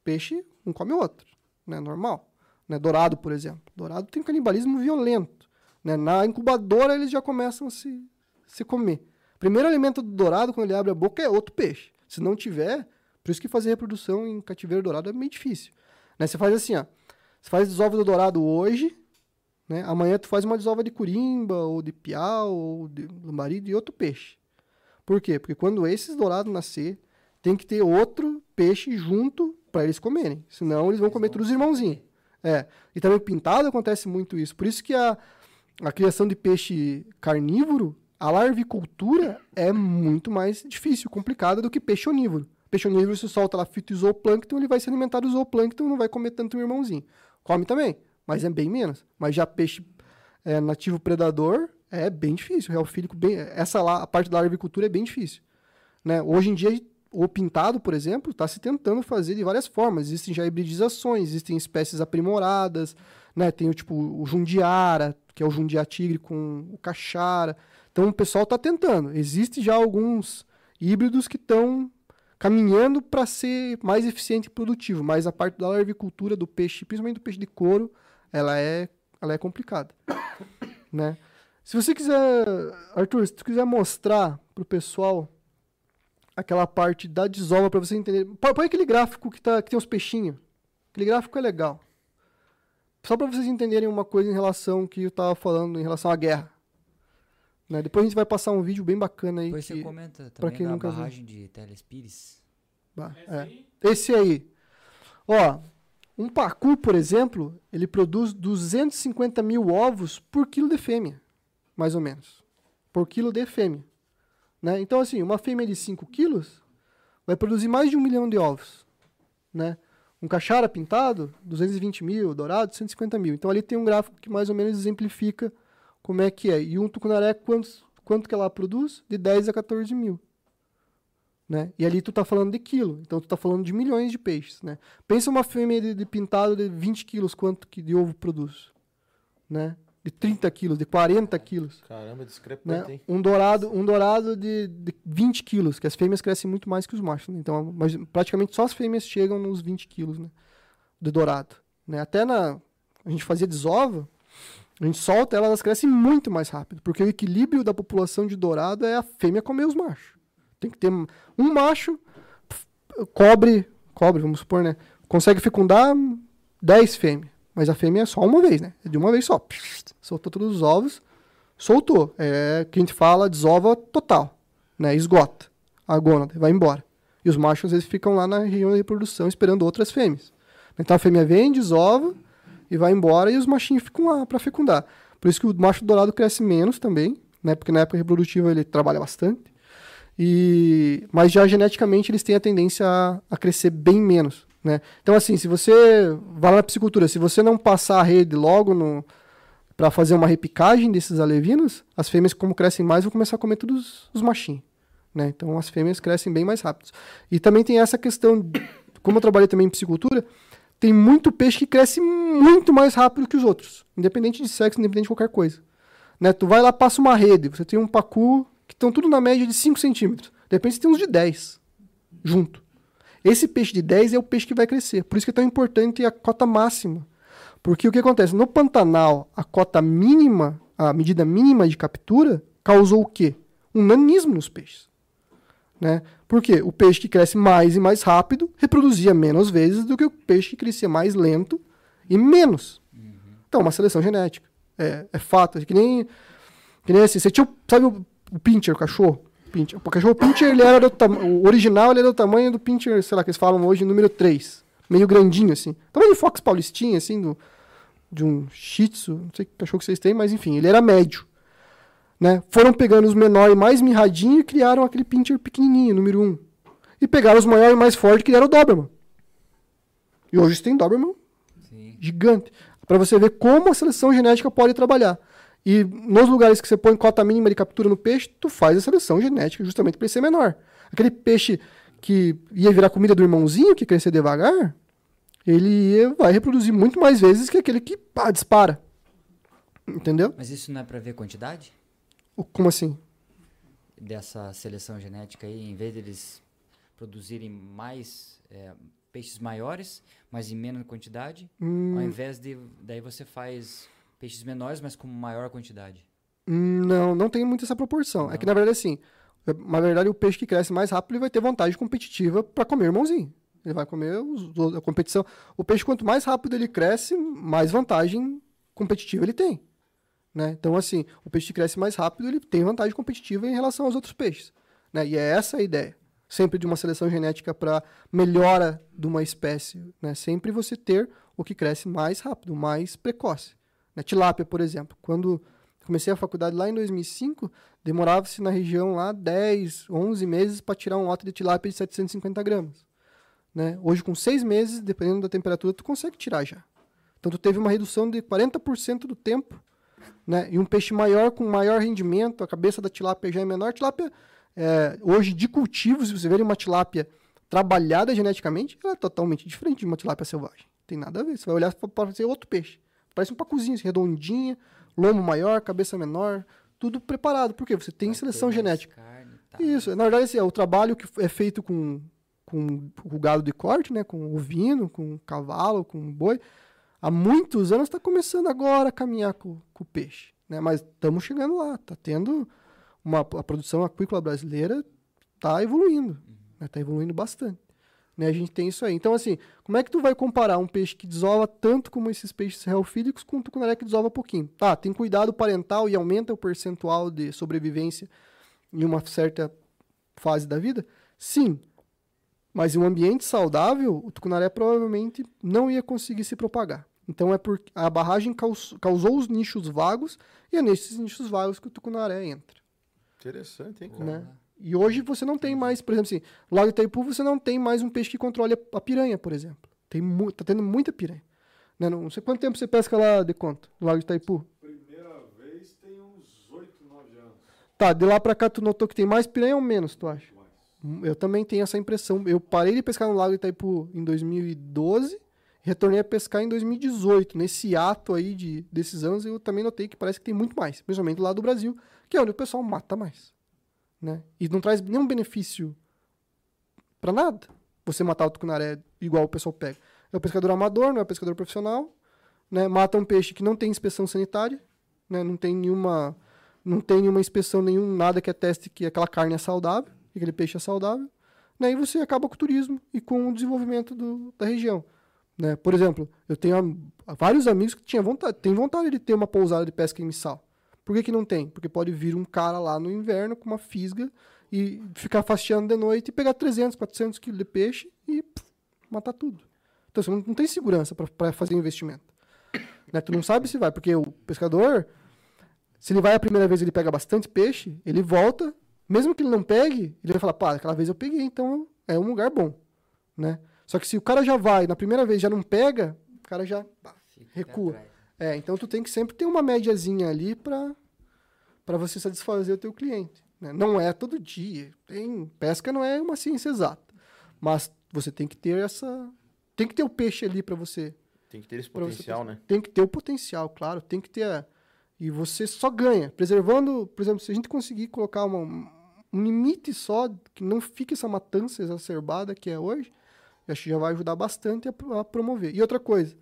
peixe um come o outro, né? Normal. Né? Dourado, por exemplo. Dourado tem um canibalismo violento. Né? Na incubadora eles já começam a se, se comer. Primeiro alimento do dourado, quando ele abre a boca, é outro peixe. Se não tiver, por isso que fazer reprodução em cativeiro dourado é meio difícil. Né? Você faz assim, ó. Você faz desova do dourado hoje, né? Amanhã tu faz uma desova de curimba, ou de piau, ou de lambari, de outro peixe. Por quê? Porque quando esses dourados nascer, tem que ter outro peixe junto para eles comerem. Senão eles vão comer todos os irmãozinhos. É. E também o pintado acontece muito isso. Por isso que a, a criação de peixe carnívoro, a larvicultura é muito mais difícil, complicada do que peixe onívoro. Peixe onívoro, você solta lá fitoplâncton, ele vai se alimentar do zooplâncton, não vai comer tanto o irmãozinho. Come também, mas é bem menos. Mas já peixe é, nativo predador é bem difícil. Reofílico, bem, essa lá, a parte da larvicultura é bem difícil. Né? Hoje em dia, o pintado, por exemplo, está se tentando fazer de várias formas. Existem já hibridizações, existem espécies aprimoradas, né? Tem o tipo o jundiara, que é o jundiá tigre com o caixara. Então o pessoal está tentando. Existem já alguns híbridos que estão caminhando para ser mais eficiente e produtivo, mas a parte da larvicultura do peixe, principalmente do peixe de couro, ela é, ela é complicada, né? Se você quiser, Arthur, se tu quiser mostrar pro pessoal aquela parte da desova para você entender, põe aquele gráfico que, tá, que tem os peixinhos. Aquele gráfico é legal. Só para vocês entenderem uma coisa em relação que eu tava falando em relação à guerra. Né? Depois a gente vai passar um vídeo bem bacana aí. Depois que- você comenta também quem da nunca viu. barragem de Telespires. Bah, Esse é. aí, Esse aí. Ó, um pacu, por exemplo, ele produz 250 mil ovos por quilo de fêmea, mais ou menos. Por quilo de fêmea. Né? Então, assim, uma fêmea de 5 quilos vai produzir mais de um milhão de ovos. Né? Um caixara pintado, 220 mil, dourado, 150 mil. Então, ali tem um gráfico que mais ou menos exemplifica como é que é. E um tucunaré, quantos, quanto que ela produz? De 10 a 14 mil né? E ali tu tá falando de quilo, então tu tá falando de milhões de peixes, né? Pensa uma fêmea de, de pintado de 20 quilos, quanto que de ovo produz, né? De 30 quilos, de 40 quilos, Caramba, né? discrepante, hein? Um dourado, um dourado de, de 20 quilos, que as fêmeas crescem muito mais que os machos, né? Então, mas praticamente só as fêmeas chegam nos 20 quilos, né? De dourado, né? Até na... A gente fazia desova, a gente solta ela, elas crescem muito mais rápido, porque o equilíbrio da população de dourado é a fêmea comer os machos. Tem que ter um macho cobre, cobre, vamos supor, né? Consegue fecundar 10 fêmeas, mas a fêmea é só uma vez, né? É de uma vez só. Soltou todos os ovos, soltou. É que a gente fala desova total, né? Esgota a gônada, vai embora. E os machos às vezes ficam lá na região de reprodução esperando outras fêmeas. Então a fêmea vem, desova e vai embora e os machinhos ficam lá para fecundar. Por isso que o macho dourado cresce menos também, né? Porque na época reprodutiva ele trabalha bastante. E, mas já geneticamente eles têm a tendência a, a crescer bem menos. Né? Então, assim, se você vai lá na piscicultura, se você não passar a rede logo no para fazer uma repicagem desses alevinos, as fêmeas, como crescem mais, vão começar a comer todos os machinhos. Né? Então, as fêmeas crescem bem mais rápido. E também tem essa questão, como eu trabalhei também em piscicultura, tem muito peixe que cresce muito mais rápido que os outros, independente de sexo, independente de qualquer coisa. Né? Tu vai lá, passa uma rede, você tem um pacu que estão tudo na média de 5 centímetros. De repente você tem uns de 10 junto. Esse peixe de 10 é o peixe que vai crescer. Por isso que é tão importante a cota máxima. Porque o que acontece? No Pantanal, a cota mínima, a medida mínima de captura, causou o quê? Um nanismo nos peixes. Né? Por quê? O peixe que cresce mais e mais rápido reproduzia menos vezes do que o peixe que crescia mais lento e menos. Então, uma seleção genética. É, é fato. É que nem, que nem assim. Você tinha, sabe o, o pincher, o cachorro? Pincher. O cachorro pincher, ele era do o original, ele era do tamanho do pincher, sei lá, que eles falam hoje, número 3. Meio grandinho, assim. Tamanho de Fox Paulistinha, assim, do, de um Shih Tzu, não sei que cachorro que vocês têm, mas enfim, ele era médio. Né? Foram pegando os menores mais mirradinhos e criaram aquele pincher pequenininho, número 1. E pegaram os maiores mais fortes, que era o Doberman. E hoje você tem Doberman Sim. gigante. Para você ver como a seleção genética pode trabalhar. E nos lugares que você põe cota mínima de captura no peixe, tu faz a seleção genética justamente para ele ser menor. Aquele peixe que ia virar comida do irmãozinho, que crescer devagar, ele ia- vai reproduzir muito mais vezes que aquele que pá, dispara. Entendeu? Mas isso não é pra ver quantidade Como assim? dessa seleção genética aí? Em vez deles produzirem mais é, peixes maiores, mas em menos quantidade, Hum, ao invés de. Daí você faz peixes menores, mas com maior quantidade. Hum, Não, não tem muito essa proporção. É que, Não. na verdade, assim, é- na verdade, o peixe que cresce mais rápido ele vai ter vantagem competitiva para comer irmãozinho. Ele vai comer os- a competição. O peixe, quanto mais rápido ele cresce, mais vantagem competitiva ele tem. Né? Então, assim, o peixe que cresce mais rápido, ele tem vantagem competitiva em relação aos outros peixes. Né? E é essa a ideia. Sempre de uma seleção genética para melhora de uma espécie. Né? Sempre você ter o que cresce mais rápido, mais precoce. Né? Tilápia, por exemplo. Quando comecei a faculdade lá em 2005, demorava-se na região lá 10, 11 meses para tirar um lote de tilápia de 750 gramas. Né? Hoje, com seis meses, dependendo da temperatura, tu consegue tirar já. Então, tu teve uma redução de 40% do tempo. Né? E um peixe maior, com maior rendimento, a cabeça da tilápia já é menor. Tilápia, é, hoje, de cultivo, se você ver uma tilápia trabalhada geneticamente, ela é totalmente diferente de uma tilápia selvagem. Tem nada a ver. Você vai olhar para ser outro peixe. Parece um pacuzinho, assim, redondinha, lombo maior, cabeça menor, tudo preparado. Por quê? Você tem Vai seleção genética. carne tal. Isso, na verdade, assim, é o trabalho que é feito com, com o gado de corte, né? Com ovino, com cavalo, com boi, há muitos anos está começando agora a caminhar com, com o peixe, né? Mas estamos chegando lá, tá tendo uma a produção aquícola brasileira tá evoluindo, né? Tá evoluindo bastante. Né? A gente tem isso aí. Então, assim, como é que tu vai comparar um peixe que desova tanto como esses peixes reofílicos com um tucunaré que desova pouquinho? Tá, tem cuidado parental e aumenta o percentual de sobrevivência em uma certa fase da vida? Sim. Mas em um ambiente saudável, o tucunaré provavelmente não ia conseguir se propagar. Então é porque a barragem caus- causou os nichos vagos e é nesses nichos vagos que o tucunaré entra. Interessante, hein, cara? Né? E hoje você não tem mais, por exemplo, assim, no Lago Itaipu você não tem mais um peixe que controle a, piranha, por exemplo. Tem mu tá tendo muita piranha. Né? Não sei quanto tempo você pesca lá de conta, no Lago Itaipu. Primeira vez tem uns 8, 9 anos. Tá, de lá pra cá tu notou que tem mais piranha ou menos, tu acha? Eu também tenho essa impressão. Eu parei de pescar no Lago Itaipu em 2012 e retornei a pescar em 2018. Nesse ato aí de, desses anos, eu também notei que parece que tem muito mais, principalmente lá do Brasil, que é onde o pessoal mata mais. Né? E não traz nenhum benefício pra nada. Você matar o tucunaré igual o pessoal pega. É o pescador amador, não é o pescador profissional. Né? Mata um peixe que não tem inspeção sanitária, né? não tem nenhuma não tem nenhuma inspeção, nenhum nada que ateste que aquela carne é saudável, que aquele peixe é saudável, né? E você acaba com o turismo e com o desenvolvimento do, da região, né? Por exemplo, eu tenho vários amigos que tinham vontade, têm vontade de ter uma pousada de pesca em missal. Por que, que não tem? Porque pode vir um cara lá no inverno com uma fisga e ficar fasteando de noite e pegar 300, 400 quilos de peixe e matar tudo. Então você não, não tem segurança para fazer investimento. Né? Tu não sabe se vai, porque o pescador, se ele vai a primeira vez ele pega bastante peixe, ele volta Mesmo que ele não pegue, ele vai falar, pá, aquela vez eu peguei, então é um lugar bom, né? Só que se o cara já vai, na primeira vez já não pega, o cara já pá, recua. atrás. É, então tu tem que sempre ter uma médiazinha ali pra para você satisfazer o teu cliente. né? Não é todo dia. Tem, pesca não é uma ciência exata. Mas você tem que ter essa. Tem que ter o peixe ali para você. Tem que ter esse você potencial, pescar. né? Tem que ter o potencial, claro. Tem que ter. a- E você só ganha. Preservando, por exemplo, se a gente conseguir colocar uma- um limite só, que não fique essa matança exacerbada que é hoje, acho que já vai ajudar bastante a, a promover. E outra coisa,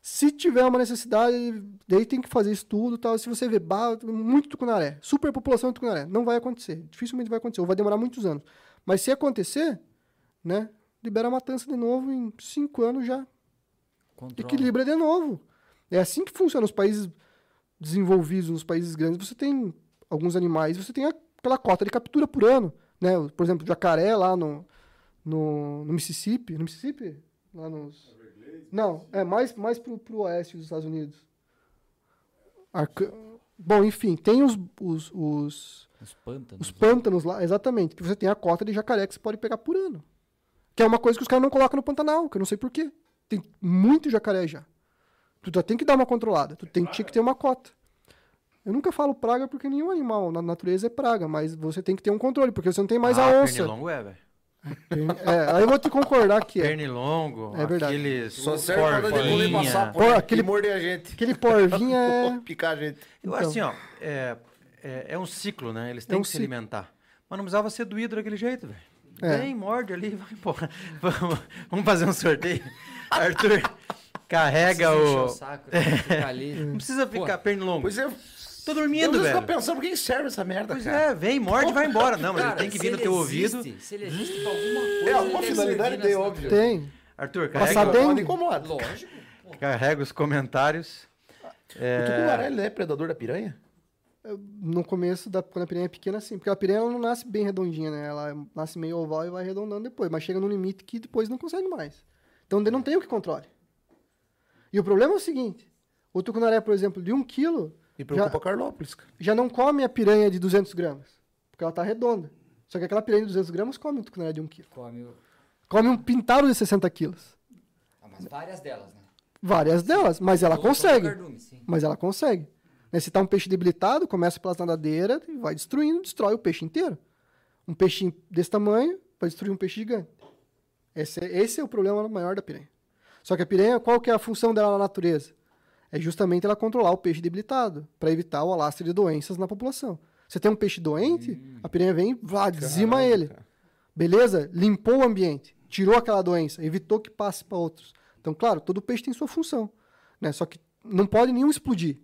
se tiver uma necessidade, daí tem que fazer estudo tal. Se você vê bah, muito tucunaré, superpopulação de tucunaré, não vai acontecer. Dificilmente vai acontecer, ou vai demorar muitos anos. Mas se acontecer, né, libera a matança de novo em cinco anos já Controla. equilibra de novo. É assim que funciona nos países desenvolvidos, nos países grandes. Você tem alguns animais, você tem aquela cota de captura por ano, né? Por exemplo, jacaré lá no, no, no Mississippi, no Mississippi, lá nos não, é mais mais pro, pro oeste dos Estados Unidos. Arca- Bom, enfim, tem os, os, os, Os pântanos. os pântanos lá, exatamente, que você tem a cota de jacaré que você pode pegar por ano. Que é uma coisa que os caras não colocam no Pantanal, que eu não sei porquê. Tem muito jacaré já. Tu já tem que dar uma controlada. Tu tem, tinha que ter uma cota. Eu nunca falo praga porque nenhum animal na natureza é praga, mas você tem que ter um controle, porque você não tem mais ah, a onça. Pernilongo é, velho. É, aí eu vou te concordar que é. Pernilongo, É verdade. aqueles Só passar por Pô, aquele... aquele- morder a gente. Aquele porvinho é. Picar a gente. Eu Então. acho assim, ó, é, é, é um ciclo, né? Eles têm um que se ciclo. alimentar. Mas não precisava ser doído daquele jeito, velho. É. Vem, morde ali, vai embora. Vamos, vamos fazer um sorteio. Arthur, carrega encher o... o saco, tem que ficar ali. Não precisa ficar pernilongo. Pois é. Tô Eu dormindo, tô velho. pensando por que serve essa merda, Pois cara. é, vem, morde e vai embora. Não, mas Cara, ele tem que vir no ele teu existe, ouvido. Se ele existe pra alguma coisa. É, alguma ele finalidade tem, óbvio. Tem. Arthur, Passar carrega, bem- Não incomoda. Lógico. carrega os comentários. O tucunaré, ele é predador da piranha? No começo, da, quando a piranha é pequena, sim. Porque a piranha ela não nasce bem redondinha, né? Ela nasce meio oval e vai arredondando depois. Mas chega num limite que depois não consegue mais. Então daí não tem o que controle. E o problema é o seguinte. O tucunaré, por exemplo, de 1 quilo, E preocupa Carlópolis, cara. já não come a piranha de 200 gramas. Porque ela tá redonda. Só que aquela piranha de 200 gramas come o tucunaré de 1 quilo. Come o... Come um pintado de 60 quilos. Ah, mas várias delas, né? Várias delas, mas ela consegue. cardume. Mas ela consegue. Né, Se tá um peixe debilitado, começa pelas nadadeiras e vai destruindo, destrói o peixe inteiro. Um peixinho desse tamanho vai destruir um peixe gigante. Esse é, esse é o problema maior da piranha. Só que a piranha, qual que é a função dela na natureza? É justamente ela controlar o peixe debilitado, para evitar o alastre de doenças na população. Você tem um peixe doente, a piranha vem, vá, dizima ele. Beleza? Limpou o ambiente, tirou aquela doença, evitou que passe para outros. Então, claro, todo peixe tem sua função, né? Só que não pode nenhum explodir.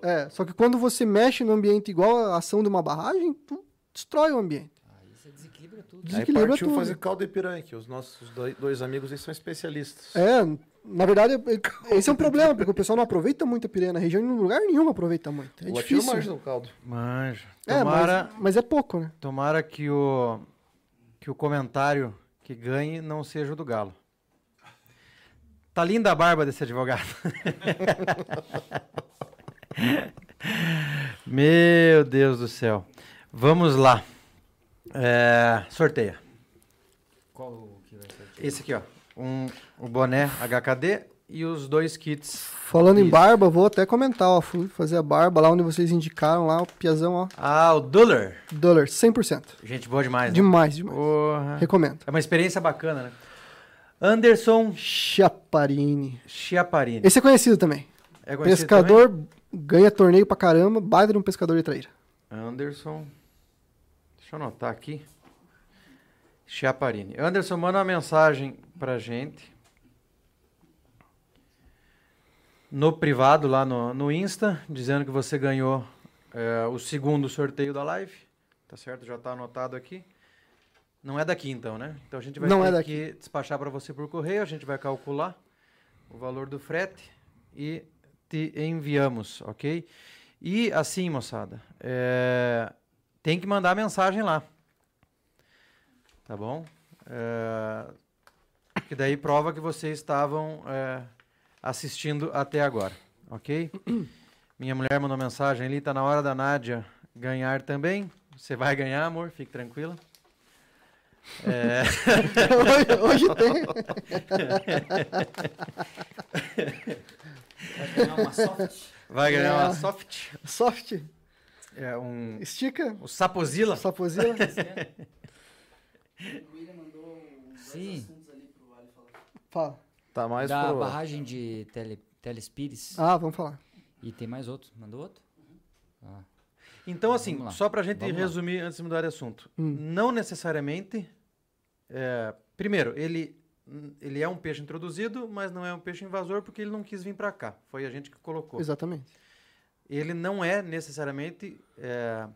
É, só que quando você mexe no ambiente igual a ação de uma barragem, tu destrói o ambiente. Aí você desequilibra tudo. Aí Desequilibra partiu tudo. fazer caldo de piranha, que os nossos dois, dois amigos aí são especialistas. É, na verdade, é- esse é um problema, porque o pessoal não aproveita muito a piranha na região, em lugar nenhum aproveita muito. É o difícil. manja no caldo. Manja. É, Tomara, mas, mas é pouco, né? tomara que, o, que o comentário que ganhe não seja o do Galo. Tá linda a barba desse advogado. Meu Deus do céu. Vamos lá. É, sorteia. Qual o que vai ser? Esse aqui, ó. Um, o boné HKD e os dois kits. Falando em barba, vou até comentar, ó. Fui fazer a barba lá onde vocês indicaram, lá, o Piazão, ó. Ah, o Duller. Dólar, 100%. Gente boa demais, né? Demais, demais. Porra. Recomendo. É uma experiência bacana, né? Anderson Chaparini. Chiaparini. Esse é conhecido também. É conhecido pescador, ganha torneio pra caramba, baita de um pescador de traíra. também? Anderson. Deixa eu anotar aqui. Chiaparini. Anderson, manda uma mensagem pra gente. No privado, lá no, no Insta, dizendo que você ganhou é, o segundo sorteio da live. Tá certo? Já tá anotado aqui. Não é daqui então, né? Então a gente vai Não ter é que despachar para você por correio, a gente vai calcular o valor do frete e te enviamos, ok? E assim, moçada, é, tem que mandar mensagem lá, tá bom? É, que daí prova que vocês estavam é, assistindo até agora, ok? Minha mulher mandou mensagem ali, tá na hora da Nádia ganhar também. Você vai ganhar, amor, fique tranquila. É, hoje, hoje tem. Vai ganhar uma soft. vai ganhar uma É. soft. Soft. É um. Estica. O Sapozilla. Sapozila. Sim, Fala. Tá mais da pro... barragem de tele, Telespires. Ah, vamos falar. E tem mais outro. Mandou outro? Ah. Então, assim, lá. só pra gente Vamos lá. resumir antes de mudar de assunto. Hum. Não necessariamente. é, primeiro, ele, ele é um peixe introduzido, mas não é um peixe invasor porque ele não quis vir pra cá. Foi a gente que colocou. Exatamente. Ele não é necessariamente é,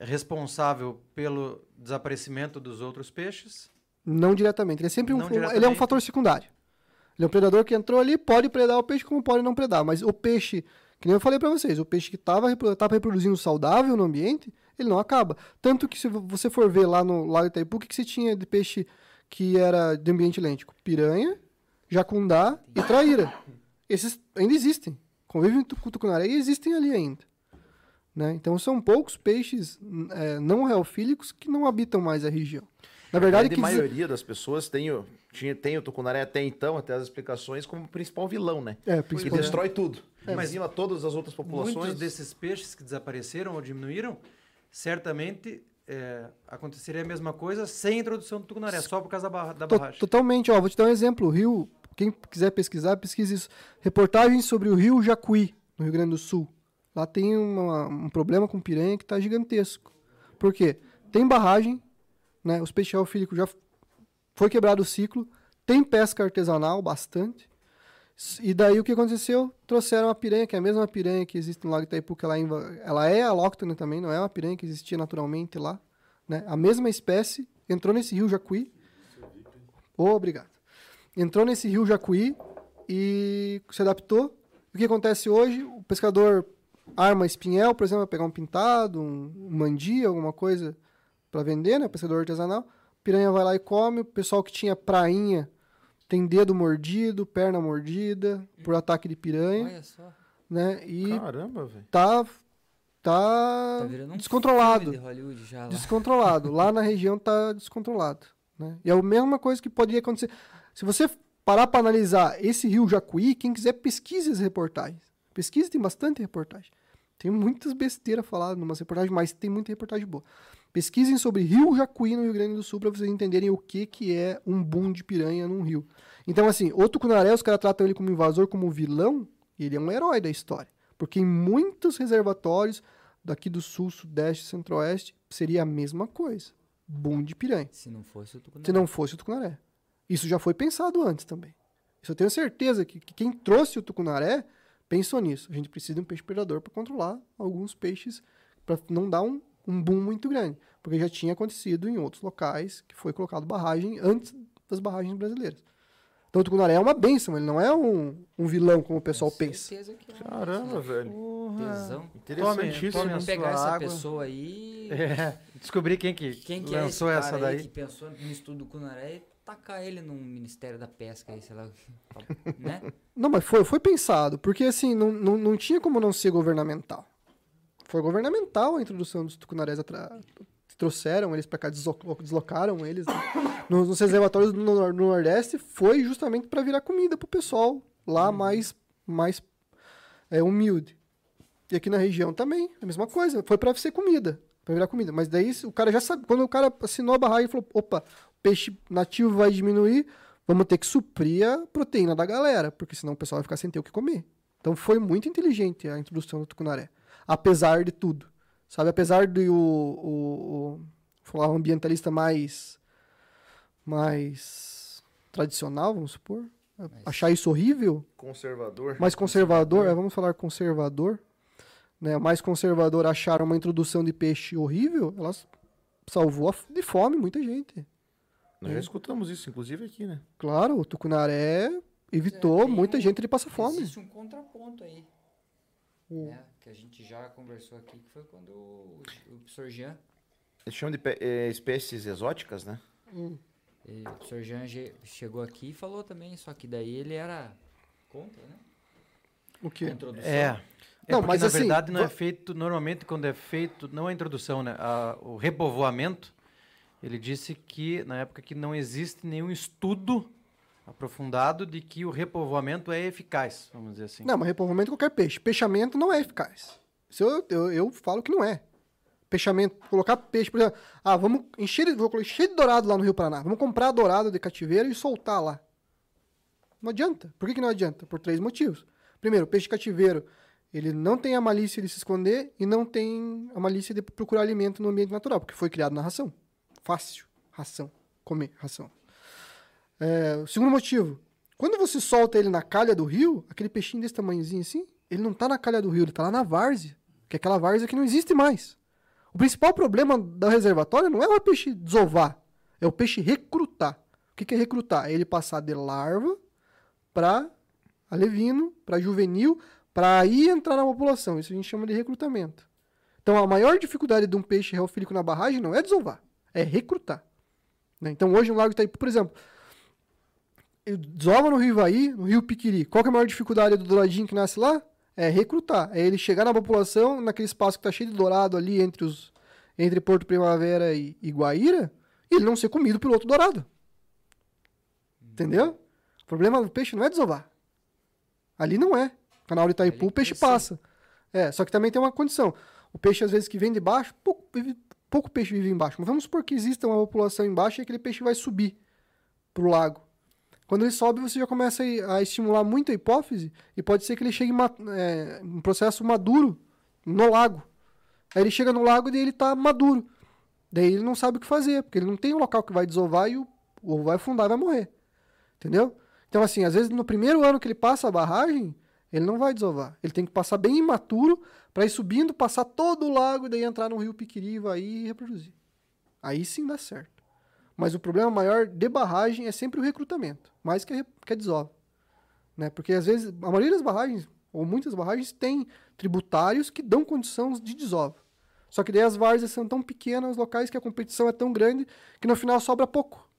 responsável pelo desaparecimento dos outros peixes. Não diretamente. Ele é sempre um, ele é um fator secundário. Ele é um predador que entrou ali, pode predar o peixe como pode não predar. Mas o peixe, que nem eu falei pra vocês, o peixe que estava reproduzindo saudável no ambiente, ele não acaba. Tanto que se vo- você for ver lá no Lago Itaipu, o que, que você tinha de peixe que era de ambiente lêntico? Piranha, jacundá e traíra. Esses ainda existem. Convivem com tucunaré e existem ali ainda. Né? Então são poucos peixes é, não reofílicos que não habitam mais a região. Na A verdade, grande que maioria das pessoas tem tinha, tem o tucunaré até então, até as explicações, como principal vilão, né? É, Que principalmente. destrói tudo. É, mas- Dizima todas as outras populações. Muitos desses peixes que desapareceram ou diminuíram, certamente é, aconteceria a mesma coisa sem a introdução do tucunaré, só por causa da, barra, da barragem. Totalmente, ó, vou te dar um exemplo. O Rio, quem quiser pesquisar, pesquise isso. Reportagem sobre o Rio Jacuí, no Rio Grande do Sul. Lá tem uma- um problema com piranha que está gigantesco. Por quê? Tem barragem, né? Os peixes alfílicos já foi quebrado o ciclo, tem pesca artesanal bastante. E daí o que aconteceu? Trouxeram a piranha, que é a mesma piranha que existe no Lago Itaipu, que ela, é ela é alóctone também, não é uma piranha que existia naturalmente lá. Né? A mesma espécie entrou nesse rio Jacuí. Ô, obrigado. Entrou nesse rio Jacuí e se adaptou. O que acontece hoje? O pescador arma espinhel, por exemplo, pegar um pintado, um, um mandi, alguma coisa para vender, né? Pescador artesanal. Piranha vai lá e come. O pessoal que tinha prainha tem dedo mordido, perna mordida por ataque de piranha, Olha só. né? E Caramba, velho. tá tá, Tá um descontrolado. de Hollywood já lá. Descontrolado. Lá na região tá descontrolado. Né? E é a mesma coisa que poderia acontecer. Se você parar para analisar esse rio Jacuí, quem quiser pesquise as reportagens. Pesquise, tem bastante reportagem. Tem muitas besteiras faladas em umas reportagens, mas tem muita reportagem boa. Pesquisem sobre Rio Jacuí no Rio Grande do Sul para vocês entenderem o que, que é um boom de piranha num rio. Então, assim, o tucunaré, os caras tratam ele como invasor, como vilão, e ele é um herói da história. Porque em muitos reservatórios daqui do sul, sudeste, centro-oeste, seria a mesma coisa. Boom de piranha. Se não fosse o tucunaré. Se não fosse o tucunaré. Isso já foi pensado antes também. Isso eu tenho certeza que, que quem trouxe o tucunaré pensou nisso. A gente precisa de um peixe predador para controlar alguns peixes, para não dar um, um boom muito grande. Porque já tinha acontecido em outros locais que foi colocado barragem antes das barragens brasileiras. Então o tucunaré é uma bênção, ele não é um, um vilão como o pessoal Com pensa. é Caramba, velho. tesão. Interessantíssimo. Tome sua pegar essa água. pessoa aí. É, descobri quem que Quem que é esse lançou cara essa aí daí. que pensou no estudo do Cunaré e tacar ele no Ministério da Pesca aí, sei lá. né? Não, mas foi, foi pensado, porque assim, não, não, não tinha como não ser governamental. Foi governamental a introdução dos tucunarés. Atra... Trouxeram eles para cá, deslo- deslocaram eles né? nos, nos reservatórios do nor- no Nordeste. Foi justamente para virar comida pro pessoal lá mais, mais é, humilde. E aqui na região também, a mesma coisa. Foi para ser comida, para virar comida. Mas daí o cara já sabe. Quando o cara assinou a barragem, falou: opa, o peixe nativo vai diminuir, vamos ter que suprir a proteína da galera, porque senão o pessoal vai ficar sem ter o que comer. Então foi muito inteligente a introdução do tucunaré, apesar de tudo. Sabe, apesar de o, o, o falar um ambientalista mais mais tradicional, vamos supor, achar isso horrível, Conservador. mais conservador, é, vamos falar conservador, né, mais conservador achar uma introdução de peixe horrível, ela salvou de fome muita gente. Nós já escutamos isso, inclusive aqui, né? Claro, o tucunaré evitou É, muita um- gente de passar fome. Existe um contraponto aí. Hum. né, que a gente já conversou aqui, que foi quando o, o professor Jean, Eles chamam de eh, espécies exóticas, né? e o professor Jean chegou aqui e falou também, só que daí ele era contra, né? O A quê? introdução. É, É Não, porque, mas na assim, verdade não é feito, normalmente quando é feito, não a introdução, né? a- o repovoamento, ele disse que na época que não existe nenhum estudo aprofundado de que o repovoamento é eficaz, vamos dizer assim. Não, mas repovoamento de qualquer peixe. Peixamento não é eficaz. Isso eu, eu, eu falo que não é. Peixamento, colocar peixe, por exemplo, ah, vamos encher, vou colocar- encher de dourado lá no Rio Paraná. Vamos comprar dourado de cativeiro e soltar lá. Não adianta. Por que, que não adianta? Por três motivos. Primeiro, o peixe de cativeiro, ele não tem a malícia de se esconder e não tem a malícia de procurar alimento no ambiente natural, porque foi criado na ração. Fácil. Ração. Comer, ração. É, o segundo motivo, quando você solta ele na calha do rio, aquele peixinho desse tamanhozinho assim, ele não tá na calha do rio, ele tá lá na várzea, que é aquela várzea que não existe mais. O principal problema do reservatório não é o peixe desovar, é o peixe recrutar. O que, é recrutar? É ele passar de larva para alevino, para juvenil, para aí entrar na população. Isso a gente chama de recrutamento. Então a maior dificuldade de um peixe reofílico na barragem não é desovar, é recrutar. né? Então hoje no Lago Itaipu, por exemplo, desova no Rio Ivaí, no Rio Piquiri. Qual que é a maior dificuldade do douradinho que nasce lá? É recrutar. É ele chegar na população, naquele espaço que tá cheio de dourado ali entre os entre Porto Primavera e, e Guaíra, e ele não ser comido pelo outro dourado. Entendeu? O problema do peixe não é desovar. Ali não é. Canal de Itaipu, o peixe passa. É, só que também tem uma condição. O peixe, às vezes, que vem de baixo, pouco, pouco peixe vive embaixo. Mas vamos supor que exista uma população embaixo e aquele peixe vai subir pro lago. Quando ele sobe, você já começa a, estimular muito a hipófise e pode ser que ele chegue ma- é, em processo maduro no lago. Aí ele chega no lago e ele tá maduro. Daí ele não sabe o que fazer, porque ele não tem um local que vai desovar e o, ovo vai afundar e vai morrer. Entendeu? Então, assim, às vezes no primeiro ano que ele passa a barragem, ele não vai desovar. Ele tem que passar bem imaturo para ir subindo, passar todo o lago e daí entrar no rio Piquiri, Ivaí e reproduzir. Aí sim dá certo. Mas o problema maior de barragem é sempre o recrutamento, mais que a, que a desova. Né? Porque às vezes, a maioria das barragens, ou muitas barragens, tem tributários que dão condição de desova. Só que daí as várzeas são tão pequenas, os locais que a competição é tão grande, que no final sobra pouco.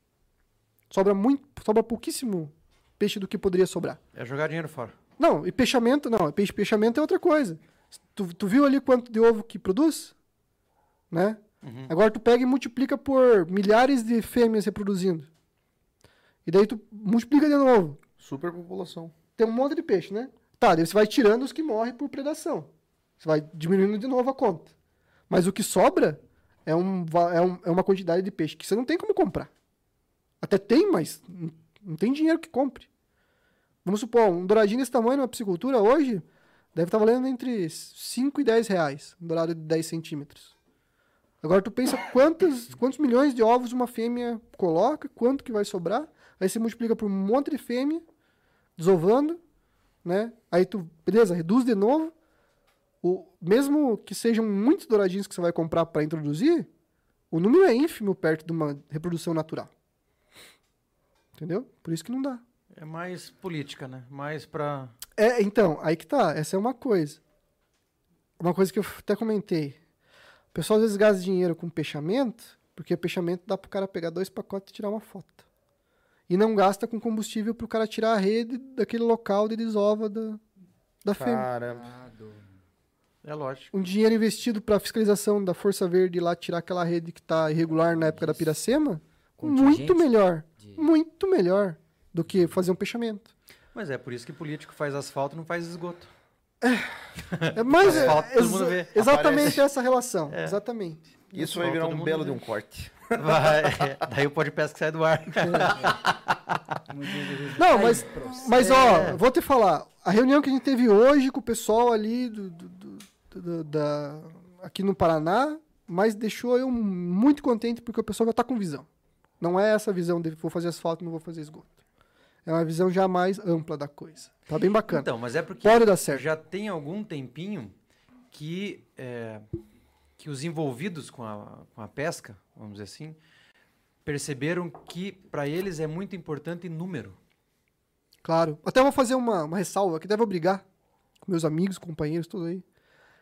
Sobra muito, sobra pouquíssimo peixe do que poderia sobrar. É jogar dinheiro fora. Não, e peixamento, não, peixe peixamento é outra coisa. Tu, tu viu ali quanto de ovo que produz? Né? Agora tu pega e multiplica por milhares de fêmeas reproduzindo. E daí tu multiplica de novo. Superpopulação. Tem um monte de peixe, né? Tá, daí você vai tirando os que morrem por predação. Você vai diminuindo de novo a conta. Mas o que sobra é, um, é, um- é uma quantidade de peixe que você não tem como comprar. Até tem, mas não- tem dinheiro que compre. Vamos supor, um douradinho desse tamanho numa piscicultura hoje deve estar valendo entre 5 e 10 reais. Um dourado de 10 centímetros. Agora tu pensa quantos, quantos milhões de ovos uma fêmea coloca, quanto que vai sobrar. Aí você multiplica por um monte de fêmea, desovando, né? Aí tu, beleza, reduz de novo. O, mesmo que sejam muitos douradinhos que você vai comprar para introduzir, o número é ínfimo perto de uma reprodução natural. Entendeu? Por isso que não dá. É mais política, né? Mais pra. É, então, aí que tá. Essa é uma coisa. Uma coisa que eu até comentei. O pessoal às vezes gasta dinheiro com peixamento, porque peixamento dá pro cara pegar dois pacotes e tirar uma foto. E não gasta com combustível pro cara tirar a rede daquele local de desova da, da fêmea. Caramba. É lógico. Um dinheiro investido pra fiscalização da Força Verde lá tirar aquela rede que tá irregular na época da Piracema, muito melhor. de- Muito melhor do que fazer um peixamento. Mas é por isso que político faz asfalto e não faz esgoto. É mais Asfalto, todo mundo vê. exatamente Aparece. essa relação. Exatamente. Isso vai virar um belo vê. de um corte. Vai. Daí o pesca sai do ar. Não, mas, mas ó, vou te falar. A reunião que a gente teve hoje com o pessoal ali do, do- do- do- da, aqui no Paraná, mas deixou eu muito contente porque o pessoal já está com visão. Não é essa visão de vou fazer asfalto, não vou fazer esgoto. É uma visão já mais ampla da coisa. Tá bem bacana. Então, mas é porque Pode dar certo. já tem algum tempinho que, é, que os envolvidos com a, com a pesca, vamos dizer assim, perceberam que para eles é muito importante número. Claro. Até vou fazer uma, uma ressalva que deve obrigar com meus amigos, companheiros, tudo aí.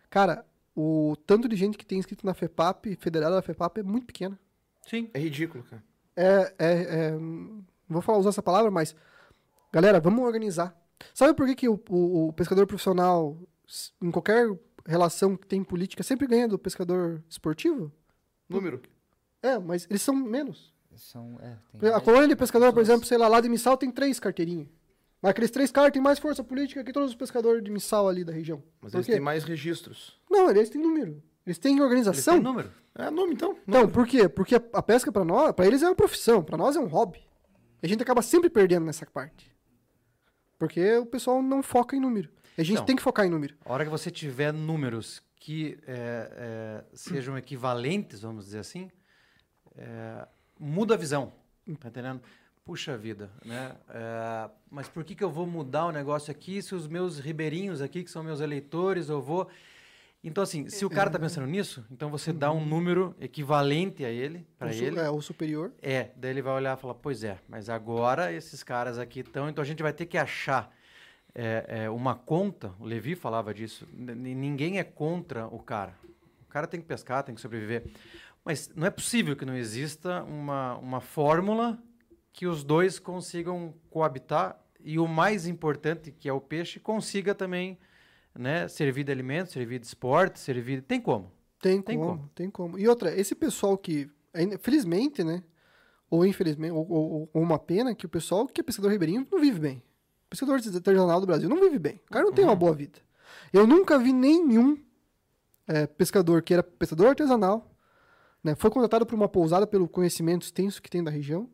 Cara, o tanto de gente que tem inscrito na FEPAP, federada da FEPAP, é muito pequena. Sim. É ridículo, cara. É, é, é, não vou falar usar essa palavra, mas galera, vamos organizar. Sabe por que, que o, o- o pescador profissional em qualquer relação que tem política, sempre ganha do pescador esportivo? Número. É, mas eles são menos. São, é, tem A colônia de pescador, por exemplo, sei lá, lá de Missal tem três carteirinhas. Mas aqueles três caras têm mais força política que todos os pescadores de Missal ali da região. Mas Por eles quê? têm mais registros. Não, eles têm número. Eles têm Eles organização. têm número. É nome, então. Não, por quê? Porque a, a pesca pra nós, para eles é uma profissão, pra nós é um hobby. E a gente acaba sempre perdendo nessa parte. Porque o pessoal não foca em número. A gente tem que focar em número. A hora que você tiver números que é, é, sejam equivalentes, vamos dizer assim, é, muda a visão. Tá entendendo? Puxa vida, né? É, mas por que, que eu vou mudar o negócio aqui se os meus ribeirinhos aqui, que são meus eleitores, eu vou. Então, assim, se o cara tá pensando nisso, então você dá um número equivalente a ele, para ele. é, o superior. É, daí ele vai olhar e falar, pois é, mas agora esses caras aqui estão, então a gente vai ter que achar é, é, uma conta, o Levi falava disso, ninguém é contra o cara. O cara tem que pescar, tem que sobreviver. Mas não é possível que não exista uma, uma fórmula que os dois consigam coabitar e o mais importante, que é o peixe, consiga também né, servir de alimento, servir de esporte, servir... Tem como. Tem, Tem como, como. tem como. E outra, esse pessoal que, felizmente, né? Ou infelizmente, ou, ou- ou uma pena, que o pessoal que é pescador ribeirinho não vive bem. O pescador artesanal do Brasil não vive bem. O cara não tem uma boa vida. Eu nunca vi nenhum é, pescador que era pescador artesanal, né? Foi contratado por uma pousada pelo conhecimento extenso que tem da região,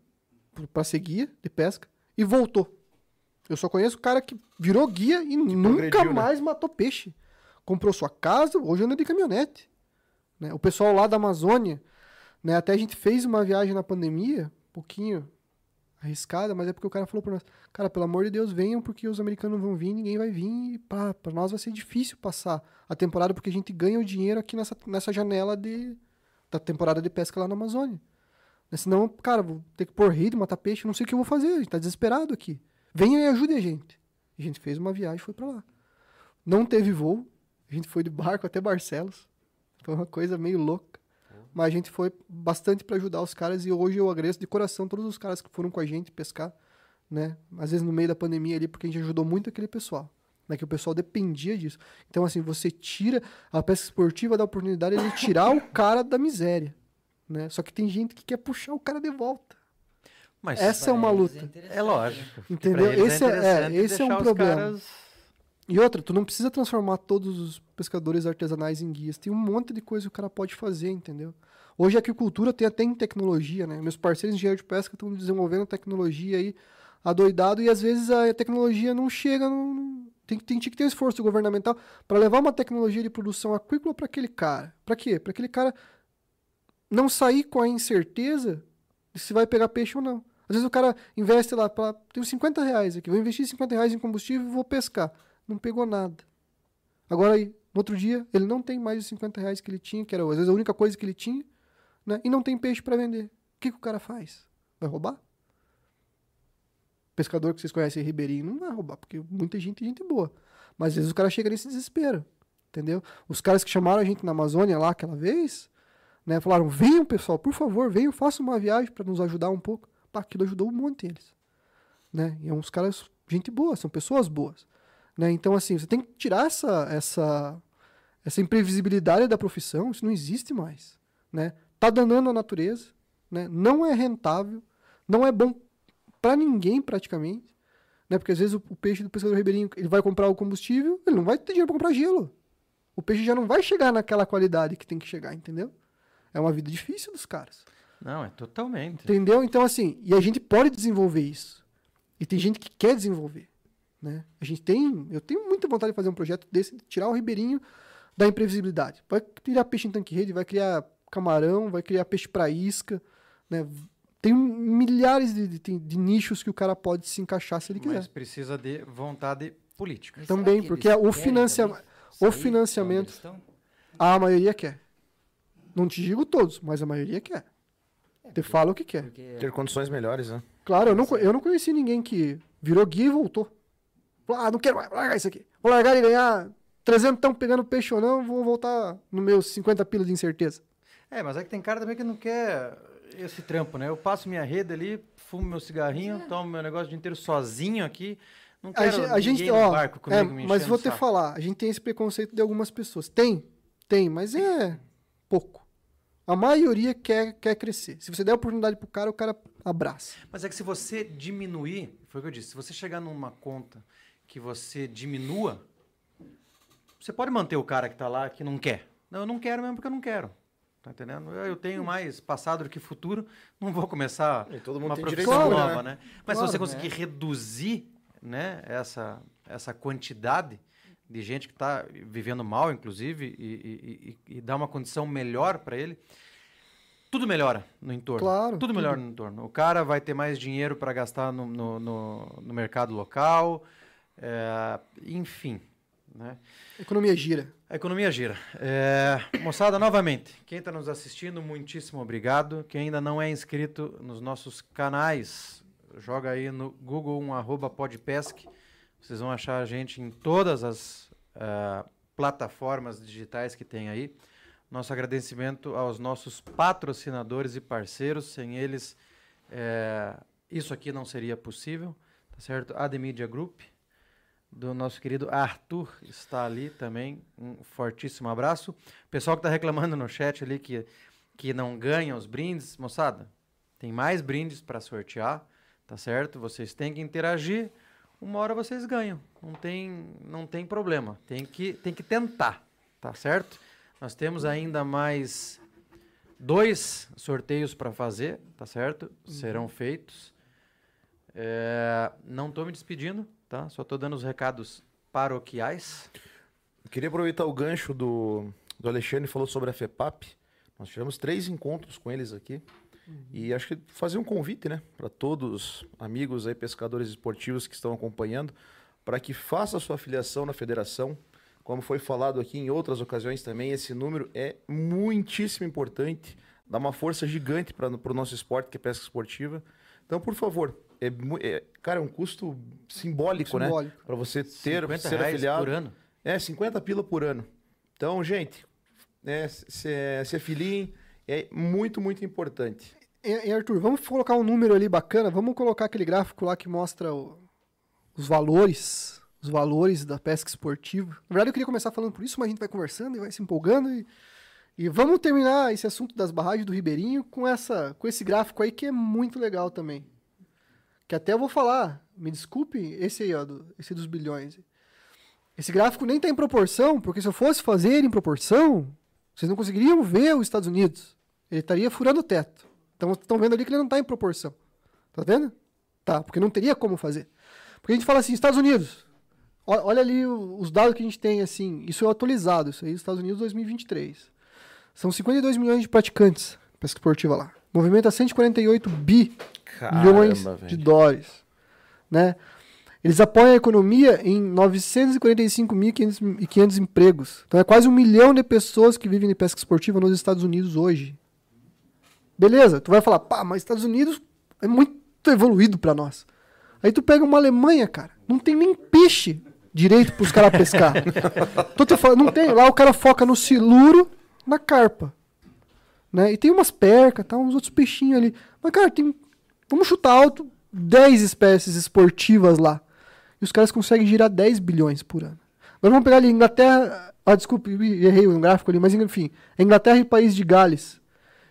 para ser guia de pesca, e voltou. Eu só conheço o cara que virou guia e nunca progrediu, né? mais matou peixe. Comprou sua casa, hoje anda de caminhonete. né? O pessoal lá da Amazônia, né? Até a gente fez uma viagem na pandemia, um pouquinho arriscada, mas é porque o cara falou pra nós, cara, pelo amor de Deus, venham porque os americanos não vão vir, ninguém vai vir, e pá, pra nós vai ser difícil passar a temporada porque a gente ganha o dinheiro aqui nessa, nessa janela de, da temporada de pesca lá na Amazônia. Né? Senão, cara, vou ter que pôr rede, matar peixe, não sei o que eu vou fazer, a gente tá desesperado aqui. Venham e ajudem a gente. A gente fez uma viagem e foi pra lá. Não teve voo, a gente foi de barco até Barcelos. Foi uma coisa meio louca. Mas a gente foi bastante para ajudar os caras e hoje eu agradeço de coração todos os caras que foram com a gente pescar, né? Às vezes no meio da pandemia ali, porque a gente ajudou muito aquele pessoal, né? Que o pessoal dependia disso. Então, assim, você tira a pesca esportiva da oportunidade de tirar o cara da miséria, né? Só que tem gente que quer puxar o cara de volta. Mas Essa é uma luta. interessante, é lógico. que Entendeu? eles Esse é- é, esse é um problema. caras- E outra, tu não precisa transformar todos os pescadores artesanais em guias. Tem um monte de coisa que o cara pode fazer, entendeu? Hoje a agricultura tem até em tecnologia, né? Meus parceiros engenheiros de pesca estão desenvolvendo tecnologia aí adoidado e às vezes a tecnologia não chega no- Tem, tem, tinha que ter um esforço governamental para levar uma tecnologia de produção aquícola para aquele cara. Para quê? Para aquele cara não sair com a incerteza de se vai pegar peixe ou não. Às vezes o cara investe lá, pra, tenho 50 reais aqui, vou investir 50 reais em combustível e vou pescar. Não pegou nada. Agora no outro dia, ele não tem mais os 50 reais que ele tinha, que era às vezes a única coisa que ele tinha, né? E não tem peixe para vender. O que, que o cara faz? Vai roubar? Pescador que vocês conhecem, Ribeirinho, não vai roubar, porque muita gente é gente boa. Mas às vezes o cara chega nesse desespero, entendeu? Os caras que chamaram a gente na Amazônia lá aquela vez, né? Falaram, venham pessoal, por favor, venham, façam uma viagem para nos ajudar um pouco. Pá, aquilo ajudou monte eles. Né? E é uns caras, gente boa, são pessoas boas. Né? Então, assim, você tem que tirar essa, essa, essa imprevisibilidade da profissão, isso não existe mais. Né? Tá danando a natureza, né? não é rentável, não é bom para ninguém praticamente. Né? Porque às vezes o, o peixe do pescador ribeirinho ele vai comprar o combustível, ele não vai ter dinheiro para comprar gelo. O peixe já não vai chegar naquela qualidade que tem que chegar, entendeu? É uma vida difícil dos caras. Não, é totalmente. Entendeu? Então, assim, e a gente pode desenvolver isso. E tem gente que quer desenvolver. Né? A gente tem. Eu tenho muita vontade de fazer um projeto desse, de tirar o ribeirinho da imprevisibilidade. Vai criar peixe em tanque-rede, vai criar camarão, vai criar peixe para isca. Né? Tem milhares de, de, de nichos que o cara pode se encaixar se ele quiser. Mas precisa de vontade política. Mas Também, porque eles o financia- também o financiamento-? A maioria quer. Não te digo todos, mas a maioria quer. Te fala o que quer. Porque Ter condições melhores, né? Claro, eu não, eu não conheci ninguém que virou guia e voltou. Falou, ah, não quero mais, vou largar isso aqui. Vou largar e ganhar 300 tão pegando peixe ou não, vou voltar nos meus 50 pilas de incerteza. É, mas é que tem cara também que não quer esse trampo, né? Eu passo minha rede ali, fumo meu cigarrinho, tomo meu negócio o dia inteiro sozinho aqui, Não A, quero a gente, ninguém no ó, barco é, comigo me mas vou te falar, a gente tem esse preconceito de algumas pessoas. Tem, tem, mas é pouco. A maioria quer, quer crescer. Se você der oportunidade pro cara, o cara abraça. Mas é que se você diminuir, foi o que eu disse, se você chegar numa conta que você diminua, você pode manter o cara que tá lá que não quer. Não, eu não quero mesmo porque eu não quero. Tá entendendo? Eu eu tenho mais passado do que futuro, não vou começar E todo mundo uma tem direito profissão escolha, nova, né? Mas Claro, se você conseguir reduzir, né, essa, essa quantidade de gente que está vivendo mal, inclusive, e, e, e, e dar uma condição melhor para ele, tudo melhora no entorno. Claro, Tudo tudo. melhora no entorno. O cara vai ter mais dinheiro para gastar no, no, no, no mercado local, é, enfim, né? Economia gira. A economia gira. É, moçada, novamente, quem está nos assistindo, muitíssimo obrigado. Quem ainda não é inscrito nos nossos canais, joga aí no Google um arroba podpesc. Vocês vão achar a gente em todas as ah, plataformas digitais que tem aí. Nosso agradecimento aos nossos patrocinadores e parceiros. Sem eles, é, isso aqui não seria possível, tá certo? A The Media Group, do nosso querido Arthur está ali também. Um fortíssimo abraço. Pessoal que está reclamando no chat ali que, que não ganha os brindes, moçada, tem mais brindes para sortear, tá certo? Vocês têm que interagir. Uma hora vocês ganham. Não tem, não tem problema. Tem que, tem que tentar, tá certo? Nós temos ainda mais dois sorteios para fazer, tá certo? Serão feitos. É, não estou me despedindo, tá? Só estou dando os recados paroquiais. Queria aproveitar o gancho do, do Alexandre, falou sobre a FEPAP. Nós tivemos três encontros com eles aqui. E acho que fazer um convite, né, para todos amigos aí, pescadores esportivos que estão acompanhando, para que faça a sua filiação na federação. Como foi falado aqui em outras ocasiões também, esse número é muitíssimo importante, dá uma força gigante para o nosso esporte, que é pesca esportiva. Então, por favor, é, é- cara, é um custo simbólico, né? Simbólico. Para você ter, 50 ser reais afiliado. por ano. É, 50 pila por ano. Então, gente, né, se, se afiliem, é muito, muito importante. E, e, Arthur, vamos colocar um número ali bacana. Vamos colocar aquele gráfico lá que mostra o- os valores, os valores da pesca esportiva. Na verdade, eu queria começar falando por isso, mas a gente vai conversando e vai se empolgando. E, e vamos terminar esse assunto das barragens do Ribeirinho com, essa, com esse gráfico aí que é muito legal também. Que até eu vou falar, me desculpe, esse aí, ó, do- esse dos bilhões. Esse gráfico nem está em proporção, porque se eu fosse fazer em proporção, vocês não conseguiriam ver os Estados Unidos. Ele estaria furando o teto. Então, estão vendo ali que ele não está em proporção. Tá vendo? Tá, porque não teria como fazer. Porque a gente fala assim, Estados Unidos. Olha ali os dados que a gente tem, assim. Isso é atualizado, isso aí, Estados Unidos 2023. São 52 milhões de praticantes pesca esportiva lá. Movimenta 148 bilhões de dólares. Né? Eles apoiam a economia em 945.500 empregos. Então é quase um milhão de pessoas que vivem de pesca esportiva nos Estados Unidos hoje. Beleza, tu vai falar, pá, mas Estados Unidos é muito evoluído pra nós. Aí tu pega uma Alemanha, cara, não tem nem peixe direito pros caras pescar. Tô te falando, não tem. Lá o cara foca no siluro, na carpa. Né? E tem umas percas, tá, uns outros peixinhos ali. Mas, cara, tem. Vamos chutar alto 10 espécies esportivas lá. E os caras conseguem girar 10 bilhões por ano. Agora vamos pegar ali Inglaterra. Ah, desculpe, errei o gráfico ali, mas enfim. Inglaterra e País de Gales.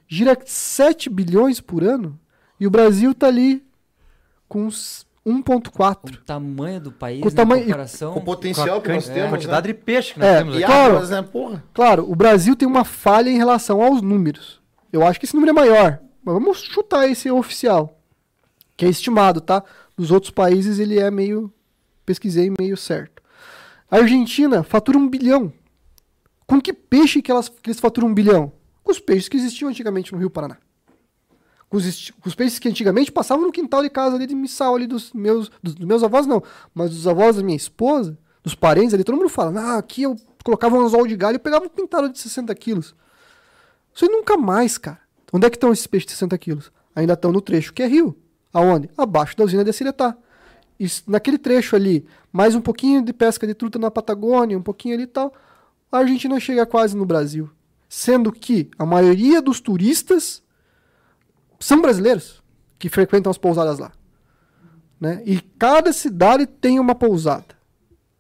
Gira 7 bilhões por ano. E o Brasil tá ali com uns 1,4. O tamanho do país, Com o na tamanho- comparação... Com o potencial que nós A temos, quantidade né? de peixe que nós É, temos aqui. Claro. águas, né? Porra. Claro, o Brasil tem uma falha em relação aos números. Eu acho que esse número é maior. Mas vamos chutar esse oficial. Que é estimado, tá? Dos outros países ele é meio. Pesquisei meio certo. A Argentina fatura um bilhão. Com que peixe que, elas, que eles faturam um bilhão? Com os peixes que existiam antigamente no Rio Paraná. Com os, com os peixes que antigamente passavam no quintal de casa ali de missal ali dos meus, dos, dos meus avós, não. Mas dos avós da minha esposa, dos parentes ali, todo mundo fala, ah, aqui eu colocava um anzol de galho e pegava um pintado de 60 quilos. Isso aí nunca mais, cara. Onde é que estão esses peixes de 60 quilos? Ainda estão no trecho que é rio. Aonde? Abaixo da usina de Ciretá. Naquele trecho ali, mais um pouquinho de pesca de truta na Patagônia, um pouquinho ali e tal, a Argentina chega quase no Brasil. Sendo que a maioria dos turistas são brasileiros que frequentam as pousadas lá. né? E cada cidade tem uma pousada,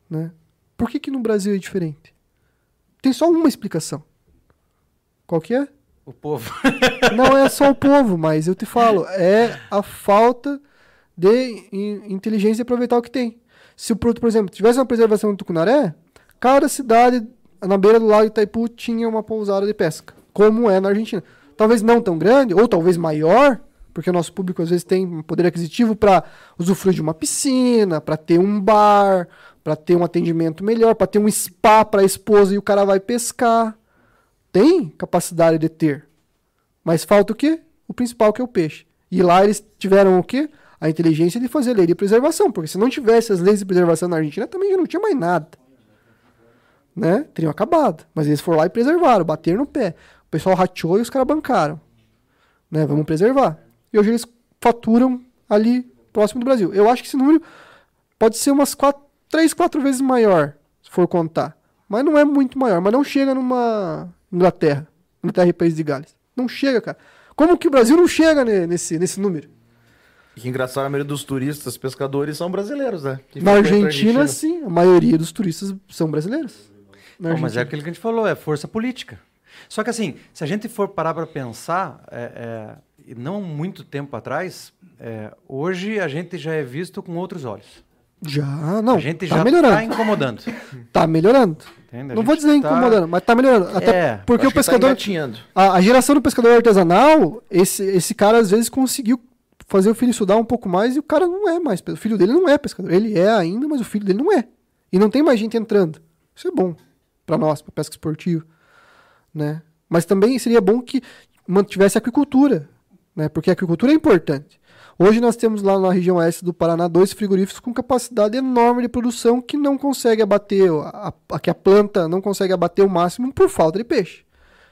né? Por que que no Brasil é diferente? Tem só uma explicação. Qual que é? O povo. Não é só o povo, mas eu te falo, é a falta de in- inteligência de aproveitar o que tem. Se, o pro- por exemplo, tivesse uma preservação do Tucunaré, cada cidade na beira do lago Itaipu tinha uma pousada de pesca, como é na Argentina. Talvez não tão grande, ou talvez maior, porque o nosso público às vezes tem poder aquisitivo para usufruir de uma piscina, para ter um bar, para ter um atendimento melhor, para ter um spa para a esposa e o cara vai pescar. Tem capacidade de ter. Mas falta o quê? O principal, que é o peixe. E lá eles tiveram o quê? A inteligência de fazer lei de preservação. Porque se não tivesse as leis de preservação na Argentina, também já não tinha mais nada. Né? Teriam acabado. Mas eles foram lá e preservaram, bateram no pé. O pessoal rateou e os caras bancaram. Né? Vamos preservar. E hoje eles faturam ali próximo do Brasil. Eu acho que esse número pode ser umas quatro, três, quatro vezes maior, se for contar. Mas não é muito maior. Mas não chega numa Inglaterra. Inglaterra e País de Gales. Não chega, cara. Como que o Brasil não chega ne- nesse, nesse número? E que engraçado, a maioria dos turistas, pescadores são brasileiros, né? Que Na frequentam a Argentina, sim. A maioria dos turistas são brasileiros. Não, mas é Argentina. aquilo que a gente falou, é força política. Só que assim, se a gente for parar para pensar, é, é, não muito tempo atrás, é, hoje a gente já é visto com outros olhos. Já, não. a gente tá já melhorando. está incomodando. Tá melhorando. entende? Não vou dizer tá- incomodando, mas tá melhorando. Até É, porque o tá pescador. engatinhando. a, a geração do pescador artesanal, esse, esse cara às vezes conseguiu fazer o filho estudar um pouco mais e o cara não é mais. pe- O filho dele não é pescador. Ele é ainda, mas o filho dele não é. E não tem mais gente entrando. Isso é bom para nós, para pesca esportiva, né? Mas também seria bom que mantivesse a aquicultura, né? Porque a aquicultura é importante. Hoje nós temos lá na região oeste do Paraná dois frigoríficos com capacidade enorme de produção que não consegue abater, a, a, que a planta não consegue abater o máximo por falta de peixe.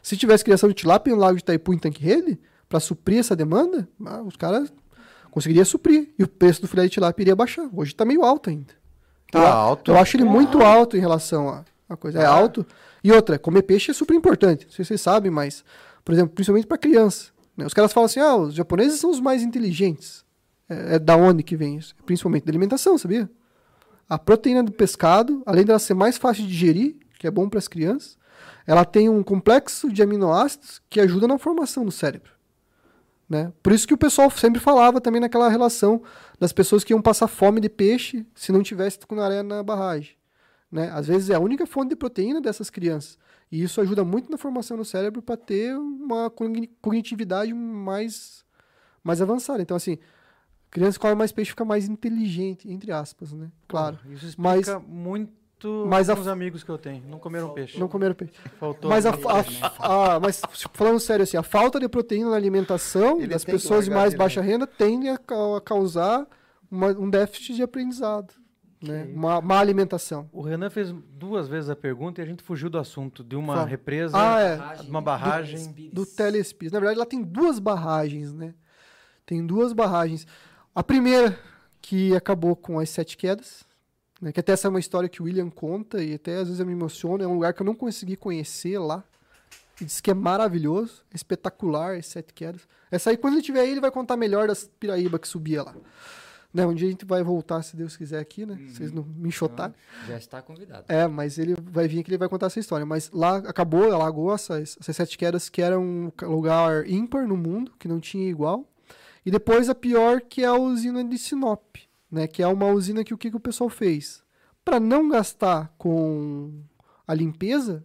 Se tivesse criação de tilápia no lago de Itaipu em tanque-rede, para suprir essa demanda, ah, os caras conseguiriam suprir. E o preço do filé de tilápia iria baixar. Hoje está meio alto ainda. Tá eu, alto. Eu acho ele muito alto em relação à à coisa. É alto. E outra, comer peixe é super importante. Não sei se vocês sabem, mas, por exemplo, principalmente para criança. né? Os caras falam assim: ah, os japoneses são os mais inteligentes. É, é da onde que vem isso? Principalmente da alimentação, sabia? A proteína do pescado, além dela ser mais fácil de digerir, que é bom para as crianças, ela tem um complexo de aminoácidos que ajuda na formação do cérebro. Né? Por isso que o pessoal sempre falava também naquela relação das pessoas que iam passar fome de peixe se não tivesse tucunaré na barragem. Né? Às vezes é a única fonte de proteína dessas crianças. E isso ajuda muito na formação do cérebro para ter uma cogni- cognitividade mais, mais avançada. Então, assim, criança que come mais peixe fica mais inteligente, entre aspas, né? Claro. Isso Mas- explica muito mas a os amigos que eu tenho. Não comeram peixe. Não comeram peixe. Faltou. Mas, a, a- a- mas falando sério, assim, a falta de proteína na alimentação Ele das pessoas de mais baixa renda tende a, ca- a causar uma- um déficit de aprendizado. Né? Uma má alimentação. O Renan fez duas vezes a pergunta e a gente fugiu do assunto de uma Fala. represa, Ah, é. de uma barragem. do Telespires. Na verdade, lá tem duas barragens, né? Tem duas barragens. A primeira, que acabou com as sete quedas, né? que até essa é uma história que o William conta, e até às vezes eu me emociono, é um lugar que eu não consegui conhecer lá. E diz que é maravilhoso, espetacular, as sete quedas. Essa aí, quando ele estiver aí, ele vai contar melhor das piraíba que subia lá. Né? Um dia a gente vai voltar, se Deus quiser, aqui, né? Vocês não me enxotarem. Já está convidado. É, mas ele vai vir aqui ele vai contar essa história. Mas lá acabou, alagou essas, essas sete quedas, que era um lugar ímpar no mundo, que não tinha igual. E depois a pior, que é a usina de Sinop, né? Que é uma usina que o que, que o pessoal fez? Para não gastar com a limpeza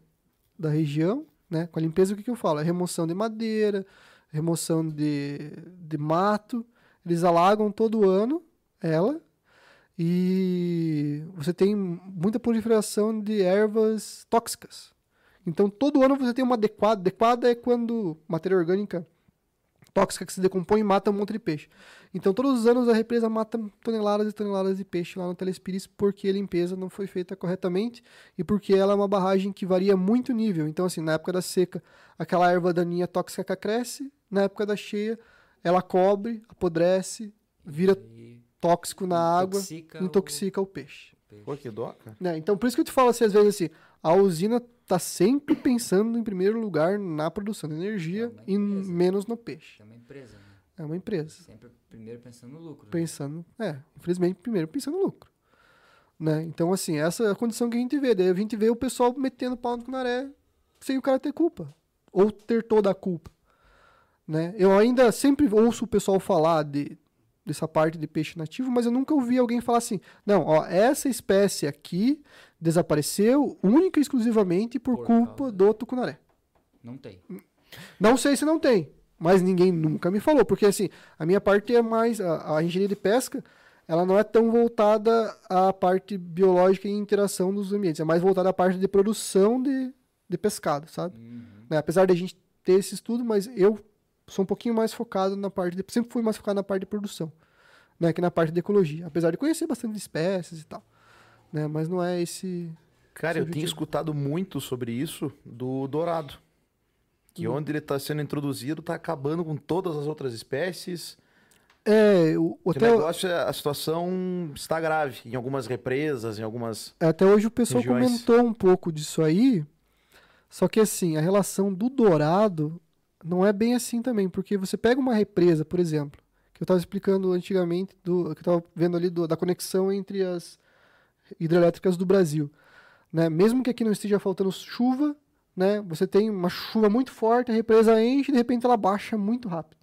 da região, né? Com a limpeza, o que, que eu falo? É remoção de madeira, remoção de, de mato. Eles alagam todo ano ela e você tem muita proliferação de ervas tóxicas. Então, todo ano você tem uma adequada. Adequada é quando matéria orgânica tóxica que se decompõe e mata um monte de peixe. Então, todos os anos a represa mata toneladas e toneladas de peixe lá no Telespires porque a limpeza não foi feita corretamente e porque ela é uma barragem que varia muito o nível. Então, assim, na época da seca, aquela erva daninha tóxica cresce, na época da cheia, ela cobre, apodrece, vira E tóxico na água, intoxica o- intoxica o peixe. Pô, que dó, cara. né? Então, por isso que eu te falo assim, às vezes assim, a usina tá sempre pensando em primeiro lugar na produção de energia É e menos no peixe. É uma empresa, né? É uma empresa. Sempre primeiro pensando no lucro. né? Pensando, é, infelizmente, primeiro pensando no lucro. Né? Então, assim, essa é a condição que a gente vê. Daí a gente vê o pessoal metendo pau no Cunaré sem o cara ter culpa. Ou ter toda a culpa. Né? Eu ainda sempre ouço o pessoal falar de, dessa parte de peixe nativo, mas eu nunca ouvi alguém falar assim, não, ó, essa espécie aqui desapareceu única e exclusivamente por, Por culpa causa- do tucunaré. Não tem. Não sei se não tem, mas ninguém nunca me falou, porque assim, a minha parte é mais a, a engenharia de pesca, ela não é tão voltada à parte biológica e interação dos ambientes, é mais voltada à parte de produção de, de pescado, sabe? Né, Apesar de a gente ter esse estudo, mas eu sou um pouquinho mais focado na parte de, sempre fui mais focado na parte de produção, né, que na parte de ecologia, apesar de conhecer bastante espécies e tal, né, mas não é esse Cara, eu é tenho escutado muito sobre isso do dourado. Que Uhum. onde ele está sendo introduzido, está acabando com todas as outras espécies. é, o, O até, negócio, é- a situação está grave em algumas represas, em algumas... Até hoje o pessoal regiões. comentou um pouco disso aí. Só que assim, a relação do dourado não é bem assim também, porque você pega uma represa, por exemplo, que eu estava explicando antigamente, do, que eu estava vendo ali do- da conexão entre as hidrelétricas do Brasil. Né? Mesmo que aqui não esteja faltando chuva, né? você tem uma chuva muito forte, a represa enche e de repente ela baixa muito rápido.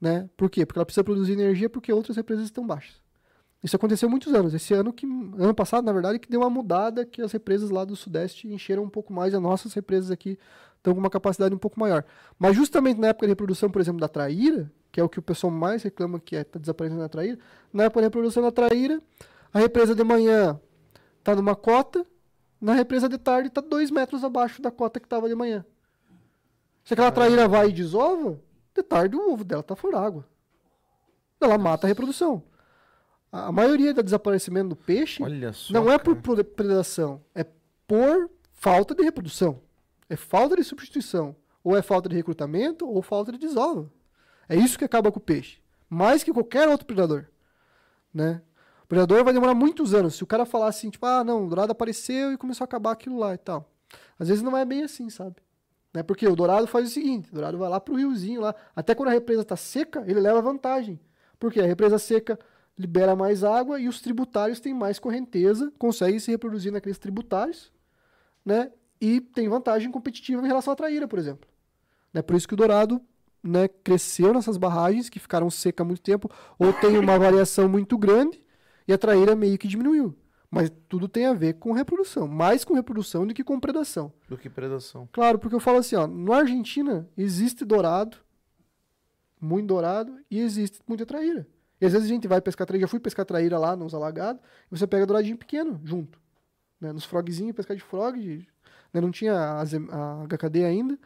Né? Por quê? Porque ela precisa produzir energia porque outras represas estão baixas. Isso aconteceu muitos anos. Esse ano que ano passado, na verdade, que deu uma mudada que as represas lá do sudeste encheram um pouco mais, as nossas represas aqui estão com uma capacidade um pouco maior. Mas justamente na época de reprodução, por exemplo, da traíra, que é o que o pessoal mais reclama que é tá desaparecendo na traíra, na época de reprodução da traíra, a represa de manhã está numa cota, na represa de tarde está dois metros abaixo da cota que estava de manhã. Se aquela traíra vai e desova, de tarde o ovo dela está fora água. Ela mata a reprodução. A maioria do desaparecimento do peixe só, não é por cara. predação, é por falta de reprodução. É falta de substituição. Ou é falta de recrutamento, ou falta de desova. É isso que acaba com o peixe. Mais que qualquer outro predador. Né? O predador vai demorar muitos anos. Se o cara falar assim, tipo, ah, não, o dourado apareceu e começou a acabar aquilo lá e tal. Às vezes não é bem assim, sabe? Né? Porque o dourado faz o seguinte: o dourado vai lá pro riozinho lá. Até quando a represa está seca, ele leva vantagem. Porque a represa seca libera mais água e os tributários têm mais correnteza, conseguem se reproduzir naqueles tributários, né? E tem vantagem competitiva em relação à traíra, por exemplo. Né? Por isso que o dourado né, cresceu nessas barragens que ficaram secas há muito tempo, ou tem uma variação muito grande e a traíra meio que diminuiu. Mas tudo tem a ver com reprodução, mais com reprodução do que com predação. Do que predação. Claro, porque eu falo assim, ó, na Argentina existe dourado, muito dourado, e existe muita traíra. E às vezes a gente vai pescar traíra, já fui pescar traíra lá nos alagados, e você pega douradinho pequeno junto. Né? Nos frogzinhos, pescar de frog, de- né? não tinha a, a HKD ainda,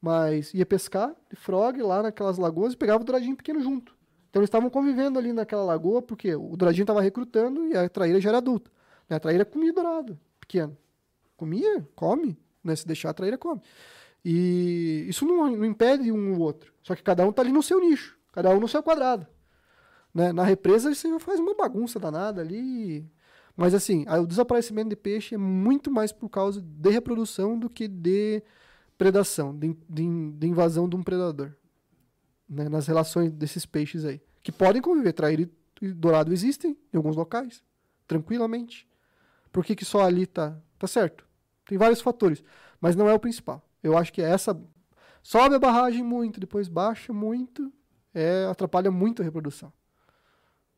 mas ia pescar de frog lá naquelas lagoas e pegava o douradinho pequeno junto. Então eles estavam convivendo ali naquela lagoa, porque o douradinho estava recrutando e a traíra já era adulta. Né? A traíra comia dourado, pequeno. Comia, come, né? Se deixar a traíra, come. E isso não, não impede um o outro. Só que cada um tá ali no seu nicho, cada um no seu quadrado. Né? Na represa você faz uma bagunça danada ali. Mas assim, o desaparecimento de peixe é muito mais por causa de reprodução do que de predação, de, de- de invasão de um predador. Né? Nas relações desses peixes aí. Que podem conviver. Traíra e dourado existem em alguns locais, tranquilamente. Por que, que só ali tá, tá certo? Tem vários fatores, mas não é o principal. Eu acho que é essa sobe a barragem muito, depois baixa muito, é, atrapalha muito a reprodução.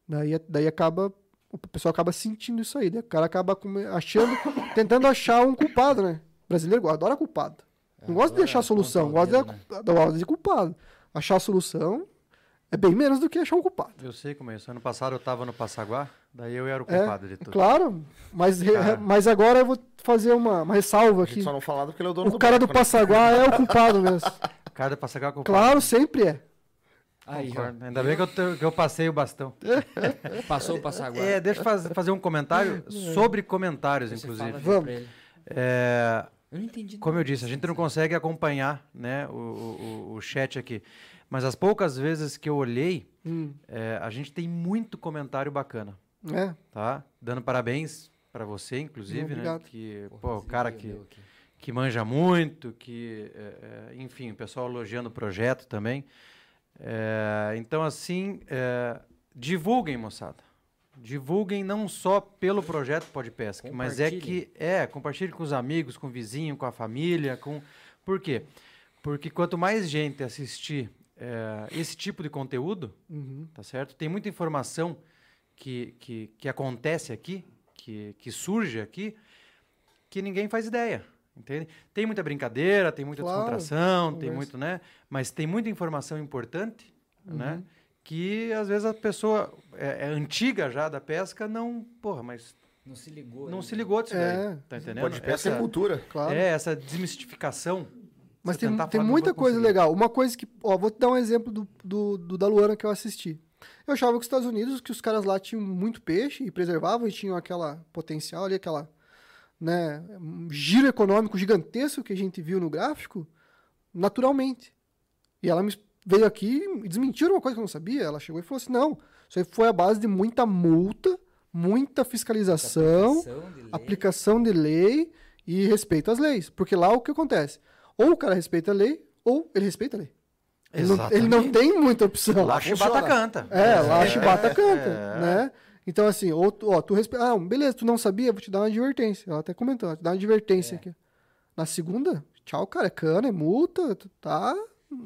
Daí, daí acaba o pessoal acaba sentindo isso aí, daí o cara acaba achando, tentando achar um culpado, né? O brasileiro adora culpado. Não gosta de achar a solução, o gosta de, gosta de culpado. Achar a solução é bem menos do que achar um culpado. Eu sei como é isso. Ano passado eu tava no Passaguá, daí eu era o É, culpado de tudo. Claro, mas, re- mas agora eu vou fazer uma, uma ressalva A gente aqui. só não falava porque ele é o dono O cara do né? Passaguá é o culpado mesmo. Cara do Passaguá é o culpado. Claro, sempre é. Aí, Concordo. Ainda bem que eu, te- que eu passei o bastão. passou o Passaguá. É, deixa eu faz- fazer um comentário sobre comentários, Você inclusive. fala Vamos. pra ele. É, Eu não entendi. como eu disse, a gente não consegue acompanhar né, o, o, o- chat aqui. Mas as poucas vezes que eu olhei, Hum, é, a gente tem muito comentário bacana, é. tá? Dando parabéns para você, inclusive, né? Obrigado. Que, Porra, pô, o cara que, que manja muito, que, é, é, enfim, o pessoal elogiando o projeto também. É, então, assim, é, divulguem, moçada. Divulguem não só pelo projeto Pode Pesca, mas é que é compartilhe com os amigos, com o vizinho, com a família, com por quê? Porque quanto mais gente assistir é, esse tipo de conteúdo, Uhum. tá certo? Tem muita informação que, que, que acontece aqui, que, que surge aqui, que ninguém faz ideia. Entende? Tem muita brincadeira, tem muita Claro, descontração, tem conversa. muito, né? Mas tem muita informação importante, né? Que às vezes a pessoa é, é antiga já da pesca, não, porra, mas Não se ligou. não ainda. se ligou disso É. daí, tá entendendo? Pode pesca é essa, cultura. Claro. é, essa desmistificação. Mas tem, tem muita coisa conseguir. legal. Uma coisa que. Ó, vou te dar um exemplo do, do, do da Luana que eu assisti. Eu achava que os Estados Unidos, que os caras lá tinham muito peixe e preservavam e tinham aquela potencial ali, aquela. Né, um giro econômico gigantesco que a gente viu no gráfico, naturalmente. E ela me veio aqui e desmentiu uma coisa que eu não sabia. Ela chegou e falou assim: não, isso aí foi a base de muita multa, muita fiscalização Aplicação de lei. aplicação de lei e respeito às leis. Porque lá o que acontece? Ou o cara respeita a lei, ou ele respeita a lei. Ele não, ele não tem muita opção. Lá a chibata canta. É, lá É, chibata canta, é. né? Então, assim, ou tu, ó, tu respeita. Ah, beleza, tu não sabia, vou te dar uma advertência. Ela até comentou, vou te dar uma advertência aqui. Na segunda, tchau, cara, é cana, é multa, tu tá,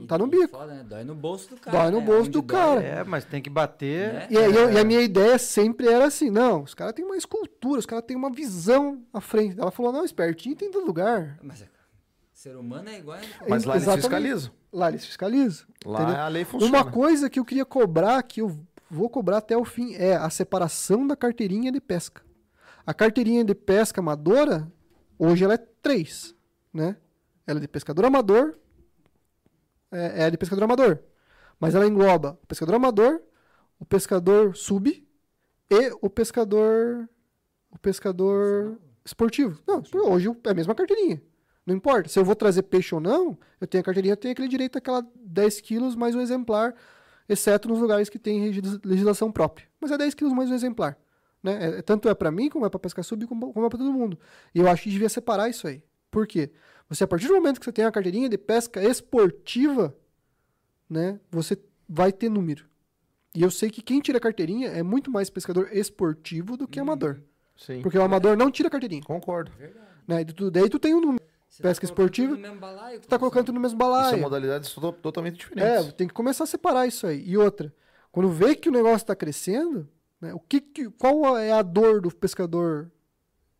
E- tá no bico. foda, né? Dói no bolso do cara. Dói no né? bolso do dói, cara. É, mas tem que bater. Né? E, aí eu- e a minha ideia sempre era assim, não, os caras têm uma escultura, os caras têm uma visão à frente. Ela falou, não, espertinho tem em todo lugar. Mas é- ser humano é igual. Mas lá eles Exatamente. fiscalizam. Lá eles fiscalizam. Lá entendeu? a lei funciona. Uma coisa que eu queria cobrar, que eu vou cobrar até o fim, é a separação da carteirinha de pesca. A carteirinha de pesca amadora, hoje ela é três, né? Ela é de pescador amador, é, é de pescador amador. Mas ela engloba o pescador amador, o pescador sub e o pescador o pescador esportivo. Não, hoje é a mesma carteirinha. Não importa. Se eu vou trazer peixe ou não, eu tenho a carteirinha, eu tenho aquele direito àquela 10 quilos mais um exemplar, exceto nos lugares que tem legislação própria. Mas é 10 quilos mais um exemplar. Né? É- tanto é para mim, como é para pescar sub, como, como é para todo mundo. E eu acho que devia separar isso aí. Por quê? Você, a partir do momento que você tem a carteirinha de pesca esportiva, né, você vai ter número. E eu sei que quem tira a carteirinha é muito mais pescador esportivo do que amador. Sim. Porque o amador não tira a carteirinha. Concordo. Né? E tu- daí tu tem um número. Você Pesca tá esportiva, balaio, Tu tá colocando tudo no mesmo balaio. São modalidades to- totalmente É, diferentes. tem que começar a separar isso aí. E outra, quando vê que o negócio está crescendo, né, o que, que- qual é a dor do pescador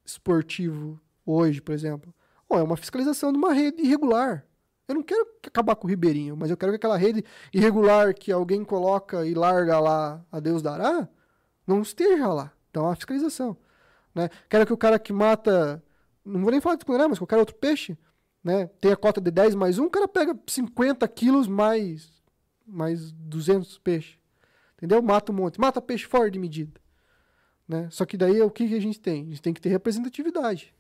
esportivo hoje, por exemplo? Ó, é uma fiscalização de uma rede irregular. Eu não quero acabar com o ribeirinho, mas eu quero que aquela rede irregular que alguém coloca e larga lá a Deus dará, não esteja lá. Então, é uma fiscalização. Né? Quero que o cara que mata, não vou nem falar de tucunaré, mas qualquer outro peixe, né? a cota de 10 mais um, o cara pega 50 quilos mais, mais 200 peixes. Entendeu? Mata um monte. Mata peixe fora de medida. Né? Só que daí o que, que a gente tem? A gente tem que ter representatividade.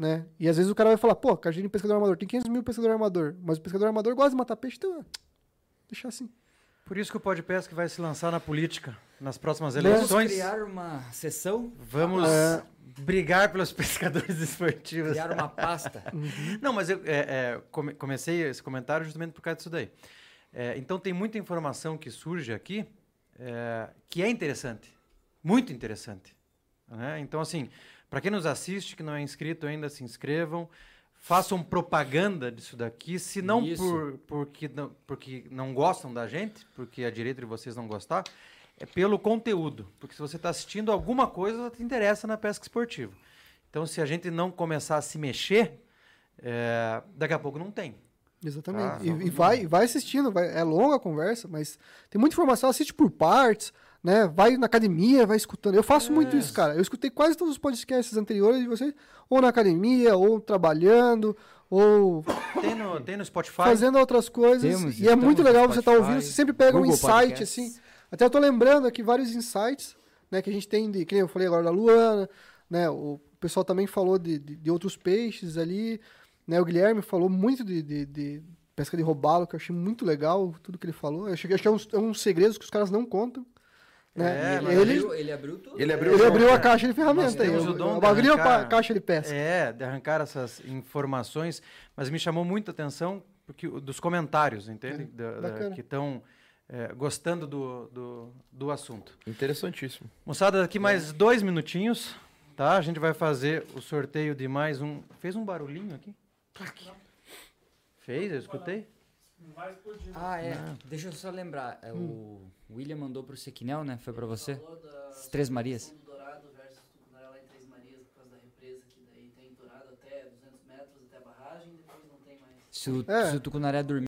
Né? E às vezes o cara vai falar, pô, de pescador armador, tem 500 mil pescador armador, mas o pescador armador gosta de matar peixe, então, deixar assim. Por isso que o Pode Pesca vai se lançar na política nas próximas Vamos eleições. criar uma sessão, Vamos É. brigar pelos pescadores esportivos. criar uma pasta. Não, mas eu é, é, come- comecei esse comentário justamente por causa disso daí. É, então tem muita informação que surge aqui é, que é interessante, muito interessante. né? Então assim, para quem nos assiste que não é inscrito ainda, se inscrevam, façam propaganda disso daqui, se não Isso. por, porque, não porque não gostam da gente, porque a direita de vocês não gostar, é pelo conteúdo. Porque se você está assistindo alguma coisa, te interessa na pesca esportiva. Então, se a gente não começar a se mexer, é, daqui a pouco não tem. Exatamente. Ah, e, e não. vai, vai assistindo, vai- é longa a conversa, mas tem muita informação, assiste por partes, né? Vai na academia, vai escutando. Eu faço muito isso, cara. Eu escutei quase todos os podcasts anteriores de vocês, ou na academia, ou trabalhando, ou Tem no, tem no Spotify. fazendo outras coisas. Temos, e é muito legal você estar Spotify, ouvindo, você sempre pega um Google insight, Podcasts. assim. Até eu tô lembrando aqui vários insights, né, que a gente tem de, que nem eu falei agora da Luana, né, o pessoal também falou de, de, de outros peixes ali, né, o Guilherme falou muito de, de, de pesca de robalo, que eu achei muito legal tudo que ele falou. Eu achei, acho que é uns, é uns segredos que os caras não contam. Né? É, ele, abriu, ele abriu tudo. Ele abriu ele abriu a né? caixa de ferramentas aí. Eu, o dom eu de abri a caixa de pesca. É, de arrancar essas informações, mas me chamou muita atenção porque dos comentários, entende? Da- da- bacana. que estão é, gostando do, do, do assunto. Interessantíssimo. Moçada, daqui mais dois minutinhos, tá? A gente vai fazer o sorteio de mais um. Fez um barulhinho aqui? Fez? Eu escutei? Não vai explodir. Ah, é. Deixa eu só lembrar. é, O William mandou pro Sequinel, né? Foi pra você? Falou da- As Três Marias. Fundo Dourado versus Tucunaré lá em Três Marias, por causa da represa, que daí tem Dourado até 200 metros até a barragem, depois não tem mais. Se o, É. se o Tucunaré dormir.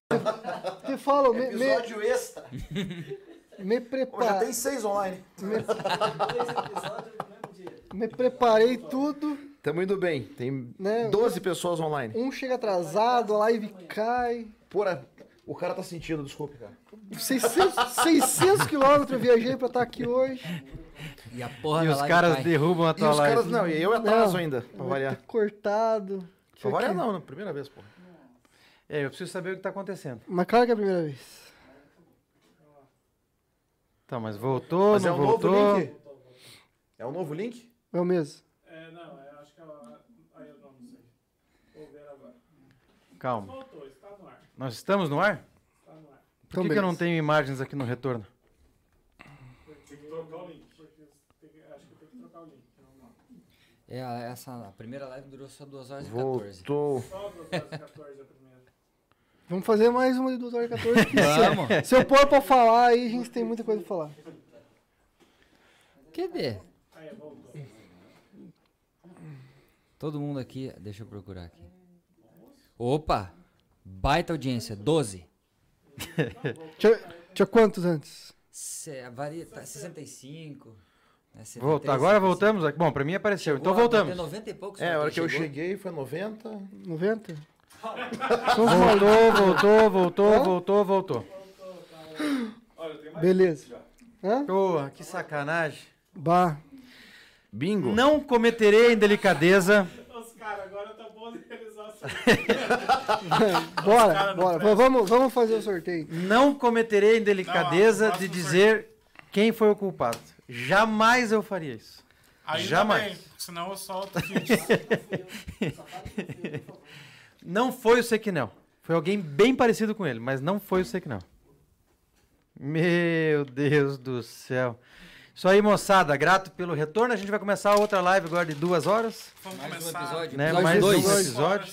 Te falo, me, me, extra. me, prepa seis online. me, Dois episódios no mesmo dia. me preparei tudo, Tamo indo bem. Tem né? 12 pessoas online. Um chega atrasado, a live cai. Porra, o cara tá sentindo, desculpe, cara. 600, 600 quilômetros eu viajei pra estar aqui hoje. E a porra E da os live caras cai. derrubam a E tua os live. caras, não, e eu atraso Não, ainda, pra vai variar. ter cortado. Pra variar não, né? Primeira vez, pô. É, eu preciso saber o que tá acontecendo. Mas claro que é a primeira vez. Tá, mas voltou, Mas é não um voltou. novo link? É um novo link? É o mesmo. É, não, é, acho que ela. Aí eu não sei. Vou ver agora. Calma. Voltou, está no ar. Nós estamos no ar? Está no ar. Por que, que eu não tenho imagens aqui no retorno? Tem que trocar o link. Porque tem que- acho que tem que trocar o link. É, a- essa, a primeira live durou só 2 horas e 14. Voltou. Só 2 horas e 14 a primeira. Vamos fazer mais uma de 2 horas e 14. que Vamos. se, se eu pôr pra falar aí, a gente tem muita coisa pra falar. Cadê? Aí, voltou. Todo mundo aqui. Deixa eu procurar aqui. Opa! Baita audiência, 12. Tinha, tinha quantos antes? Se, varia, tá, 65. Né, 73, Volta, agora 75. voltamos. Bom, pra mim apareceu. Então Chegou bater voltamos. 90 e poucos. É, a hora que eu cheguei foi 90. 90? São os malucos. Voltou, voltou, voltou, voltou, voltou. Olha, tem mais Beleza. Hã? Porra, que sacanagem. Bah. Bingo. Não cometerei indelicadeza. Os caras agora tá bom de realizar assim. Bora, bora. Vamos, vamos fazer o sorteio. Não cometerei indelicadeza Não, de próximo dizer quem foi o culpado. Jamais eu faria isso. Aí Jamais. Bem, senão eu solto. Não foi o Sequinel. Foi alguém bem parecido com ele, mas não foi o Sequinel. Meu Deus do céu. Isso aí, moçada. Grato pelo retorno. A gente vai começar outra live agora de duas horas. Vamos Mais um começar. episódio. Né? Episódio Mais dois. um episódio.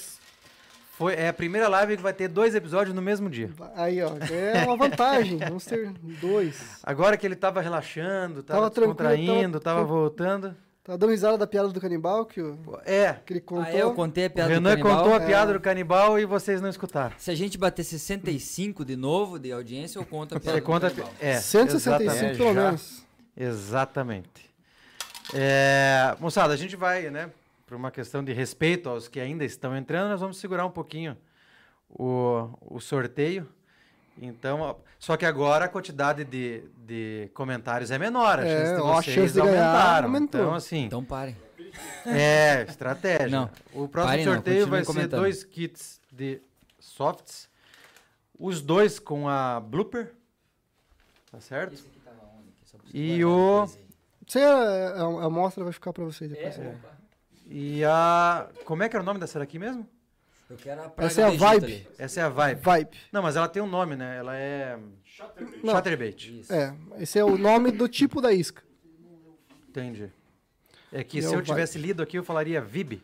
Foi, é a primeira live que vai ter dois episódios no mesmo dia. Aí, ó. É uma vantagem. Vamos ter dois. Agora que ele tava relaxando, tava, Tava contraindo, tava- tava, voltando. Tá dando risada da piada do canibal que, o- É, que ele contou. Ah, é, eu contei a o piada do Renan canibal. contou a É. piada do canibal e vocês não escutaram. Se a gente bater 65 de novo de audiência, eu conto a piada Você do conta. canibal. É, 165 exatamente. pelo menos. Exatamente. É, moçada, a gente vai, né, por uma questão de respeito aos que ainda estão entrando, nós vamos segurar um pouquinho o, o sorteio. Então, só que agora a quantidade de, de comentários é menor, a É, chance de a vocês chance de aumentaram. aumentou. Então, assim, Então parem. é estratégia. Não, o próximo parem não, sorteio vai continuem ser comentando. dois kits de softs, os dois com a blooper, tá certo? Esse aqui tava onde? Aqui, só pra você E o-. Você, a, a amostra vai ficar pra vocês depois. É, opa. E a. Como é que era o nome dessa daqui mesmo? Eu quero a praga Essa é a Egito vibe. ali. Essa é a vibe. Vibe. Não, mas ela tem um nome, né? Ela é. Não. Chatterbait. Isso. É, esse é o nome do tipo da isca. Entendi. É que E se é o eu vibe. tivesse lido aqui, eu falaria Vib.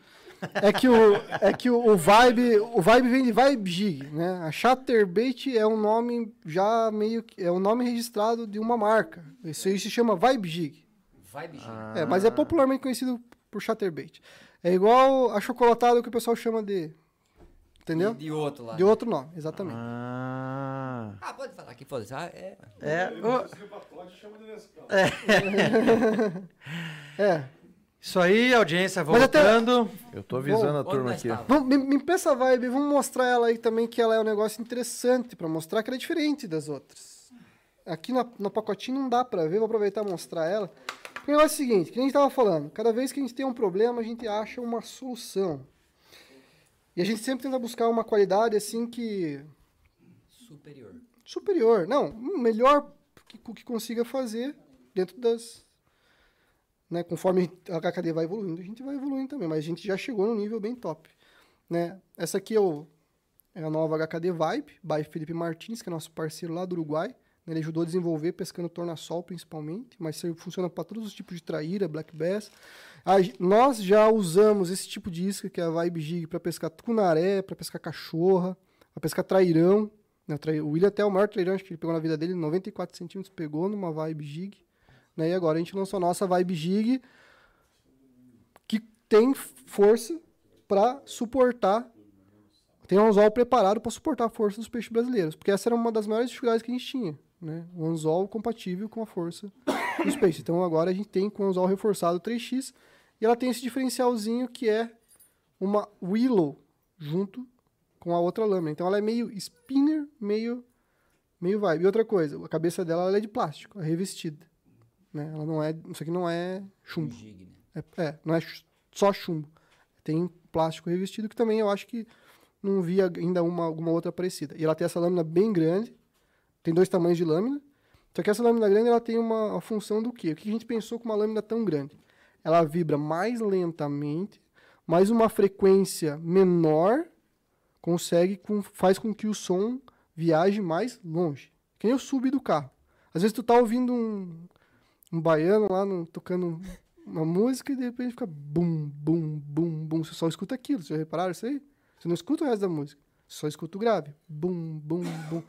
É que o, é que o, o vibe, o vibe vem de vibe jig, né? A Chatterbait é um nome já meio que é um nome registrado de uma marca. Isso aí se chama vibe jig. Vibe, gente. Ah. É, mas é popularmente conhecido por Chatterbait. É igual a chocolatada que o pessoal chama de entendeu? De outro lá. De outro nome, exatamente. Ah. Ah, pode falar aqui, foda-se. Ah, é. É. de Nescau. É. Isso aí, audiência Mas até- voltando. Eu tô avisando a Onde turma aqui. Vamos, me, me empresta a vibe, vamos mostrar ela aí também, que ela é um negócio interessante, pra mostrar que ela é diferente das outras. Aqui na- no pacotinho não dá pra ver, vou aproveitar e mostrar ela. O negócio é o seguinte, que a gente tava falando, cada vez que a gente tem um problema, a gente acha uma solução. E a gente sempre tenta buscar uma qualidade assim que Superior. superior, não, melhor que, que consiga fazer dentro das né, conforme a HKD vai evoluindo, a gente vai evoluindo também, mas a gente já chegou num nível bem top, né? Essa aqui é, o, é a nova HKD Vibe, by Felipe Martins, que é nosso parceiro lá do Uruguai, Ele ajudou a desenvolver pescando tornassol principalmente, mas funciona para todos os tipos de traíra, black bass. A nós já usamos esse tipo de isca, que é a Vibe Jig, para pescar tucunaré, para pescar cachorra, para pescar trairão. né? O William até é o maior trairão acho que ele pegou na vida dele, 94 centímetros, pegou numa Vibe Jig. Né? E agora a gente lançou a nossa Vibe Jig, que tem força para suportar tem um anzol preparado para suportar a força dos peixes brasileiros, porque essa era uma das maiores dificuldades que a gente tinha, né? Um anzol compatível com a força dos peixes. Então agora a gente tem com o anzol reforçado 3x e ela tem esse diferencialzinho que é uma willow junto com a outra lâmina. Então ela é meio spinner, meio meio vibe. E outra coisa, a cabeça dela ela é de plástico, é revestida, né? Ela não é, isso aqui não é chumbo. É, é, não é só chumbo. Tem plástico revestido que também eu acho que não vi ainda uma, alguma outra parecida. E ela tem essa lâmina bem grande, tem dois tamanhos de lâmina. Só que essa lâmina grande ela tem uma, função do quê? O que a gente pensou com uma lâmina tão grande? Ela vibra mais lentamente, mas uma frequência menor consegue com, faz com que o som viaje mais longe. Que nem eu subi do carro. Às vezes tu tá ouvindo um, um baiano lá no- tocando uma música e de repente fica bum, bum, bum, bum. Você só escuta aquilo. Vocês já repararam isso aí? Você não escuta o resto da música. Você só escuta o grave. Bum, bum, bum.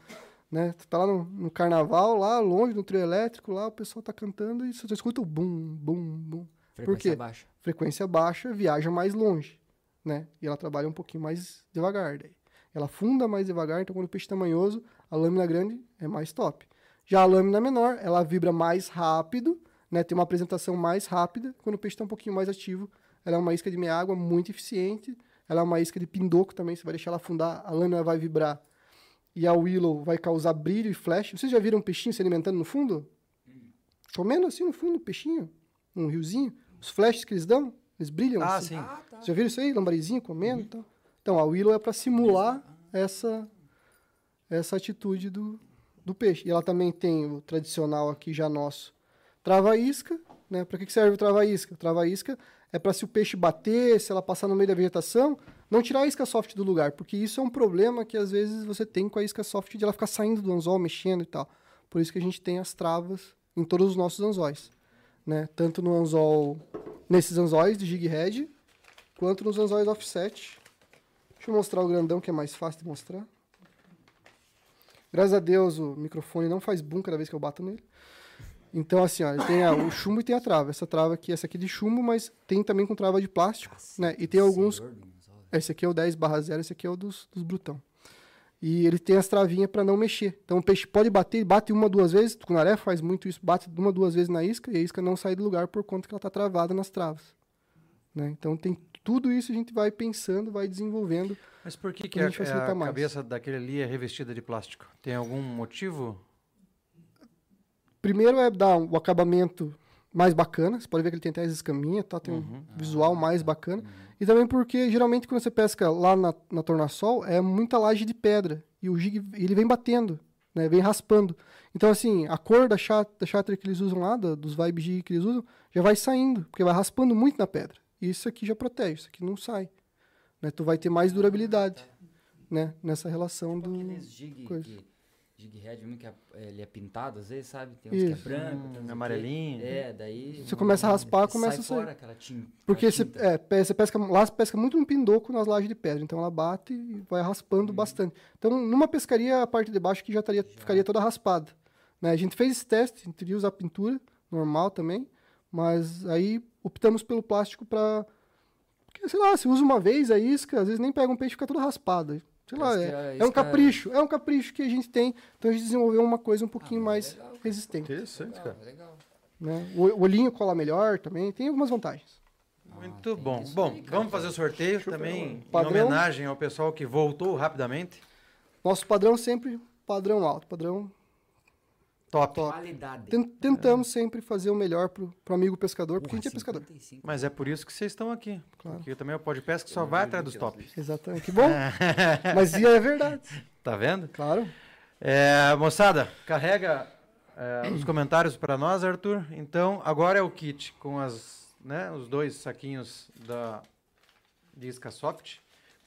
Né? Tu tá lá no, no carnaval, lá longe, no trio elétrico, lá o pessoal tá cantando e você escuta o bum, bum, bum. Frequência quê? baixa. Frequência baixa viaja mais longe, né? E ela trabalha um pouquinho mais devagar daí. Ela afunda mais devagar, então quando o peixe é tamanhoso, a lâmina grande é mais top. Já a lâmina menor, ela vibra mais rápido, né? Tem uma apresentação mais rápida. Quando o peixe está um pouquinho mais ativo, ela é uma isca de meia água muito eficiente. Ela é uma isca de pindoco também, você vai deixar ela afundar, a lâmina vai vibrar. E a willow vai causar brilho e flash. Vocês já viram um peixinho se alimentando no fundo? Comendo assim no fundo, um peixinho, um riozinho. Os flashes que eles dão, eles brilham Ah, assim. sim. Vocês já viram isso aí? Lambarizinho comendo e tal. Então, a willow é para simular essa, essa atitude do, do peixe. E ela também tem o tradicional aqui já nosso, trava-isca. Né? Para que que serve o trava-isca? O trava-isca é para se o peixe bater, se ela passar no meio da vegetação, não tirar a isca soft do lugar, porque isso é um problema que às vezes você tem com a isca soft de ela ficar saindo do anzol, mexendo e tal. Por isso que a gente tem as travas em todos os nossos anzóis. Né? Tanto no anzol, nesses anzóis de jig head, quanto nos anzóis offset. Deixa eu mostrar o grandão que é mais fácil de mostrar. Graças a Deus o microfone não faz boom cada vez que eu bato nele. Então, assim, ó, ele tem a- o chumbo e tem a trava. Essa trava aqui, essa aqui é de chumbo, mas tem também com trava de plástico, né? E tem alguns... Esse aqui é o 10 barra 0, esse aqui é o dos, dos brutão. E ele tem as travinhas para não mexer. Então o peixe pode bater, bate uma, duas vezes. O tucunaré faz muito isso, bate uma, duas vezes na isca e a isca não sai do lugar por conta que ela está travada nas travas. Né? Então tem tudo isso a gente vai pensando, vai desenvolvendo. Mas por que, que a, facilitar a mais. cabeça daquele ali é revestida de plástico? Tem algum motivo? Primeiro é dar o acabamento mais bacana. Você pode ver que ele tem até as escaminhas, tá? tem um visual mais bacana. E também porque, geralmente, quando você pesca lá na, na Tornassol, é muita laje de pedra. E o jig, ele vem batendo, né? Vem raspando. Então, assim, a cor da, chat, da que eles usam lá, da- dos vibe jig que eles usam, já vai saindo, porque vai raspando muito na pedra. E isso aqui já protege, isso aqui não sai. Né? Tu vai ter mais durabilidade, né? Nessa relação do... Aqueles jig, coisa. que, jig head, um que é, ele é pintado às vezes, sabe? Tem uns que é Isso. branco, Hum, tem uns que- amarelinho. É, daí... Você começa a raspar, sai começa a sair. fora aquela tinta. Porque você, tinta. é, você pesca, lá você pesca muito no pindoco nas lajes de pedra, então ela bate e vai raspando bastante. Então, numa pescaria, a parte de baixo que já, estaria, ficaria toda raspada. Né? A gente fez esse teste, a gente queria usar pintura, normal também, mas aí optamos pelo plástico para. Porque, sei lá, se usa uma vez a isca, às vezes nem pega um peixe e fica toda raspada. Sei lá, é, é um capricho, é um capricho que a gente tem, então a gente desenvolveu uma coisa um pouquinho Ah, mais legal, resistente. Interessante, cara. Legal. Né? O olhinho cola melhor também, tem algumas vantagens. Muito tem bom. Bom, aí, vamos fazer o sorteio também em Padrão. homenagem ao pessoal que voltou rapidamente. Nosso padrão sempre padrão alto, padrão Top. top. Qualidade. Ten- Tentamos sempre fazer o melhor pro, pro amigo pescador, porque a gente é pescador. 55. Mas é por isso que vocês estão aqui. Claro. Porque também o Podpesca só vai atrás dos top. Exatamente. Que bom. Mas e é verdade. Tá vendo? Claro. É, moçada, carrega é, os comentários para nós, Arthur. Então, agora é o kit com as, né, os dois saquinhos da de isca soft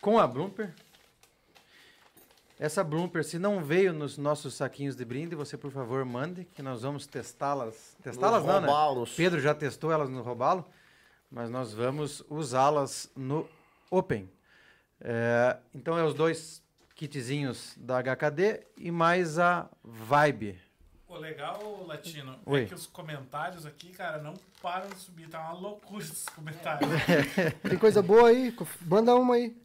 com a Blumper. Essa blooper, se não veio nos nossos saquinhos de brinde, você, por favor, mande, que nós vamos testá-las. Testá-las não, né? Pedro já testou elas no Robalo, mas nós vamos usá-las no Open. É, então, é os dois kitzinhos da HKD e mais a Vibe. O legal, Latino, Oi. é que os comentários aqui, cara, não param de subir. Tá uma loucura esses comentários. Tem coisa boa aí? Manda uma aí.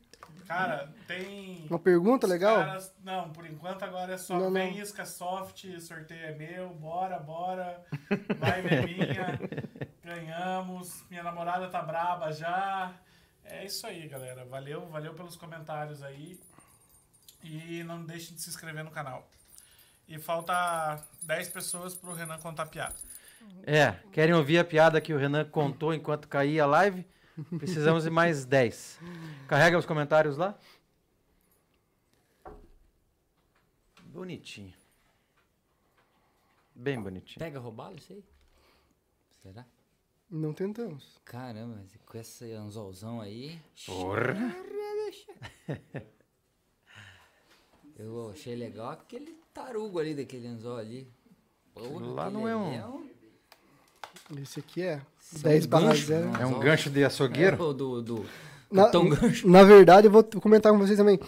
Cara, tem. Uma pergunta legal? Caras- não, por enquanto agora é só Não, vem não. isca soft, sorteio é meu, bora, bora, vai é minha, ganhamos, minha namorada tá braba já. É isso aí, galera. Valeu, valeu pelos comentários aí. E não deixem de se inscrever no canal. E falta 10 pessoas pro Renan contar piada. É, querem ouvir a piada que o Renan contou enquanto caía a live? Precisamos de mais 10. Carrega os comentários lá. Bonitinho. Bem bonitinho. Pega roubalo isso aí? Será? Não tentamos. Caramba, mas com esse anzolzão aí. Porra. Eu achei legal aquele tarugo ali daquele anzol ali. Porra, lá não é ali um- Esse aqui é São 10 barra gancho, 0. né? É um gancho de açougueiro? É, do, do Na, Gancho. na verdade, eu vou comentar com vocês também.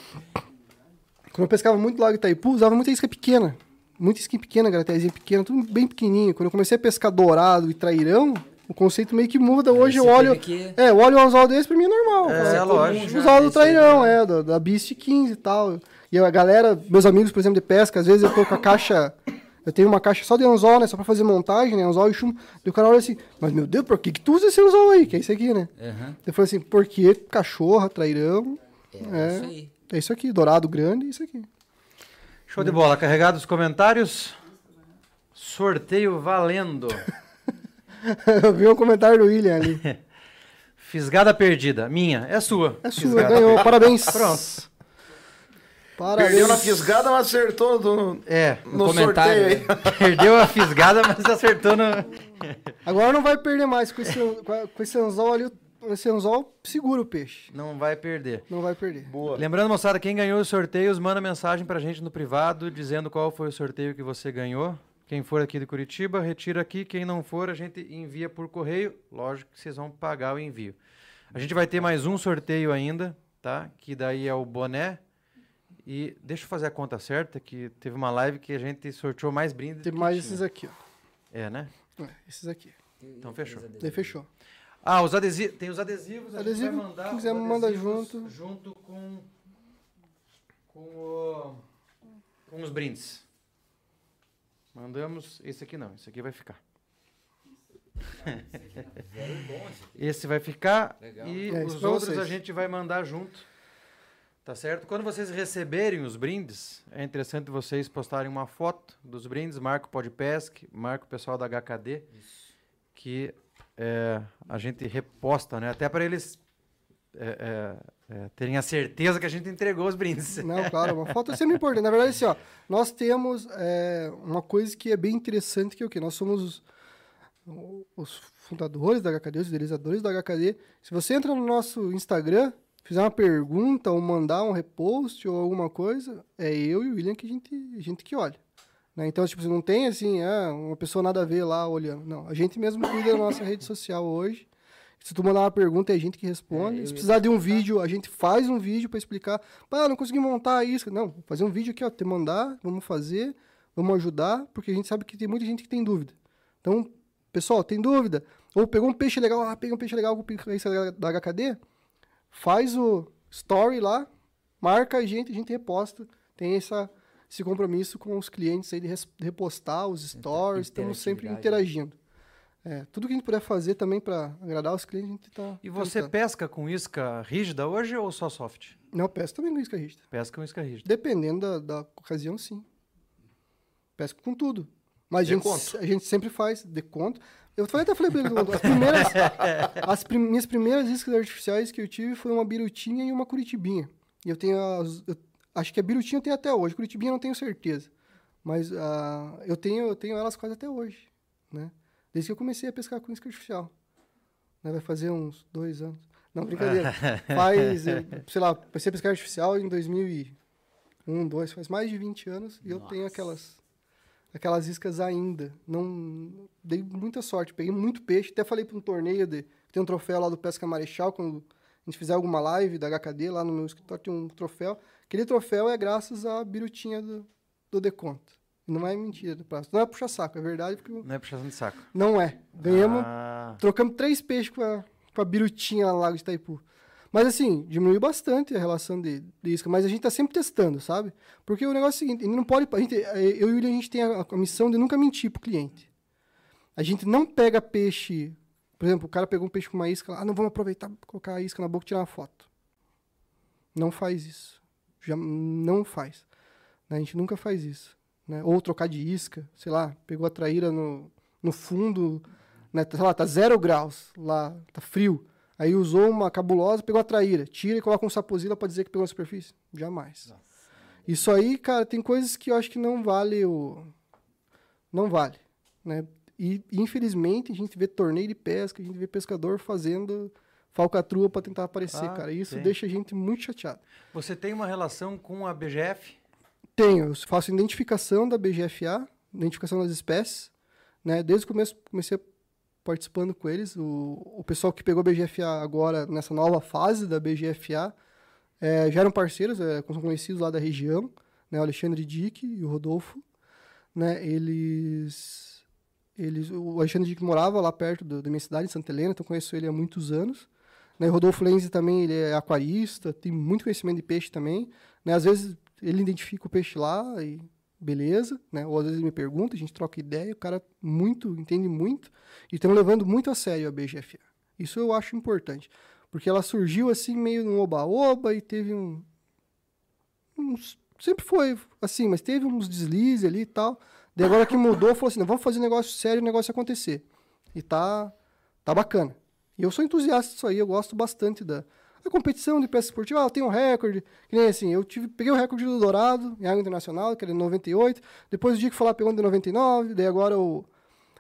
Quando eu pescava muito lago Itaipu, usava muita isca pequena. Muita isca pequena, garatezinha pequena, tudo bem pequenininho. Quando eu comecei a pescar dourado e trairão, o conceito meio que muda. Hoje eu você olho... que- É, eu olho um anzol desse, pra mim é normal. É, É, lógico. já, Usar do esse trairão, já. é, da, da Beast 15 e tal. E a galera, meus amigos, por exemplo, de pesca, às vezes eu tô com a caixa. Eu tenho uma caixa só de anzol, né? Só pra fazer montagem, né? Anzol e chumbo. E o cara olha assim, mas meu Deus, por que, que tu usa esse anzol aí? Que é isso aqui, né? Aham. Eu falei assim, porque cachorra, trairão. É, É. isso aí. É isso aqui, dourado grande, é isso aqui. Show de bola. Carregados os comentários. Sorteio valendo. eu vi um comentário do William ali. Fisgada perdida. Minha. É sua. É sua, Fisgada ganhou, parabéns. Pronto. Parabéns. Perdeu na fisgada, mas acertou no, É. no comentário, sorteio. Perdeu a fisgada, mas acertou no. Agora não vai perder mais com esse, com esse anzol ali. Esse anzol segura o peixe. Não vai perder. Não vai perder. Boa. Lembrando, moçada, quem ganhou os sorteios, manda mensagem pra gente no privado dizendo qual foi o sorteio que você ganhou. Quem for aqui de Curitiba, retira aqui. Quem não for, a gente envia por correio. Lógico que vocês vão pagar o envio. A gente vai ter mais um sorteio ainda, tá? Que daí é o boné. E deixa eu fazer a conta certa, que teve uma live que a gente sorteou mais brindes. Tem que mais tinha. esses aqui, ó. É, né? É, esses aqui. Então fechou. Daí fechou. Ah, os adesivos. Tem os adesivos. a gente Adesivo, vai mandar quem quiser manda junto. Junto com. Com, o, com os brindes. Mandamos. Esse aqui não, esse aqui vai ficar. Esse vai ficar Legal. e É, os outros vocês. a gente vai mandar junto. Tá certo? Quando vocês receberem os brindes, é interessante vocês postarem uma foto dos brindes, marca o Podpesc, marca o pessoal da HKD, que é, a gente reposta, né? Até para eles é, é, é, terem a certeza que a gente entregou os brindes. Não, claro, uma foto é sempre importante. Na verdade, assim, ó, nós temos é, uma coisa que é bem interessante, que é o quê? Nós somos os, os fundadores da HKD, os idealizadores da HKD. Se você entra no nosso Instagram, fizer uma pergunta ou mandar um repost ou alguma coisa, é eu e o William que a gente, a gente que olha. né? Então, tipo, você não tem, assim, ah, uma pessoa nada a ver lá olhando. Não, a gente mesmo cuida da nossa rede social hoje. Se tu mandar uma pergunta, é a gente que responde. É, Se precisar de um vídeo, a gente faz um vídeo para explicar. Pá, não consegui montar isso. Não, fazer um vídeo aqui, ó, te mandar, vamos fazer, vamos ajudar, porque a gente sabe que tem muita gente que tem dúvida. Então, pessoal, tem dúvida? Ou pegou um peixe legal, ah, peguei um peixe legal com o peixe da HKD, faz o story lá, marca a gente, a gente reposta. Tem essa, esse compromisso com os clientes aí de de repostar os stories, estamos sempre interatividade. interagindo. É, tudo que a gente puder fazer também para agradar os clientes, a gente tá. E você tentando. pesca com isca rígida hoje ou só soft? Não, peço também com isca rígida. Pesca com isca rígida. Dependendo da, da ocasião, sim. Pesco com tudo. Mas a gente, a gente sempre faz deconto. Eu até falei pra ele, as primeiras, as prim- minhas primeiras iscas artificiais que eu tive foi uma birutinha e uma curitibinha. E eu tenho as, eu acho que a birutinha eu tenho até hoje, curitibinha eu não tenho certeza. Mas ah, eu, tenho, eu tenho elas quase até hoje, né? Desde que eu comecei a pescar com isca artificial. Né? Vai fazer uns dois anos. Não, brincadeira. Faz, eu, sei lá, comecei a pescar artificial em 2000 e Um, dois, faz mais de 20 anos. E eu tenho Nossa. aquelas aquelas iscas ainda. Não dei muita sorte, peguei muito peixe. Até falei para um torneio de tem um troféu lá do Pesca Marechal quando a gente fizer alguma live da HKD lá no meu escritório tem um troféu. Aquele troféu é graças à birutinha do, do Deconto. Não é mentira. Não é puxa saco, é verdade porque Não é puxação de saco. não é. Ganhamos Ah, Trocamos três peixes com a, com a birutinha lá no Lago de Itaipu. Mas assim, diminuiu bastante a relação de, de isca. Mas a gente tá sempre testando, sabe? Porque o negócio é o seguinte, ele não pode. A gente, eu e o William, a gente tem a, a missão de nunca mentir pro cliente. A gente não pega peixe. Por exemplo, o cara pegou um peixe com uma isca lá, ah, não vamos aproveitar, colocar a isca na boca e tirar uma foto. Não faz isso. Já não faz. né? A gente nunca faz isso. Né? Ou trocar de isca, sei lá, pegou a traíra no, no fundo, né? Tá, sei lá, tá zero graus lá, tá frio. Aí usou uma cabulosa, pegou a traíra, tira e coloca um saposila para dizer que pegou na superfície? Jamais. Isso aí, cara, tem coisas que eu acho que não vale o não vale, né? E infelizmente a gente vê torneio de pesca, a gente vê pescador fazendo falcatrua para tentar aparecer, Ah, cara. Isso deixa a gente muito chateado. Você tem uma relação com a BGF? Tenho, eu faço identificação da BGFA, identificação das espécies, né? Desde o começo comecei participando com eles. O, o pessoal que pegou a BGFA agora nessa nova fase da BGFA eh, já eram parceiros, eh, são conhecidos lá da região, né? O Alexandre Dick e o Rodolfo, né? Eles, eles, o Alexandre Dick morava lá perto do- da minha cidade, em Santa Helena, então conheço ele há muitos anos. Né? O Rodolfo Lenzi também, ele é aquarista, tem muito conhecimento de peixe também. Né? Às vezes ele identifica o peixe lá e beleza, né? Ou às vezes me pergunta, a gente troca ideia, o cara muito, entende muito e estão levando muito a sério a BGFA. Isso eu acho importante, porque ela surgiu assim meio no oba-oba e teve um, uns- sempre foi assim, mas teve uns deslizes ali e tal. Daí agora que mudou, falou assim, "Não, vamos fazer um negócio sério, o negócio acontecer. E tá tá bacana. E eu sou entusiasta disso aí, eu gosto bastante da a competição de pesca esportiva. Ah, tenho um recorde, que nem assim, eu tive, peguei o recorde do Dourado em água internacional, que era de 98. Depois o que foi lá pegou de 99, daí agora o,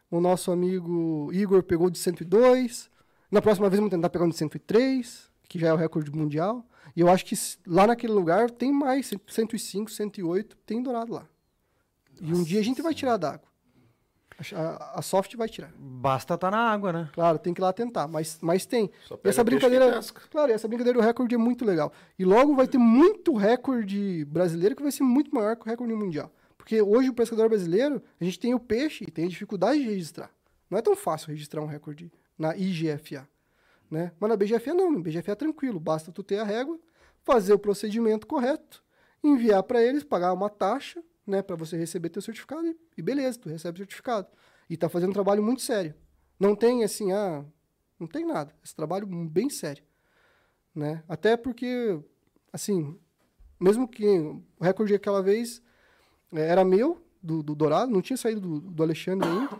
o nosso amigo Igor pegou de 102. Na próxima vez vamos tentar pegar um de 103, que já é o recorde mundial. E eu acho que lá naquele lugar tem mais, 105, 108, tem dourado lá. E um dia a gente vai tirar da água. A, a, soft vai tirar. Basta estar na água, né? Claro, tem que ir lá tentar, mas, mas tem. Essa brincadeira, claro, e essa brincadeira do recorde é muito legal. E logo vai ter muito recorde brasileiro que vai ser muito maior que o recorde mundial. Porque hoje o pescador brasileiro, a gente tem o peixe e tem a dificuldade de registrar. Não é tão fácil registrar um recorde na IGFA, né? Mas na BGFA não, na BGFA é tranquilo, basta tu ter a régua, fazer o procedimento correto, enviar para eles, pagar uma taxa, né, para você receber teu certificado e, e beleza, tu recebe o certificado. E tá fazendo um trabalho muito sério. Não tem assim, ah, não tem nada. Esse trabalho bem sério, né? Até porque, assim, mesmo que o recorde aquela vez eh, era meu, do, do Dourado, não tinha saído do, do Alexandre ainda,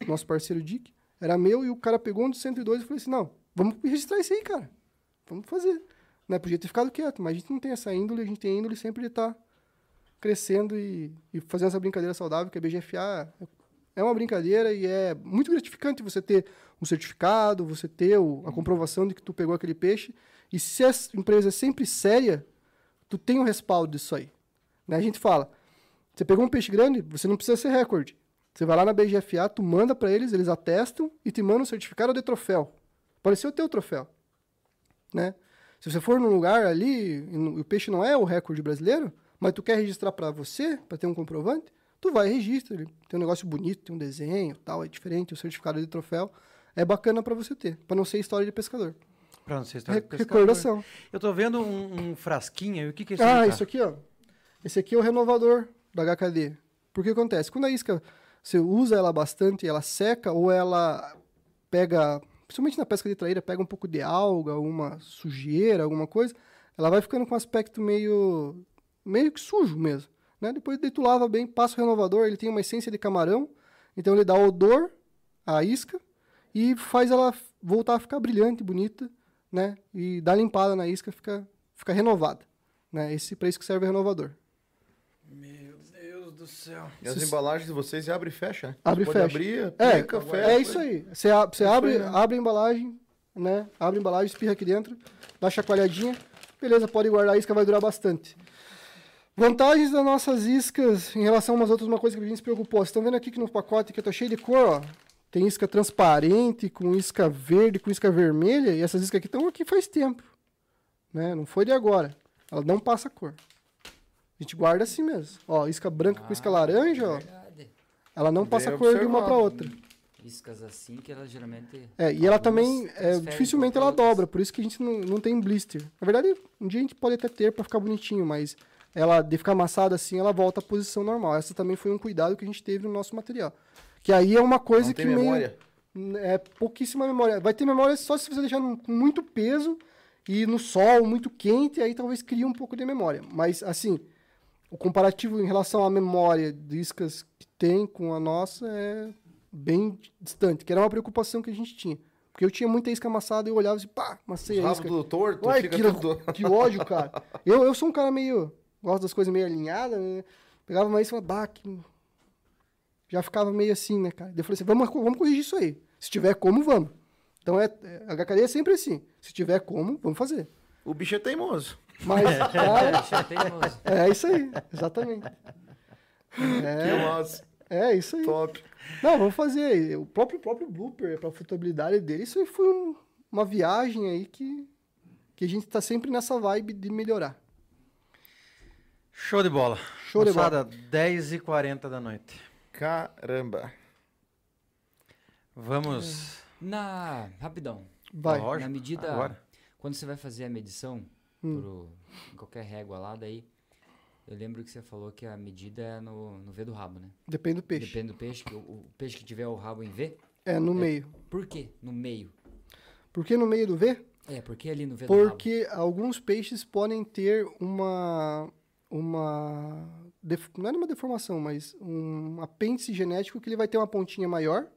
do nosso parceiro Dick, era meu e o cara pegou um de 102 e falei assim, não, vamos registrar isso aí, cara. Vamos fazer. Né? Podia ter ficado quieto, mas a gente não tem essa índole, a gente tem a índole sempre de estar crescendo e, e fazendo essa brincadeira saudável, que a BGFA é uma brincadeira e é muito gratificante você ter um certificado, você ter o- a comprovação de que tu pegou aquele peixe. E se a empresa é sempre séria, tu tem um respaldo disso aí. Né? A gente fala, você pegou um peixe grande, você não precisa ser recorde. Você vai lá na BGFA, tu manda para eles, eles atestam e te mandam um certificado de troféu. Pode ser o teu troféu. Né? Se você for num lugar ali e o peixe não é o recorde brasileiro, mas tu quer registrar para você, para ter um comprovante, tu vai e registra. Ele tem um negócio bonito, tem um desenho, tal, é diferente, o certificado de troféu é bacana para você ter, para não ser história de pescador. Pra não ser história de Re- pescador. recordação. Eu tô vendo um, um frasquinho aí. O que, que é isso Ah, isso aqui, ó. Esse aqui é o renovador da HKD. Porque acontece? Quando a isca você usa ela bastante, ela seca ou ela pega, principalmente na pesca de traíra, pega um pouco de alga, alguma sujeira, alguma coisa, ela vai ficando com um aspecto meio meio que sujo mesmo, né? Depois lava bem, passa o renovador, ele tem uma essência de camarão, então ele dá odor à isca e faz ela voltar a ficar brilhante, bonita, né? E dá limpada na isca, fica fica renovada, né? Esse para isso que serve o renovador. Meu Deus do céu. E as embalagens de vocês abre e fecha, né? Abre e fecha. abrir, É, fecha. é isso aí. Você, a- você abre, né? abre a embalagem, né? Abre a embalagem, espirra aqui dentro, dá uma chacoalhadinha. Beleza, pode guardar, a isca vai durar bastante. Vantagens das nossas iscas em relação a umas outras, uma coisa que a gente se preocupou. Vocês estão vendo aqui que no pacote que eu tô cheio de cor, ó. Tem isca transparente, com isca verde, com isca vermelha, e essas iscas aqui estão aqui faz tempo. Né? Não foi de agora. Ela não passa cor. A gente guarda assim mesmo. Ó, isca branca com isca laranja, ó. Verdade. Ela não passa Bem cor de uma para outra. Iscas assim que ela geralmente. É, e ela também, é, dificilmente ela outras. dobra, por isso que a gente não, não tem blister. Na verdade, um dia a gente pode até ter para ficar bonitinho, mas ela de ficar amassada assim, ela volta à posição normal. Essa também foi um cuidado que a gente teve no nosso material. Que aí é uma coisa Não que tem meio memória. é pouquíssima memória. Vai ter memória só se você deixar com muito peso e no sol, muito quente, aí talvez crie um pouco de memória. Mas, assim, o comparativo em relação à memória de iscas que tem com a nossa é bem distante, que era uma preocupação que a gente tinha. Porque eu tinha muita isca amassada e eu olhava assim, pá, amassei a isca. do torto, Uai, que, que ódio, cara. Eu, eu sou um cara meio. Gosto das coisas meio alinhadas, né? Pegava mais e falava, bah, que... Já ficava meio assim, né, cara? Daí Eu falei assim, vamos, vamos corrigir isso aí. Se tiver como, vamos. Então, é, é, a HKD é sempre assim. Se tiver como, vamos fazer. O bicho é teimoso. Mas, cara, Deixa eu ter teimoso. é isso aí. Exatamente. Que É, massa. é isso aí. Top. Não, vamos fazer. O próprio, próprio blooper, pra futabilidade dele, isso aí foi um- uma viagem aí que, que a gente tá sempre nessa vibe de melhorar. Show de bola. Show de Moçada, 10h40 da noite. Caramba. Vamos. Na. Rapidão. Vai. Lógico, Na medida. agora. Quando você vai fazer a medição, Hum. pro, em qualquer régua lá, daí. Eu lembro que você falou que a medida é no, no V do rabo, né? Depende do peixe. Depende do peixe, que o, o peixe que tiver o rabo em V. É, no meio. Por quê? No meio. Por que no meio do V? É, porque ali no V do rabo. Porque alguns peixes podem ter uma. Uma não é uma deformação, mas um apêndice genético que ele vai ter uma pontinha maior.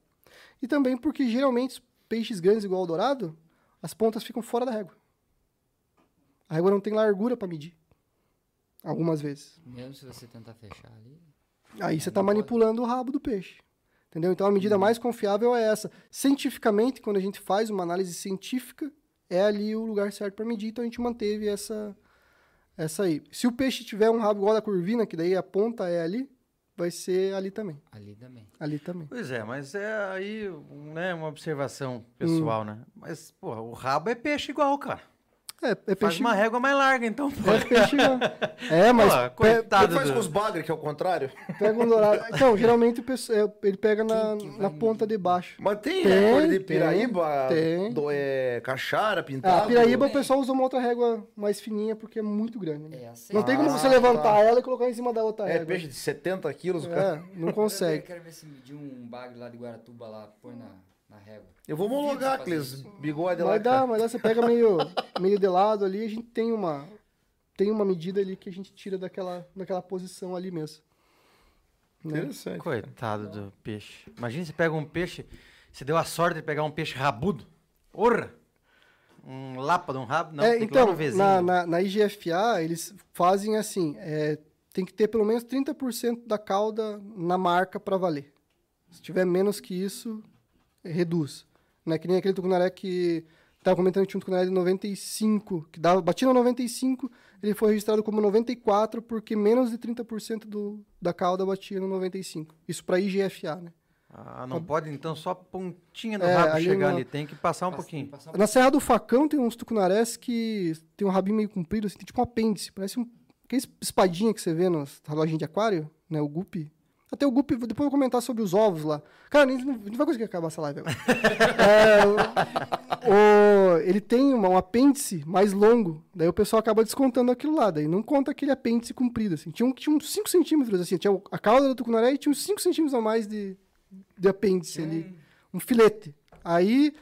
E também porque geralmente os peixes grandes igual o dourado, as pontas ficam fora da régua. A régua não tem largura para medir. Algumas vezes. Mesmo se você tentar fechar ali. Aí você está não pode. manipulando o rabo do peixe. Entendeu? Então a medida mais confiável é essa. Cientificamente, quando a gente faz uma análise científica, é ali o lugar certo para medir, então a gente manteve essa essa aí. Se o peixe tiver um rabo igual a da curvina, que daí a ponta é ali, vai ser ali também. Ali também. Ali também. Pois é, mas é aí né, uma observação pessoal, né? Mas, porra, o rabo é peixe igual, cara. É, é Faz peixe. uma régua mais larga, então. pô. É peixe. É, mas Pô, pe- coitado Ele faz do- com os bagre, que é o contrário. pega um dourado. Então, geralmente é, ele pega na, na ponta de baixo. Mas tem, Tem, recorde de piraíba, tem. Do, é, caixara, Ah, pintado. a piraíba o pessoal usa uma outra régua mais fininha porque é muito grande. Né? É assim. Não tem como Ah, você levantar tá. ela e colocar em cima da outra É régua. peixe de 70 quilos, cara. É, não Eu consegue. quero ver se medir um bagre lá de Guaratuba lá, põe na, na régua. Eu vou homologar fazer bigode lá. Mas dá, cara. mas você pega meio, meio de lado ali, a gente tem uma, tem uma medida ali que a gente tira daquela, daquela posição ali mesmo. Né? Interessante. Coitado do peixe. Imagina você pega um peixe, você deu a sorte de pegar um peixe rabudo. Porra! Um lapa de um rabo? Não, É, lá então, na, na, na IGFA, eles fazem assim, é, tem que ter pelo menos 30% da cauda na marca para valer. Se tiver menos que isso, é, reduz. Né? Que nem aquele tucunaré que estava comentando que tinha um tucunaré de 95, que dava, batia no 95, ele foi registrado como 94 porque menos de 30% do, da cauda batia no 95. Isso para IGFA, né? Ah, não pode então só a pontinha do É, rabo ali chegar não- ali, tem que passar um Passa- pouquinho. passar um Na Serra do Facão tem uns tucunarés que tem um rabinho meio comprido, assim, tem tipo um apêndice, parece um. Aquela espadinha que você vê nas lojas de aquário, né? O guppy. Até o guppy, depois eu vou comentar sobre os ovos lá. Cara, nem, não, não vai conseguir acabar essa live agora. É, o- ele tem uma- um apêndice mais longo, daí o pessoal acaba descontando aquilo lá, daí não conta aquele apêndice comprido, assim. Tinha, um, tinha uns 5 centímetros, assim, tinha a cauda do tucunaré e tinha uns 5 centímetros a mais de, de apêndice ali. Um filete. Aí,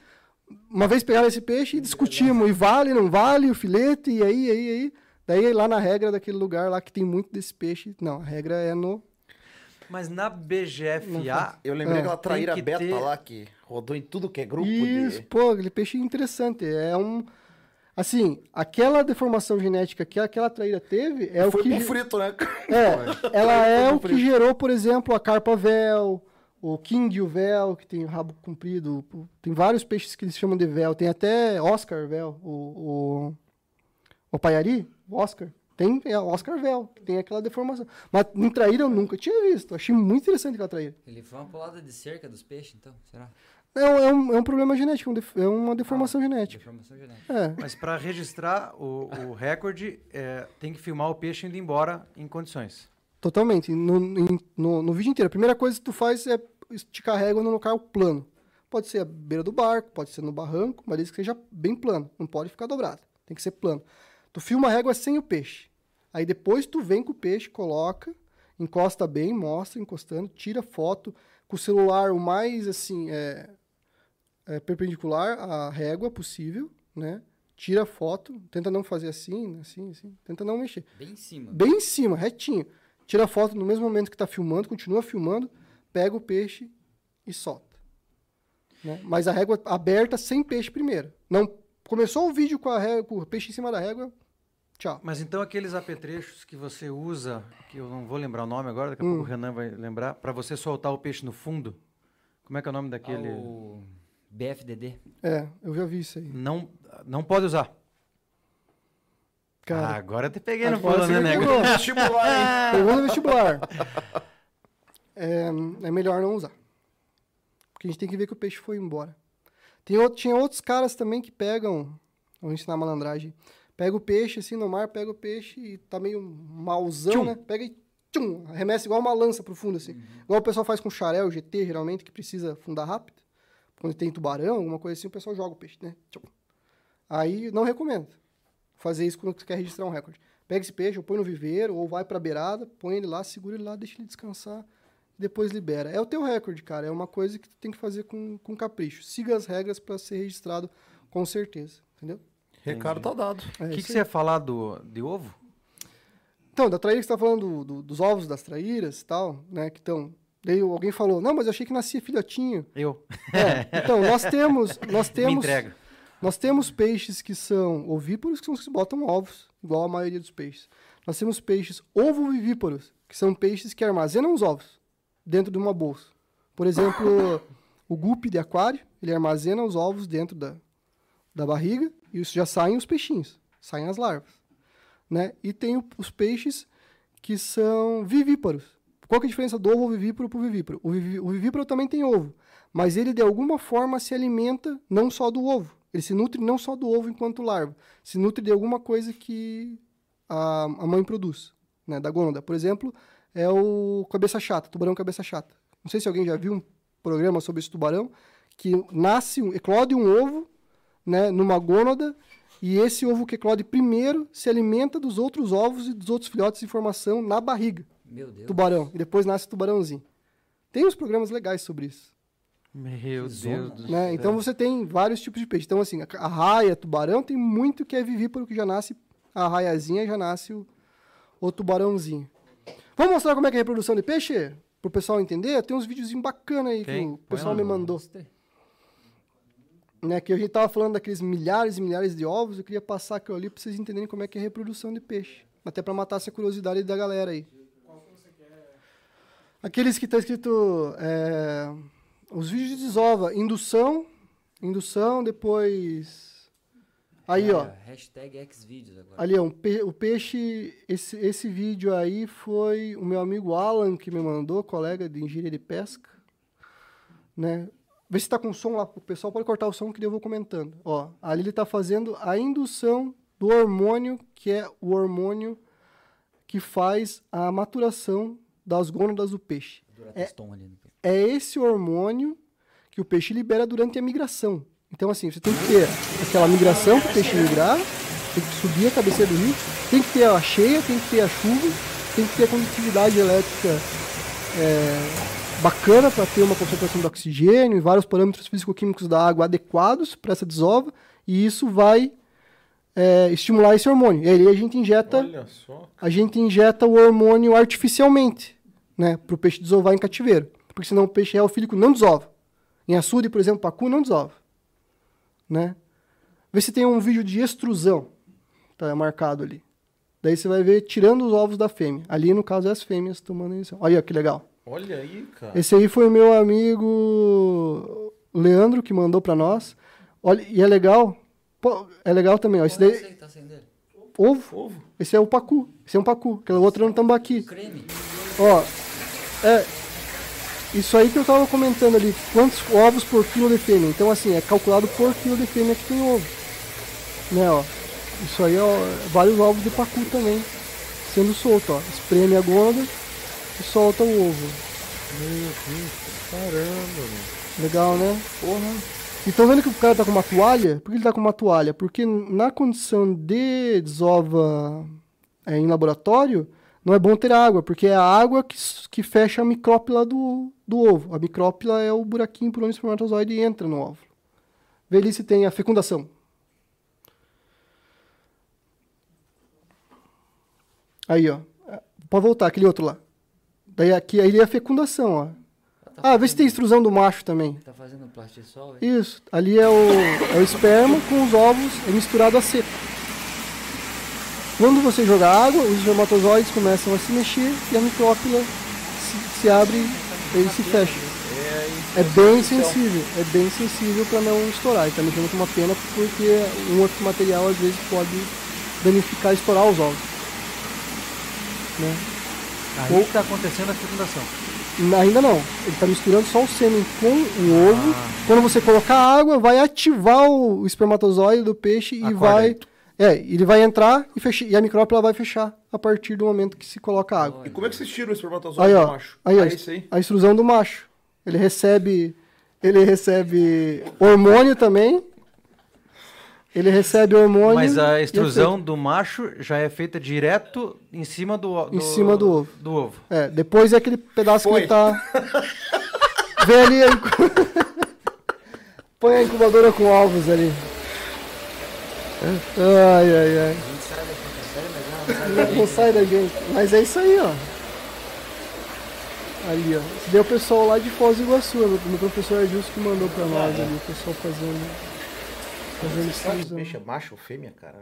uma vez pegaram esse peixe e discutimos, e vale, não vale o filete, e aí, aí, aí. Daí lá na regra daquele lugar lá que tem muito desse peixe, não, a regra é no. Mas na BGFA, Eu lembrei É, aquela traíra que beta ter- lá que rodou em tudo que é grupo Isso, de... pô, aquele peixe é interessante. É um. Assim, aquela deformação genética que aquela traíra teve é o Foi que. pro ge- frito, né? É, ela é o que gerou, por exemplo, a carpa véu, o king o véu, que tem o rabo comprido. o- Tem vários peixes que eles chamam de véu. Tem até Oscar véu, o, o, o paiari, o Oscar. Tem é, o Oscar Vel, que tem aquela deformação. Mas em traíra eu nunca tinha visto. Achei muito interessante aquela traíra. Ele foi uma pulada de cerca dos peixes, então, será? É, um- é um, é um problema genético, um def- é uma deformação genética. Deformação genética. É. Mas para registrar o, o recorde, é, tem que filmar o peixe indo embora em condições. Totalmente. No, em- no, no vídeo inteiro. A primeira coisa que tu faz é esticar a régua no local plano. Pode ser a beira do barco, pode ser no barranco, mas desde que seja bem plano. Não pode ficar dobrado. Tem que ser plano. Tu filma a régua sem o peixe. Aí depois tu vem com o peixe, coloca, encosta bem, mostra encostando, tira foto com o celular o mais assim é, é, perpendicular à régua possível, né? Tira foto, tenta não fazer assim, assim, assim, tenta não mexer Bem em cima. bem em cima, retinho. Tira a foto no mesmo momento que está filmando, continua filmando, pega o peixe e solta. Né? Mas a régua aberta sem peixe primeiro. Não começou o vídeo com, a régua, com o peixe em cima da régua, tchau. Mas então aqueles apetrechos que você usa, que eu não vou lembrar o nome agora, daqui a Hum. pouco o Renan vai lembrar, para você soltar o peixe no fundo, como é que é o nome daquele? Ah, o BFDD. É, eu já vi isso aí. Não, não pode usar. Ah, Cara, agora eu te peguei no agora pulo, né, nego? pegou. Vestibular, hein? Pergunta no vestibular. É, é melhor não usar. Porque a gente tem que ver que o peixe foi embora. Tem outro, tinha outros caras também que pegam. Vou ensinar a malandragem. Pega o peixe assim no mar, pega o peixe e tá meio mauzão, Tchum. né? Pega e tchum, arremessa igual uma lança pro fundo, assim. Igual o pessoal faz com xarel, GT, geralmente, que precisa fundar rápido. Quando tem tubarão, alguma coisa assim, o pessoal joga o peixe, né? Tchum. Aí não recomendo fazer isso quando você quer registrar um recorde. Pega esse peixe, ou põe no viveiro, ou vai pra beirada, põe ele lá, segura ele lá, deixa ele descansar depois libera. É o teu recorde, cara. É uma coisa que tu tem que fazer com, com capricho. Siga as regras para ser registrado com certeza, entendeu? Recado tá dado. É O que, que isso você ia falar do, de ovo? Então, da traíra que você tá falando do- do- dos ovos das traíras e tal, né? Que estão. Daí alguém falou, não, mas eu achei que nascia filhotinho. Eu. É, então, nós temos. Nós Me temos. entrega. Nós temos peixes que são ovíparos, que são os que botam ovos, igual a maioria dos peixes. Nós temos peixes ovovivíparos, que são peixes que armazenam os ovos dentro de uma bolsa. Por exemplo, o guppy de aquário, ele armazena os ovos dentro da, da barriga isso já saem os peixinhos, saem as larvas. Né? E tem o- os peixes que são vivíparos. Qual é a diferença do ovo vivíparo para o vivíparo? O, o vivíparo também tem ovo, mas ele de alguma forma se alimenta não só do ovo. Ele se nutre não só do ovo enquanto larva, se nutre de alguma coisa que a, a mãe produz, né, da gônada. Por exemplo, é o cabeça chata, tubarão cabeça chata. Não sei se alguém já viu um programa sobre esse tubarão que nasce, eclode um ovo, né, numa gônada e esse ovo que eclode primeiro se alimenta dos outros ovos e dos outros filhotes de formação na barriga Meu Deus. tubarão. E depois nasce o tubarãozinho. Tem uns programas legais sobre isso. Meu zona. Deus do Né? céu. Então você tem vários tipos de peixe. Então, assim, a, a raia, tubarão, tem muito que é vivíparo, que já nasce a raiazinha, já nasce o, o tubarãozinho. Vamos mostrar como é que é a reprodução de peixe? Pro pessoal entender? Tem uns videozinhos bacanas aí Tem? que o Põe pessoal lá. me mandou. Né? Que a gente tava falando daqueles milhares e milhares de ovos, eu queria passar aquilo ali pra vocês entenderem como é que é a reprodução de peixe. Até pra matar essa curiosidade da galera aí. Aqueles que tá escrito é, os vídeos de desova, indução, indução, depois aí ó, É, Hashtag Xvideos agora. ali ó, um pe- o peixe, esse, esse vídeo aí foi o meu amigo Alan que me mandou, colega de engenharia de pesca, né? Vê se tá com som lá, o pessoal pode cortar o som que eu vou comentando. Ó, ali ele tá fazendo a indução do hormônio, que é o hormônio que faz a maturação das gônadas do peixe. Durateston ali no peixe. É esse hormônio que o peixe libera durante a migração. Então, assim, você tem que ter aquela migração para o peixe migrar, tem que subir a cabeceira do rio, tem que ter a cheia, tem que ter a chuva, tem que ter a condutividade elétrica é, bacana para ter uma concentração de oxigênio e vários parâmetros físico-químicos da água adequados para essa desova, e isso vai é, estimular esse hormônio. E aí a gente injeta Olha só. a gente injeta o hormônio artificialmente, né, para o peixe desovar em cativeiro. Porque senão o peixe reofílico não desova. Em açude, por exemplo, pacu não desova. Né? Vê se tem um vídeo de extrusão. Tá marcado ali. Daí você vai ver tirando os ovos da fêmea. Ali, no caso, é as fêmeas tomando isso. Olha que legal. Olha aí, cara. Esse aí foi o meu amigo Leandro que mandou para nós. Olha, e é legal. Pô, é legal também, ó. Esse é daí, esse tá dele? ovo. Ovo? Esse é o pacu. Esse é um pacu. Aquela outra é um tambaqui. Creme. Ó, é. Isso aí que eu tava comentando ali, quantos ovos por quilo de fêmea. Então, assim, é calculado por quilo de fêmea que tem ovo. Né, ó. Isso aí, ó, vários ovos de pacu também sendo solto, ó. Espreme a gônada e solta o ovo. Meu Deus, caramba, mano. Legal, né? Porra. E estão vendo que o cara tá com uma toalha? Por que ele tá com uma toalha? Porque na condição de desova é, em laboratório, não é bom ter água, porque é a água que, que fecha a micrópila do, do ovo. A micrópila é o buraquinho por onde o espermatozoide entra no óvulo. Vê ali se tem a fecundação. Aí, ó. Pode voltar, aquele outro lá. Daí aqui aí é a fecundação, ó. Ah, vê se tem extrusão do macho também. Tá fazendo plastisol, velho? Isso, ali é o, é o esperma com os ovos é misturado a seco. Quando você joga água, os espermatozoides começam a se mexer e a micrópila se, se abre e se fecha. É bem sensível, é bem sensível para não estourar. E tá mexendo com uma pena porque um outro material às vezes pode danificar e estourar os ovos. Né? Aí que tá acontecendo a fecundação. Ainda não. Ele está misturando só o sêmen com o ovo. Quando você colocar água, vai ativar o espermatozoide do peixe e Acorda vai. aí. É, ele vai entrar e, fecha, e a micrópila vai fechar a partir do momento que se coloca água. E como é que vocês tiram o espermatozoide Aí, do ó. macho? Aí, ó. Ah, esse aí. A extrusão do macho. Ele recebe. Ele recebe hormônio também. Ele recebe hormônio. Mas a é extrusão do macho já é feita direto em cima do, o- Em cima do ovo. Do ovo. É, depois é aquele pedaço que Foi. ele tá. Vem ali. a Põe a incubadora com ovos ali. Ai, ai, ai. Não, não sai da gente. Mas é isso aí, ó. Ali, ó. Daí é o pessoal lá de Foz do Iguaçu. Meu, meu professor Adilson que mandou pra nós ali. O pessoal fazendo. Fazendo Sabe que extrusão. peixe é macho ou fêmea, cara?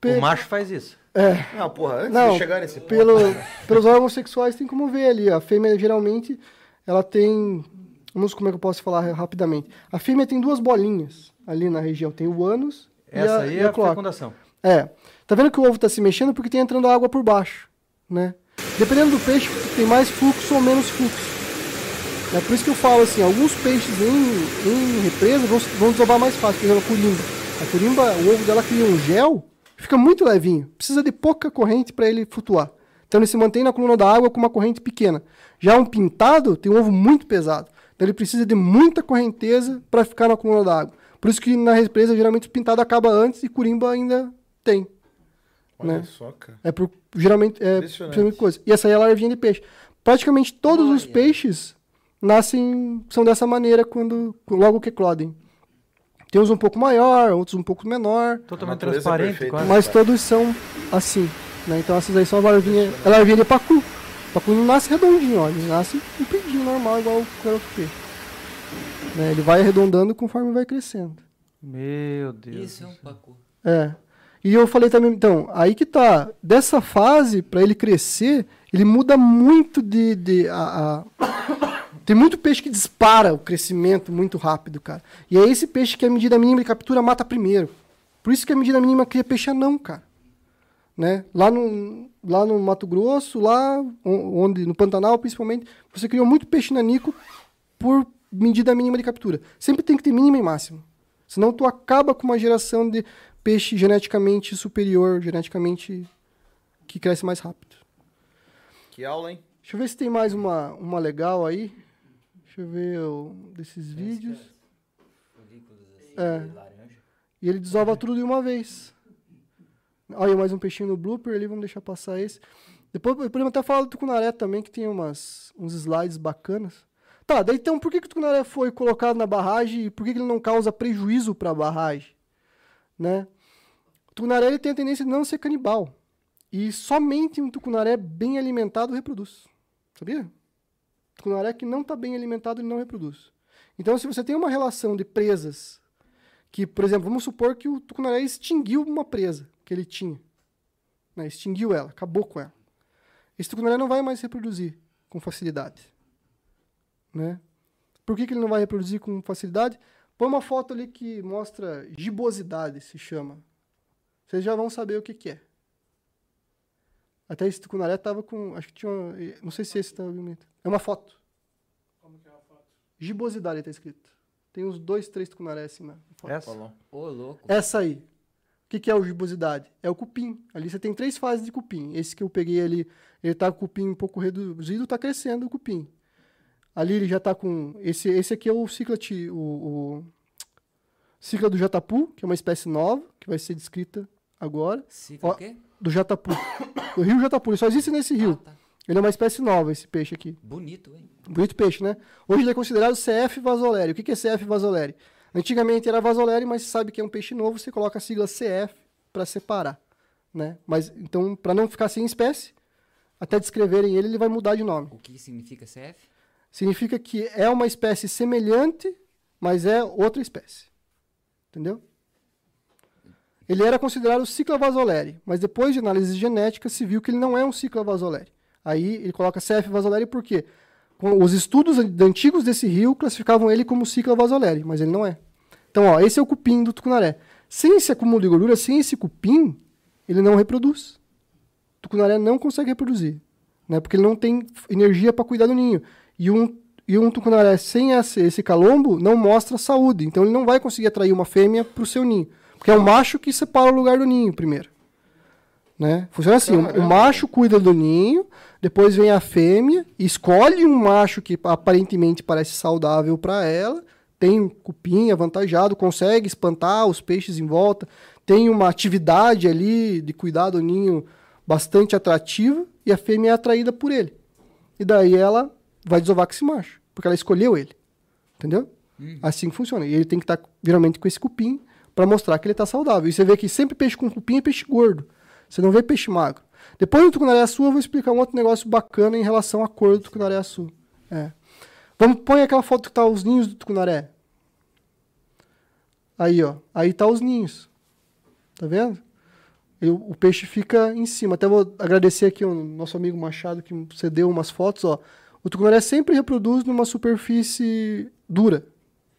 Pe- O macho faz isso. É. Não, porra, antes Não, de chegar nesse ponto. pelo, pelos órgãos sexuais tem como ver ali. A fêmea geralmente ela tem. Vamos como é que eu posso falar rapidamente. A fêmea tem duas bolinhas ali na região. Tem o ânus e Essa a, aí e é a a cloaca. fecundação. É. Tá vendo que o ovo tá se mexendo porque tem entrando água por baixo, né? Dependendo do peixe, tem mais fluxo ou menos fluxo. É por isso que eu falo assim, alguns peixes em, em represa vão, vão desovar mais fácil, por exemplo, a curimba. A curimba, o ovo dela cria um gel, fica muito levinho. Precisa de pouca corrente para ele flutuar. Então ele se mantém na coluna da água com uma corrente pequena. Já um pintado tem um ovo muito pesado. Então ele precisa de muita correnteza para ficar na coluna da água. Por isso que na represa geralmente o pintado acaba antes e curimba ainda tem. Olha né? só, cara. É por, geralmente é coisa. E essa aí é a larvinha de peixe. Praticamente todos os Olha. peixes nascem são dessa maneira quando logo que eclodem. Tem uns um pouco maior, outros um pouco menor, Totalmente é transparente. perfeita. quase. mas todos são assim. Né? Então essas aí são a larvinha, a larvinha de pacu. O pacu não nasce redondinho, ó, ele nasce compridinho, normal, igual qualquer outro peixe. Né? Ele vai arredondando conforme vai crescendo. Meu Deus. Isso é um pacu. É. E eu falei também, então, aí que tá. Dessa fase, para ele crescer, ele muda muito de. de a, a- Tem muito peixe que dispara o crescimento muito rápido, cara. E é esse peixe que a medida mínima de captura mata primeiro. Por isso que a medida mínima cria peixe anão, cara. Né? Lá, no, lá no Mato Grosso, lá on- onde, no Pantanal principalmente, você criou muito peixe nanico por medida mínima de captura. Sempre tem que ter mínima e máxima. Senão tu acaba com uma geração de peixe geneticamente superior, geneticamente que cresce mais rápido. Que aula, hein? Deixa eu ver se tem mais uma, uma legal aí. Deixa eu ver o- desses vídeos. Folículos assim, É. de. E ele desova tudo de uma vez. Olha, mais um peixinho no blooper ali, vamos deixar passar esse. Depois podemos até falar do tucunaré também, que tem umas, uns slides bacanas. Tá, daí então por que, que o tucunaré foi colocado na barragem e por que, que ele não causa prejuízo para a barragem? Né? O tucunaré ele tem a tendência de não ser canibal. E somente um tucunaré bem alimentado reproduz. Sabia? Tucunaré que não está bem alimentado, ele não reproduz. Então, se você tem uma relação de presas que, por exemplo, vamos supor que o tucunaré extinguiu uma presa que ele tinha. Né? Extinguiu ela, acabou com ela. Esse tucunaré não vai mais reproduzir com facilidade. Né? Por que, que ele não vai reproduzir com facilidade? Põe uma foto ali que mostra gibosidade, se chama. Vocês já vão saber o que, que é. Até esse tucunaré tava com. Acho que tinha. uma- não sei se esse tá. É uma foto. Como que é a foto? Gibosidade tá escrito. Tem uns dois, três tucunaré assim na foto. Essa? Ô, louco. Essa aí. O que, que é o gibosidade? É o cupim. Ali você tem três fases de cupim. Esse que eu peguei ali, ele tá com o cupim um pouco reduzido, tá crescendo o cupim. Ali ele já tá com. Esse, esse aqui é o ciclati, o, o cicla do jatapu, que é uma espécie nova, que vai ser descrita agora. Ciclo Ó, o quê? Do jatapu. do rio jatapu. Ele só existe nesse rio. Ah, tá. Ele é uma espécie nova, esse peixe aqui. Bonito, hein? Bonito peixe, né? Hoje ele é considerado CF vasoleri. O que é CF vasoleri? Antigamente era vasoleri, mas você sabe que é um peixe novo, você coloca a sigla CF para separar, né? Mas então, para não ficar sem espécie, até descreverem ele, ele vai mudar de nome. O que significa CF? Significa que é uma espécie semelhante, mas é outra espécie. Entendeu? Ele era considerado Ciclavasoleri, mas depois de análise genética se viu que ele não é um Ciclavasoleri. Aí ele coloca CF vasoleri por quê? Com os estudos an- antigos desse rio classificavam ele como Ciclavasoleri, mas ele não é. Então, ó, esse é o cupim do tucunaré. Sem esse acúmulo de gordura, sem esse cupim, ele não reproduz. O tucunaré não consegue reproduzir, né? Porque ele não tem energia para cuidar do ninho. E um, e um tucunaré sem esse, esse calombo não mostra saúde. Então ele não vai conseguir atrair uma fêmea para o seu ninho. Porque é o macho que separa o lugar do ninho primeiro. Né? Funciona assim: o- o macho cuida do ninho, depois vem a fêmea, escolhe um macho que aparentemente parece saudável para ela, tem um cupim avantajado, consegue espantar os peixes em volta, tem uma atividade ali de cuidar do ninho bastante atrativa e a fêmea é atraída por ele. E daí ela vai desovar com esse macho, porque ela escolheu ele. Entendeu? Assim que funciona. E ele tem que estar, geralmente, com esse cupim para mostrar que ele está saudável. E você vê que sempre peixe com cupim é peixe gordo. Você não vê peixe magro. Depois do tucunaré-açu, eu vou explicar um outro negócio bacana em relação à cor do tucunaré-açu. É. Vamos, põe aquela foto que tá os ninhos do tucunaré. Aí, ó. Aí tá os ninhos. Tá vendo? O, o peixe fica em cima. Até vou agradecer aqui o nosso amigo Machado que cedeu umas fotos, ó. O tucunaré sempre reproduz numa superfície dura,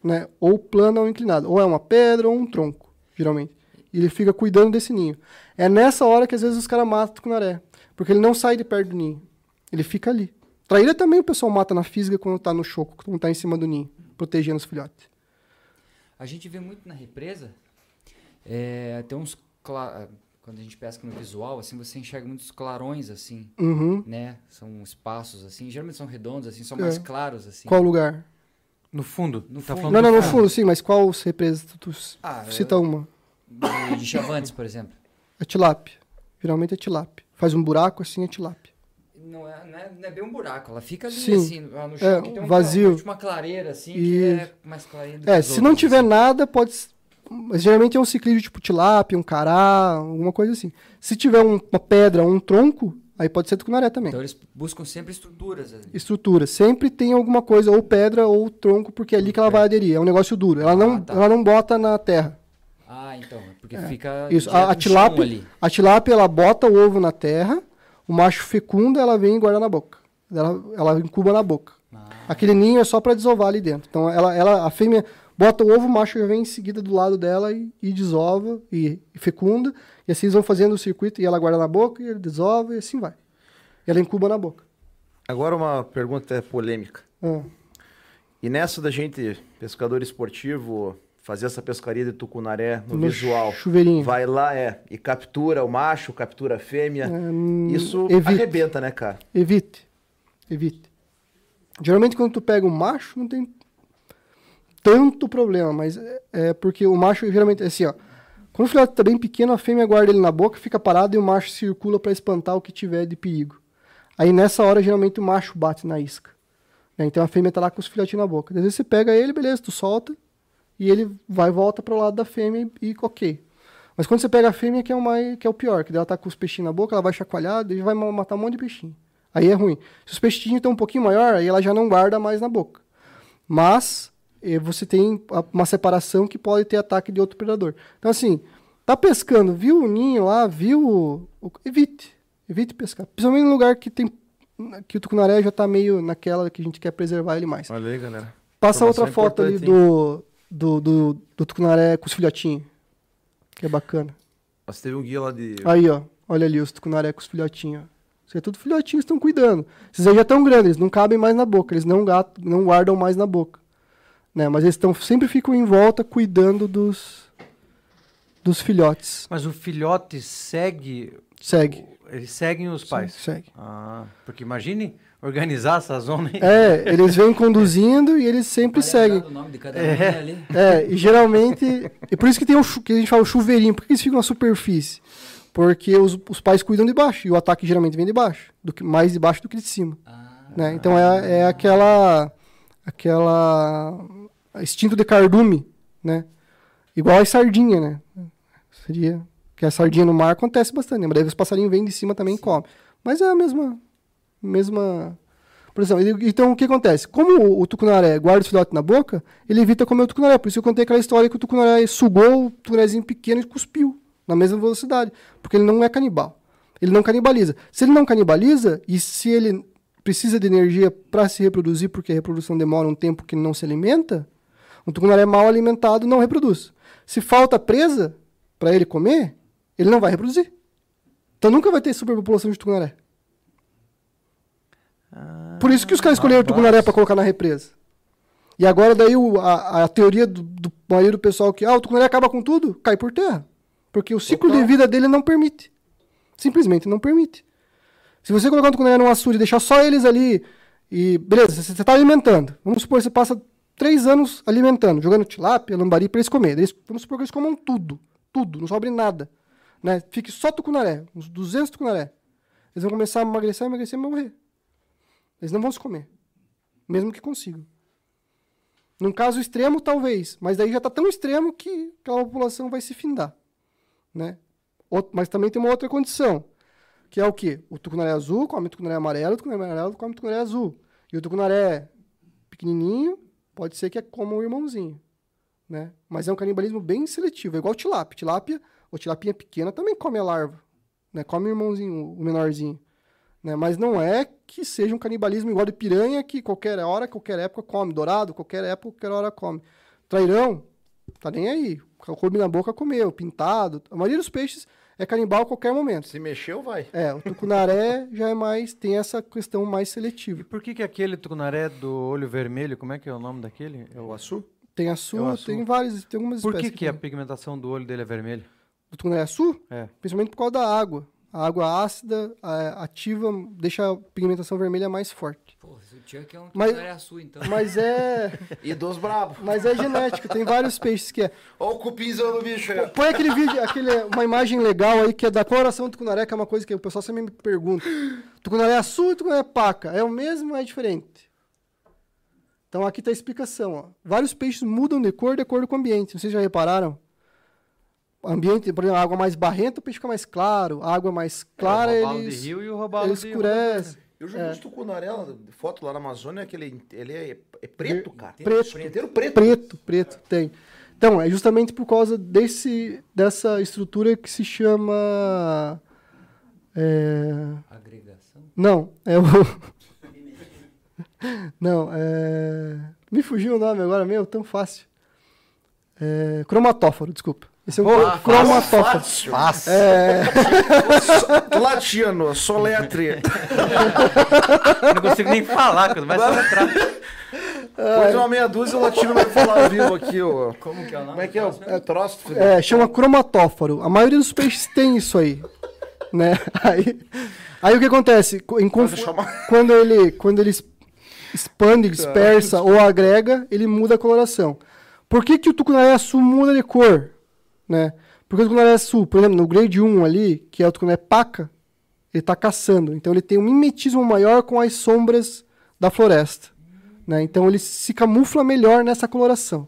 né? Ou plana ou inclinada. Ou é uma pedra ou um tronco, geralmente. E ele fica cuidando desse ninho. É nessa hora que às vezes os caras matam o tucunaré. Porque ele não sai de perto do ninho. Ele fica ali. Traíra também o pessoal mata na física quando tá no choco, quando tá em cima do ninho, protegendo os filhotes. A gente vê muito na represa, é, tem uns... Quando a gente pesca no visual, assim, você enxerga muitos clarões, assim, Uhum. né? São espaços, assim, geralmente são redondos, assim, são É. mais claros, assim. Qual lugar? No fundo. No tá fundo. falando Não, não, no fundo, sim, mas qual represa? Tu, tu Ah, cita uma. De, de chavantes, por exemplo. É tilápia. Geralmente é tilápia. Faz um buraco assim, é tilápia. Não é, não, é, não é bem um buraco, ela fica ali, Sim. assim, lá no chão, É, que tem um, vazio. Uma, uma clareira, assim, que E- é mais clarinha do que É, os se não outros, tiver assim. nada, pode. Mas geralmente é um ciclídeo tipo tilápia, um cará, alguma coisa assim. Se tiver um- uma pedra ou um tronco, aí pode ser tucunaré também. Então eles buscam sempre estruturas. ali. Estrutura. Sempre tem alguma coisa, ou pedra ou tronco, porque é ali que ela vai aderir. É um negócio duro. Ela não, Ah, tá. ela não bota na terra. Ah, então, é porque fica Isso. A, a tilápia, a tilápia, ela bota o ovo na terra, o macho fecunda, ela vem e guarda na boca. Ela, ela incuba na boca. Ah. Aquele ninho é só para desovar ali dentro. Então, ela, ela, a fêmea bota o ovo, o macho já vem em seguida do lado dela e, e desova e, e fecunda. E assim eles vão fazendo o circuito e ela guarda na boca e ele desova e assim vai. E ela incuba na boca. Agora uma pergunta polêmica. Ah, E nessa da gente, pescador esportivo, fazer essa pescaria de tucunaré no, no visual, chuveirinho. vai lá é e captura o macho, captura a fêmea. Hum, Isso evite. arrebenta, né, cara? Evite. Evite. Geralmente quando tu pega um macho, não tem tanto problema, mas é, é porque o macho geralmente é assim, ó. Quando o filhote tá bem pequeno, a fêmea guarda ele na boca, fica parado e o macho circula para espantar o que tiver de perigo. Aí nessa hora, geralmente o macho bate na isca. né? Então a fêmea tá lá com os filhotinhos na boca. Às vezes você pega ele, beleza, tu solta e ele vai volta pro lado da fêmea e, e ok. Mas quando você pega a fêmea, que é o, mais, que é o pior, que ela tá com os peixinhos na boca, ela vai chacoalhar e vai ma- matar um monte de peixinho. Aí é ruim. Se os peixinhos estão um pouquinho maior, aí ela já não guarda mais na boca. Mas você tem uma separação que pode ter ataque de outro predador. Então, assim, tá pescando, viu o ninho lá, viu. o- evite. Evite pescar. Principalmente em lugar que tem. que o tucunaré já tá meio naquela que a gente quer preservar ele mais. Olha aí, galera. Passa outra foto ali do, do, do, do tucunaré com os filhotinhos. Que é bacana. Nós teve um guia lá de. Aí, ó. Olha ali os tucunaré com os filhotinhos. Isso é tudo filhotinhos estão cuidando. Esses aí já estão grandes, eles não cabem mais na boca, eles não, gato, não guardam mais na boca. Né? Mas eles tão, sempre ficam em volta cuidando dos, dos filhotes. Mas o filhote segue. Segue. Eles seguem os pais. Segue. Ah, porque imagine organizar essa zona aí. É, eles vêm conduzindo e eles sempre seguem. do nome de cada um ali. É, e geralmente. E por isso que tem o que a gente fala o chuveirinho. Por que eles ficam na superfície? Porque os, os pais cuidam de baixo. E o ataque geralmente vem de baixo. Do que, mais de baixo do que de cima. Ah, né? Então é, é aquela. aquela. Instinto de cardume, né? Igual a sardinha, né? Seria. Que a sardinha no mar acontece bastante, né? Mas daí os passarinhos vêm de cima também e comem. Mas é a mesma. mesma. Por exemplo, então o que acontece? Como o, o tucunaré guarda o filhote na boca, ele evita comer o tucunaré. Por isso eu contei aquela história que o tucunaré sugou o tucunarézinho pequeno e cuspiu na mesma velocidade. Porque ele não é canibal. Ele não canibaliza. Se ele não canibaliza, e se ele precisa de energia para se reproduzir, porque a reprodução demora um tempo que ele não se alimenta, um tucunaré mal alimentado não reproduz. Se falta presa para ele comer, ele não vai reproduzir. Então nunca vai ter superpopulação de tucunaré. Por isso que os caras escolheram o tucunaré para colocar na represa. E agora daí o- a, a teoria do, do maioria do pessoal que ah, o tucunaré acaba com tudo, cai por terra. Porque o ciclo de vida dele não permite. Simplesmente não permite. Se você colocar um tucunaré num açude e deixar só eles ali, e beleza, você está alimentando. Vamos supor que você passa três anos alimentando, jogando tilápia, lambari para eles comerem. Eles, vamos supor que eles comam tudo. Tudo, não sobre nada. Né? Fique só tucunaré, uns 200 tucunaré. Eles vão começar a emagrecer, emagrecer e morrer. Eles não vão se comer. Mesmo que consigam. Num caso extremo, talvez. Mas daí já está tão extremo que aquela população vai se findar. Né? Out- mas também tem uma outra condição. Que é o quê? O tucunaré azul come tucunaré amarelo, o tucunaré amarelo come tucunaré azul. E o tucunaré pequenininho pode ser que é como o irmãozinho. Né? Mas é um canibalismo bem seletivo. É igual tilápia. Tilápia, ou tilapinha pequena também come a larva. Né? Come o irmãozinho, o menorzinho. Né? Mas não é que seja um canibalismo igual de piranha que qualquer hora, qualquer época come. Dourado, qualquer época, qualquer hora come. Trairão, tá nem aí. Coube na boca, comeu. Pintado. A maioria dos peixes é canibal a qualquer momento. Se mexeu, vai. É, o tucunaré já é mais, tem essa questão mais E seletiva. por que, que aquele tucunaré do olho vermelho, como é que é o nome daquele? É O açu? Tem É o açu, açu. tem vários, tem algumas Por que, espécies. que a tem. pigmentação do olho dele é vermelho? O tucunaré açu, É. principalmente por causa da água. A água ácida, a- ativa, deixa a pigmentação vermelha mais forte. Chuck é um Mas- tucunaré azul, então. Mas é, E dos brabos. mas é genético, tem vários peixes que é. Olha o cupinzão do bicho aí. ó. Põe aquele vídeo, aquele, uma imagem legal aí que é da coloração do tucunaré, que é uma coisa que o pessoal sempre me pergunta. Tucunaré azul e tucunaré paca, é o mesmo ou é diferente? Então aqui está a explicação. Ó. Vários peixes mudam de cor de acordo com o ambiente. Vocês já repararam? O ambiente, por exemplo, a água mais barrenta, o peixe fica mais claro. A água mais clara, é, o eles, de rio e o ele de escurece. Eu já vi uns tucunaré, lá, foto lá na Amazônia, que ele, ele é, é preto, cara. Preto. Inteiro preto. Preto, preto, tem. Então, é justamente por causa desse, dessa estrutura que se chama... é, Agregação. Não, é o. Não, é. Me fugiu o nome agora, meu, tão fácil. É... Cromatóforo, desculpa. Esse é um cro- cromatóforo. Fácil. É... Latino, soletre. Não consigo nem falar, quando vai soletrar. Depois uma meia dúzia, o latino vai falar vivo aqui, ó. Como que é o nome? Como é que é? o- É troço? é, chama cromatóforo. A maioria dos peixes tem isso aí. Né? Aí, aí o que acontece? Conf- Quando ele, quando ele expande, dispersa ou agrega, ele muda a coloração. Por que, que o tucunaré azul muda de cor? Né? Porque o tucunaré azul, por exemplo, no grade 1 ali, que é o tucunaré paca, ele está caçando. Então ele tem um mimetismo maior com as sombras da floresta. Né? Então ele se camufla melhor nessa coloração.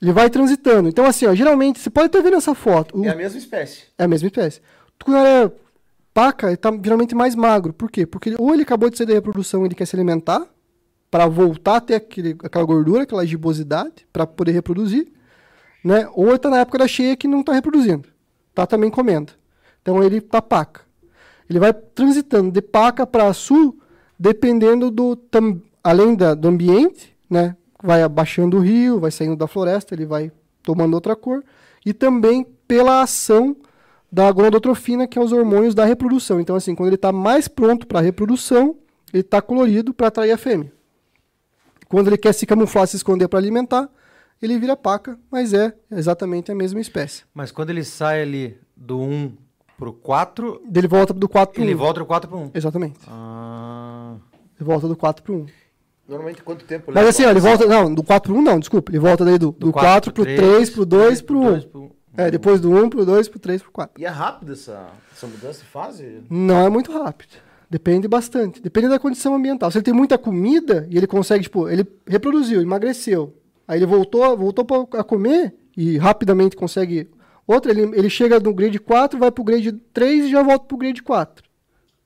Ele vai transitando. Então, assim, ó, geralmente, você pode estar vendo essa foto. O- É a mesma espécie. é a mesma espécie. O tucunaré paca ele tá geralmente mais magro. Por quê? Porque ele- ou ele acabou de sair da reprodução e ele quer se alimentar para voltar a ter aquele, aquela gordura, aquela gibosidade, para poder reproduzir. Né? Ou ele está na época da cheia que não está reproduzindo. Está também comendo. Então ele tá paca. Ele vai transitando de paca para sul, dependendo do. tam- além da, do ambiente, né? vai abaixando o rio, vai saindo da floresta, ele vai tomando outra cor. E também pela ação da gonadotrofina, que é os hormônios da reprodução. Então, assim, quando ele está mais pronto para a reprodução, ele está colorido para atrair a fêmea. Quando ele quer se camuflar, se esconder para alimentar, ele vira paca, mas é exatamente a mesma espécie. Mas quando ele sai ali do 1 pro 4, Ele volta do 4 para ele 1. volta do 4 pro 1. Exatamente. Ah, Ele volta do 4 para 1. Normalmente quanto tempo Mas assim, ó, ele volta. Não, do 4 pro 1 não, desculpa. Ele volta daí do, do, 4 pro 3, pro 2, pro 1. pro É, depois do 1 pro 2, pro 3, pro 4. E é rápido essa, essa mudança de fase? Não é muito rápido. Depende bastante. Depende da condição ambiental. Se ele tem muita comida e ele consegue, tipo, ele reproduziu, emagreceu. Aí ele voltou, voltou pra- a comer e rapidamente consegue outra, ele, ele chega no grade 4, vai pro grade 3 e já volta pro grade 4.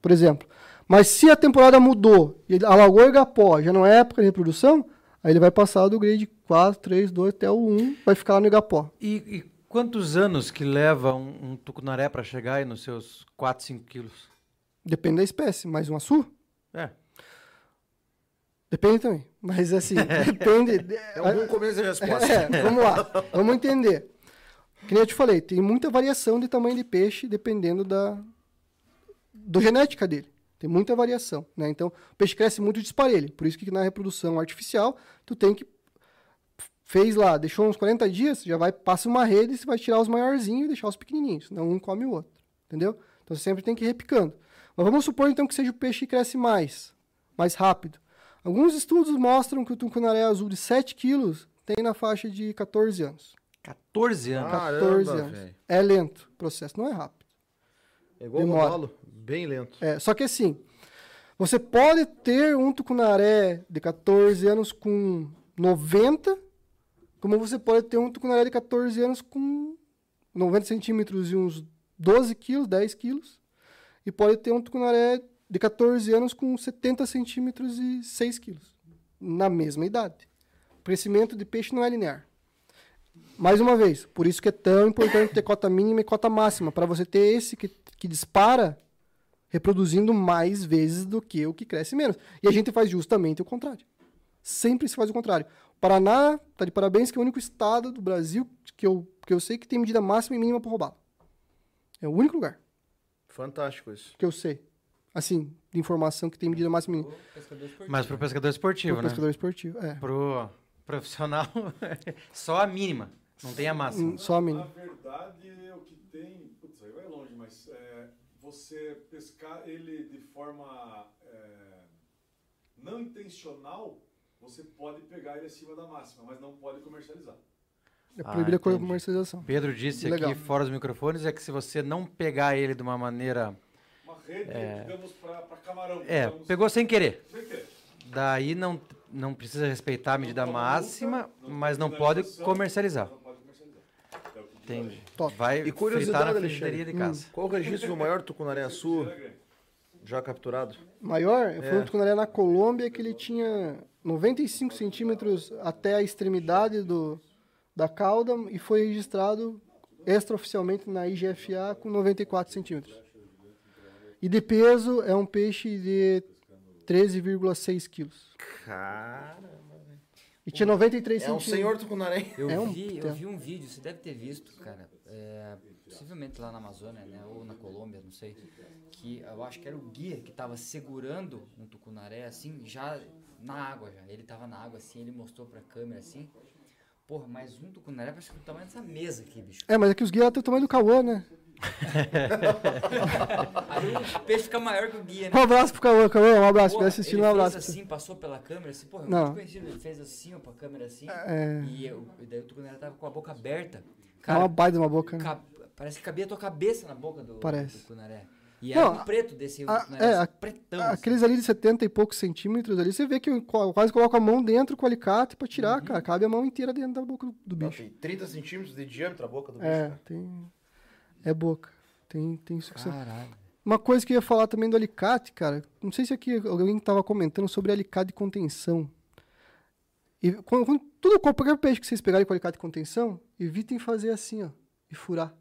Por exemplo. Mas se a temporada mudou e ele alagou o Igapó, já não é época de reprodução, aí ele vai passar do grade 4, 3, 2 até o 1, vai ficar lá no Igapó. E, e quantos anos que leva um, um tucunaré para chegar aí nos seus 4, 5 quilos? Depende da espécie, mas um açu? É. Depende também. Mas assim, depende. É um bom começo de resposta. É, vamos lá. Vamos entender. Que nem eu te falei, tem muita variação de tamanho de peixe dependendo da do genética dele. Tem muita variação, né? Então, o peixe cresce muito disparelho. Por isso que na reprodução artificial, tu tem que fez lá, deixou uns 40 dias, já vai passa uma rede, você vai tirar os maiorzinhos e deixar os pequenininhos, senão um come o outro, entendeu? Então você sempre tem que ir repicando. Mas vamos supor então que seja o peixe que cresce mais, mais rápido. Alguns estudos mostram que o tucunaré azul de 7 quilos tem na faixa de 14 anos. 14 anos. Ah, 14 Caramba, anos. velho. É lento o processo, não é rápido. É igual o cavalo, bem lento. É, só que assim, você pode ter um tucunaré de 14 anos com 90, como você pode ter um tucunaré de 14 anos com 90 centímetros e uns 12 quilos, 10 quilos. E pode ter um tucunaré de 14 anos com 70 centímetros e 6 quilos. Na mesma idade. O crescimento de peixe não é linear. Mais uma vez, por isso que é tão importante ter cota mínima e cota máxima, para você ter esse que, que dispara reproduzindo mais vezes do que o que cresce menos. E a gente faz justamente o contrário. Sempre se faz o contrário. O Paraná tá de parabéns que é o único estado do Brasil que eu, que eu sei que tem medida máxima e mínima para roubá-lo. É o único lugar Fantástico isso. que eu sei. Assim, de informação que tem medida máxima e mínima. Mas pro pescador esportivo, Pro né? pescador esportivo. É. Pro profissional, só a mínima. Não tem a máxima. Só a Na mínima. verdade, o que tem. Putz, aí vai longe, mas é, você pescar ele de forma é, não intencional, você pode pegar ele acima da máxima, mas não pode comercializar. É Ah, proibida a entendi. comercialização. Pedro disse Legal. aqui fora dos microfones é que se você não pegar ele de uma maneira. Rede, digamos, para camarão. É, digamos, pegou sem querer. sem querer. Daí não, não precisa respeitar a medida Não máxima, multa, não mas não pode comercializar. Não pode comercializar. É. Top. Vai E fritar curiosidade, na frigideria de casa. Qual o registro do maior tucunaré sul Tira grande. já capturado? Maior, foi É. um tucunaré na Colômbia que ele tinha 95 centímetros até a extremidade do, da cauda e foi registrado extraoficialmente na IGFA com 94 centímetros. E de peso é um peixe de 13,6 quilos. Cara, E tinha 93 é um centímetros. senhor tucunaré. Eu, É um- vi, é. eu vi um vídeo, você deve ter visto, cara. é, possivelmente lá na Amazônia, né? Ou na Colômbia, não sei. Que eu acho que era o guia que tava segurando um tucunaré, assim, já na água já. Ele tava na água assim, ele mostrou pra câmera assim. Porra, mais um tucunaré parece que é o tamanho dessa mesa aqui, bicho. É, mas é que os guias têm o tamanho do Cauã, né? Aí o peixe fica maior que o guia, Um né? abraço pro Cauã, Cauã, um abraço. Porra, assistindo, ele um abraço. fez pra você. assim, passou pela câmera, assim, porra, Não. muito conhecido. Ele fez assim, ó, pra câmera assim. É, E, eu, e daí o tucunaré tava com a boca aberta. é Cara, uma baita de uma boca, né? Ca- Parece que cabia a tua cabeça na boca do, Parece. do cunaré. E Não, era um preto desse a- é, a- pretão. assim. Aqueles ali de 70 e poucos centímetros ali, você vê que eu quase coloca a mão dentro com o alicate pra Uhum. tirar, cara. Cabe a mão inteira dentro da boca do, do Não, bicho. tem 30 centímetros de diâmetro a boca do bicho. É, cara. tem. É boca. Tem, tem sucção. Caralho. Uma coisa que eu ia falar também do alicate, cara. Não sei se aqui alguém tava comentando sobre alicate de contenção. E quando, quando- tudo, qualquer peixe que vocês pegarem com alicate de contenção, evitem fazer assim, ó. E furar.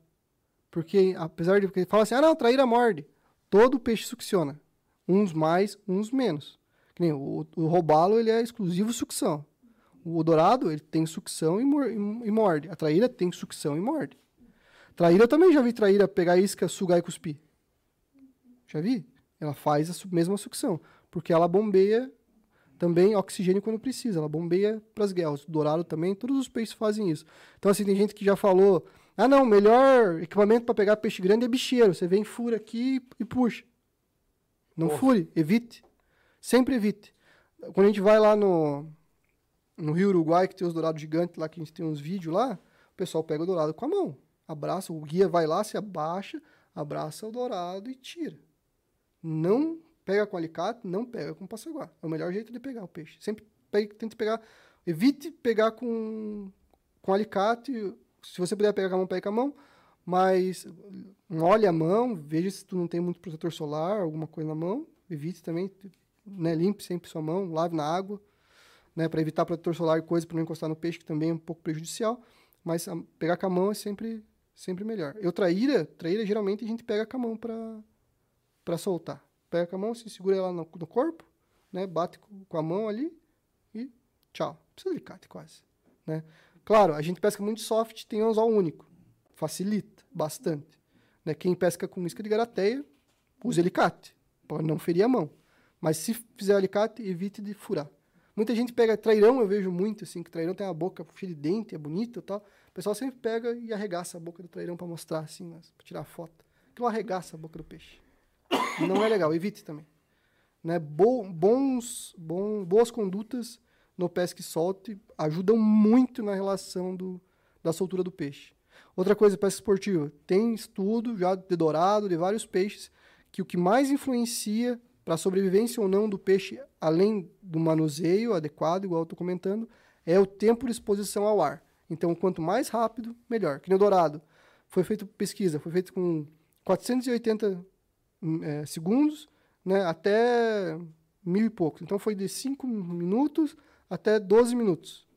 Porque, apesar de. Porque fala assim, ah, não, traíra morde. Todo peixe succiona. Uns mais, uns menos. Que nem o, o robalo, ele é exclusivo sucção. O dourado, ele tem sucção e morde. A traíra tem sucção e morde. Traíra eu também já vi traíra pegar isca, sugar e cuspir. Já vi? Ela faz a mesma sucção. Porque ela bombeia também oxigênio quando precisa. Ela bombeia para as guelras. Dourado também, todos os peixes fazem isso. Então, assim, tem gente que já falou: ah, não, o melhor equipamento para pegar peixe grande é bicheiro. Você vem, fura aqui e puxa. Não fure, evite. Sempre evite. Quando a gente vai lá no, no Rio Uruguai, que tem os dourados gigantes lá, que a gente tem uns vídeos lá, o pessoal pega o dourado com a mão. Abraça, o guia vai lá, se abaixa, abraça o dourado e tira. Não pega com alicate, não pega com passaguá. É o melhor jeito de pegar o peixe. Sempre pegue, tente pegar, evite pegar com, com alicate. Se você puder pegar com a mão, pegue com a mão. Mas molhe a mão, veja se tu não tem muito protetor solar, alguma coisa na mão. Evite também, né, limpe sempre sua mão, lave na água, né, para evitar protetor solar e coisa para não encostar no peixe, que também é um pouco prejudicial. Mas a- pegar com a mão é sempre sempre melhor. Eu traíra, traíra geralmente a gente pega com a mão para para soltar. Pega com a mão, se segura ela no, no corpo, né, bate com, a mão ali e tchau. Precisa de alicate quase, né? Claro, a gente pesca muito soft, tem anzol único. Facilita bastante. Né? Quem pesca com isca de garateia, use alicate, para não ferir a mão. Mas se fizer alicate, evite de furar. Muita gente pega trairão, eu vejo muito, assim, que trairão tem uma boca cheia de dente, é bonito e tal. Pessoal sempre pega e arregaça a boca do trairão para mostrar, assim, para tirar foto. Aquilo arregaça a boca do peixe. Não é legal, evite também. Né? Bo- bons, bom, boas condutas no pesca e solte ajudam muito na relação do, da soltura do peixe. Outra coisa, pesca esportiva. Tem estudo já de dourado, de vários peixes, que o que mais influencia para a sobrevivência ou não do peixe, além do manuseio adequado, igual eu estou comentando, é o tempo de exposição ao ar. Então, quanto mais rápido, melhor. Que nem o dourado. Foi feita pesquisa, foi feito com 480 hum, eh, segundos né, até mil e poucos. Então, foi de 5 minutos até 12 minutos.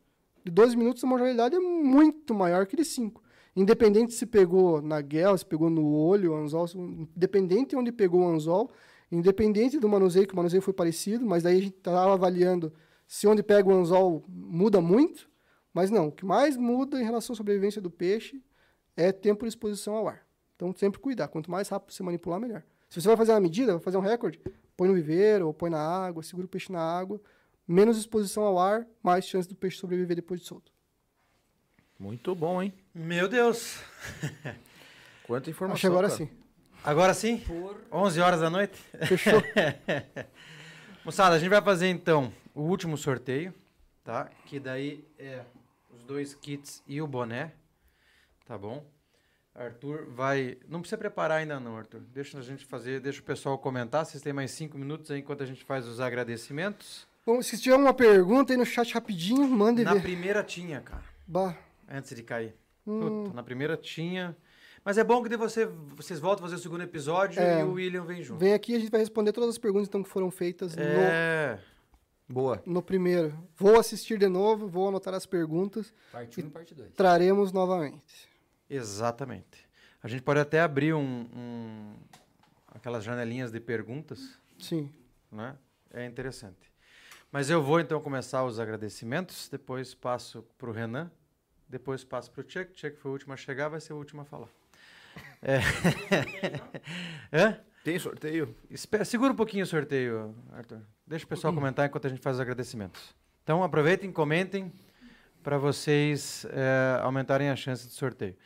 De 12 minutos, a mortalidade é muito maior que de 5. Independente se pegou na guel, se pegou no olho, o anzol, independente de onde pegou o anzol, independente do manuseio, que o manuseio foi parecido, mas daí a gente estava avaliando se onde pega o anzol muda muito, mas não, o que mais muda em relação à sobrevivência do peixe é tempo de exposição ao ar. Então, sempre cuidar, quanto mais rápido você manipular, melhor. Se você vai fazer uma medida, vai fazer um recorde, põe no viveiro, ou põe na água, segura o peixe na água, menos exposição ao ar, mais chance do peixe sobreviver depois de solto. Muito bom, hein? Meu Deus. Quanta informação. Acho que agora cara. sim. Agora sim? Por 11 horas da noite? Fechou. Moçada, a gente vai fazer então o último sorteio, tá? Que daí é os dois kits e o boné, tá bom? Arthur vai. Não precisa preparar ainda, não, Arthur. Deixa a gente fazer, deixa o pessoal comentar. Vocês têm mais cinco minutos aí enquanto a gente faz os agradecimentos. Bom, se tiver uma pergunta aí no chat rapidinho, mande Na ver. primeira tinha, cara, Bah. antes de cair. Hum, Puta, na primeira tinha. Mas é bom que você, vocês voltam a fazer o segundo episódio É. e o William vem junto. vem aqui a gente vai responder todas as perguntas então, que foram feitas É. Boa. no, primeiro. Vou assistir de novo, vou anotar as perguntas, parte 1 e parte 2. traremos novamente. Exatamente. A gente pode até abrir um, um- aquelas janelinhas de perguntas, Sim. né? É interessante. Mas eu vou então começar os agradecimentos, depois passo para o Renan, depois passo para o Chuck. Chuck foi o último a chegar, vai ser o último a falar. É. Hã? Tem sorteio? Espera, segura um pouquinho o sorteio, Arthur. Deixa o pessoal comentar enquanto a gente faz os agradecimentos. Então aproveitem, comentem para vocês eh, aumentarem a chance de sorteio.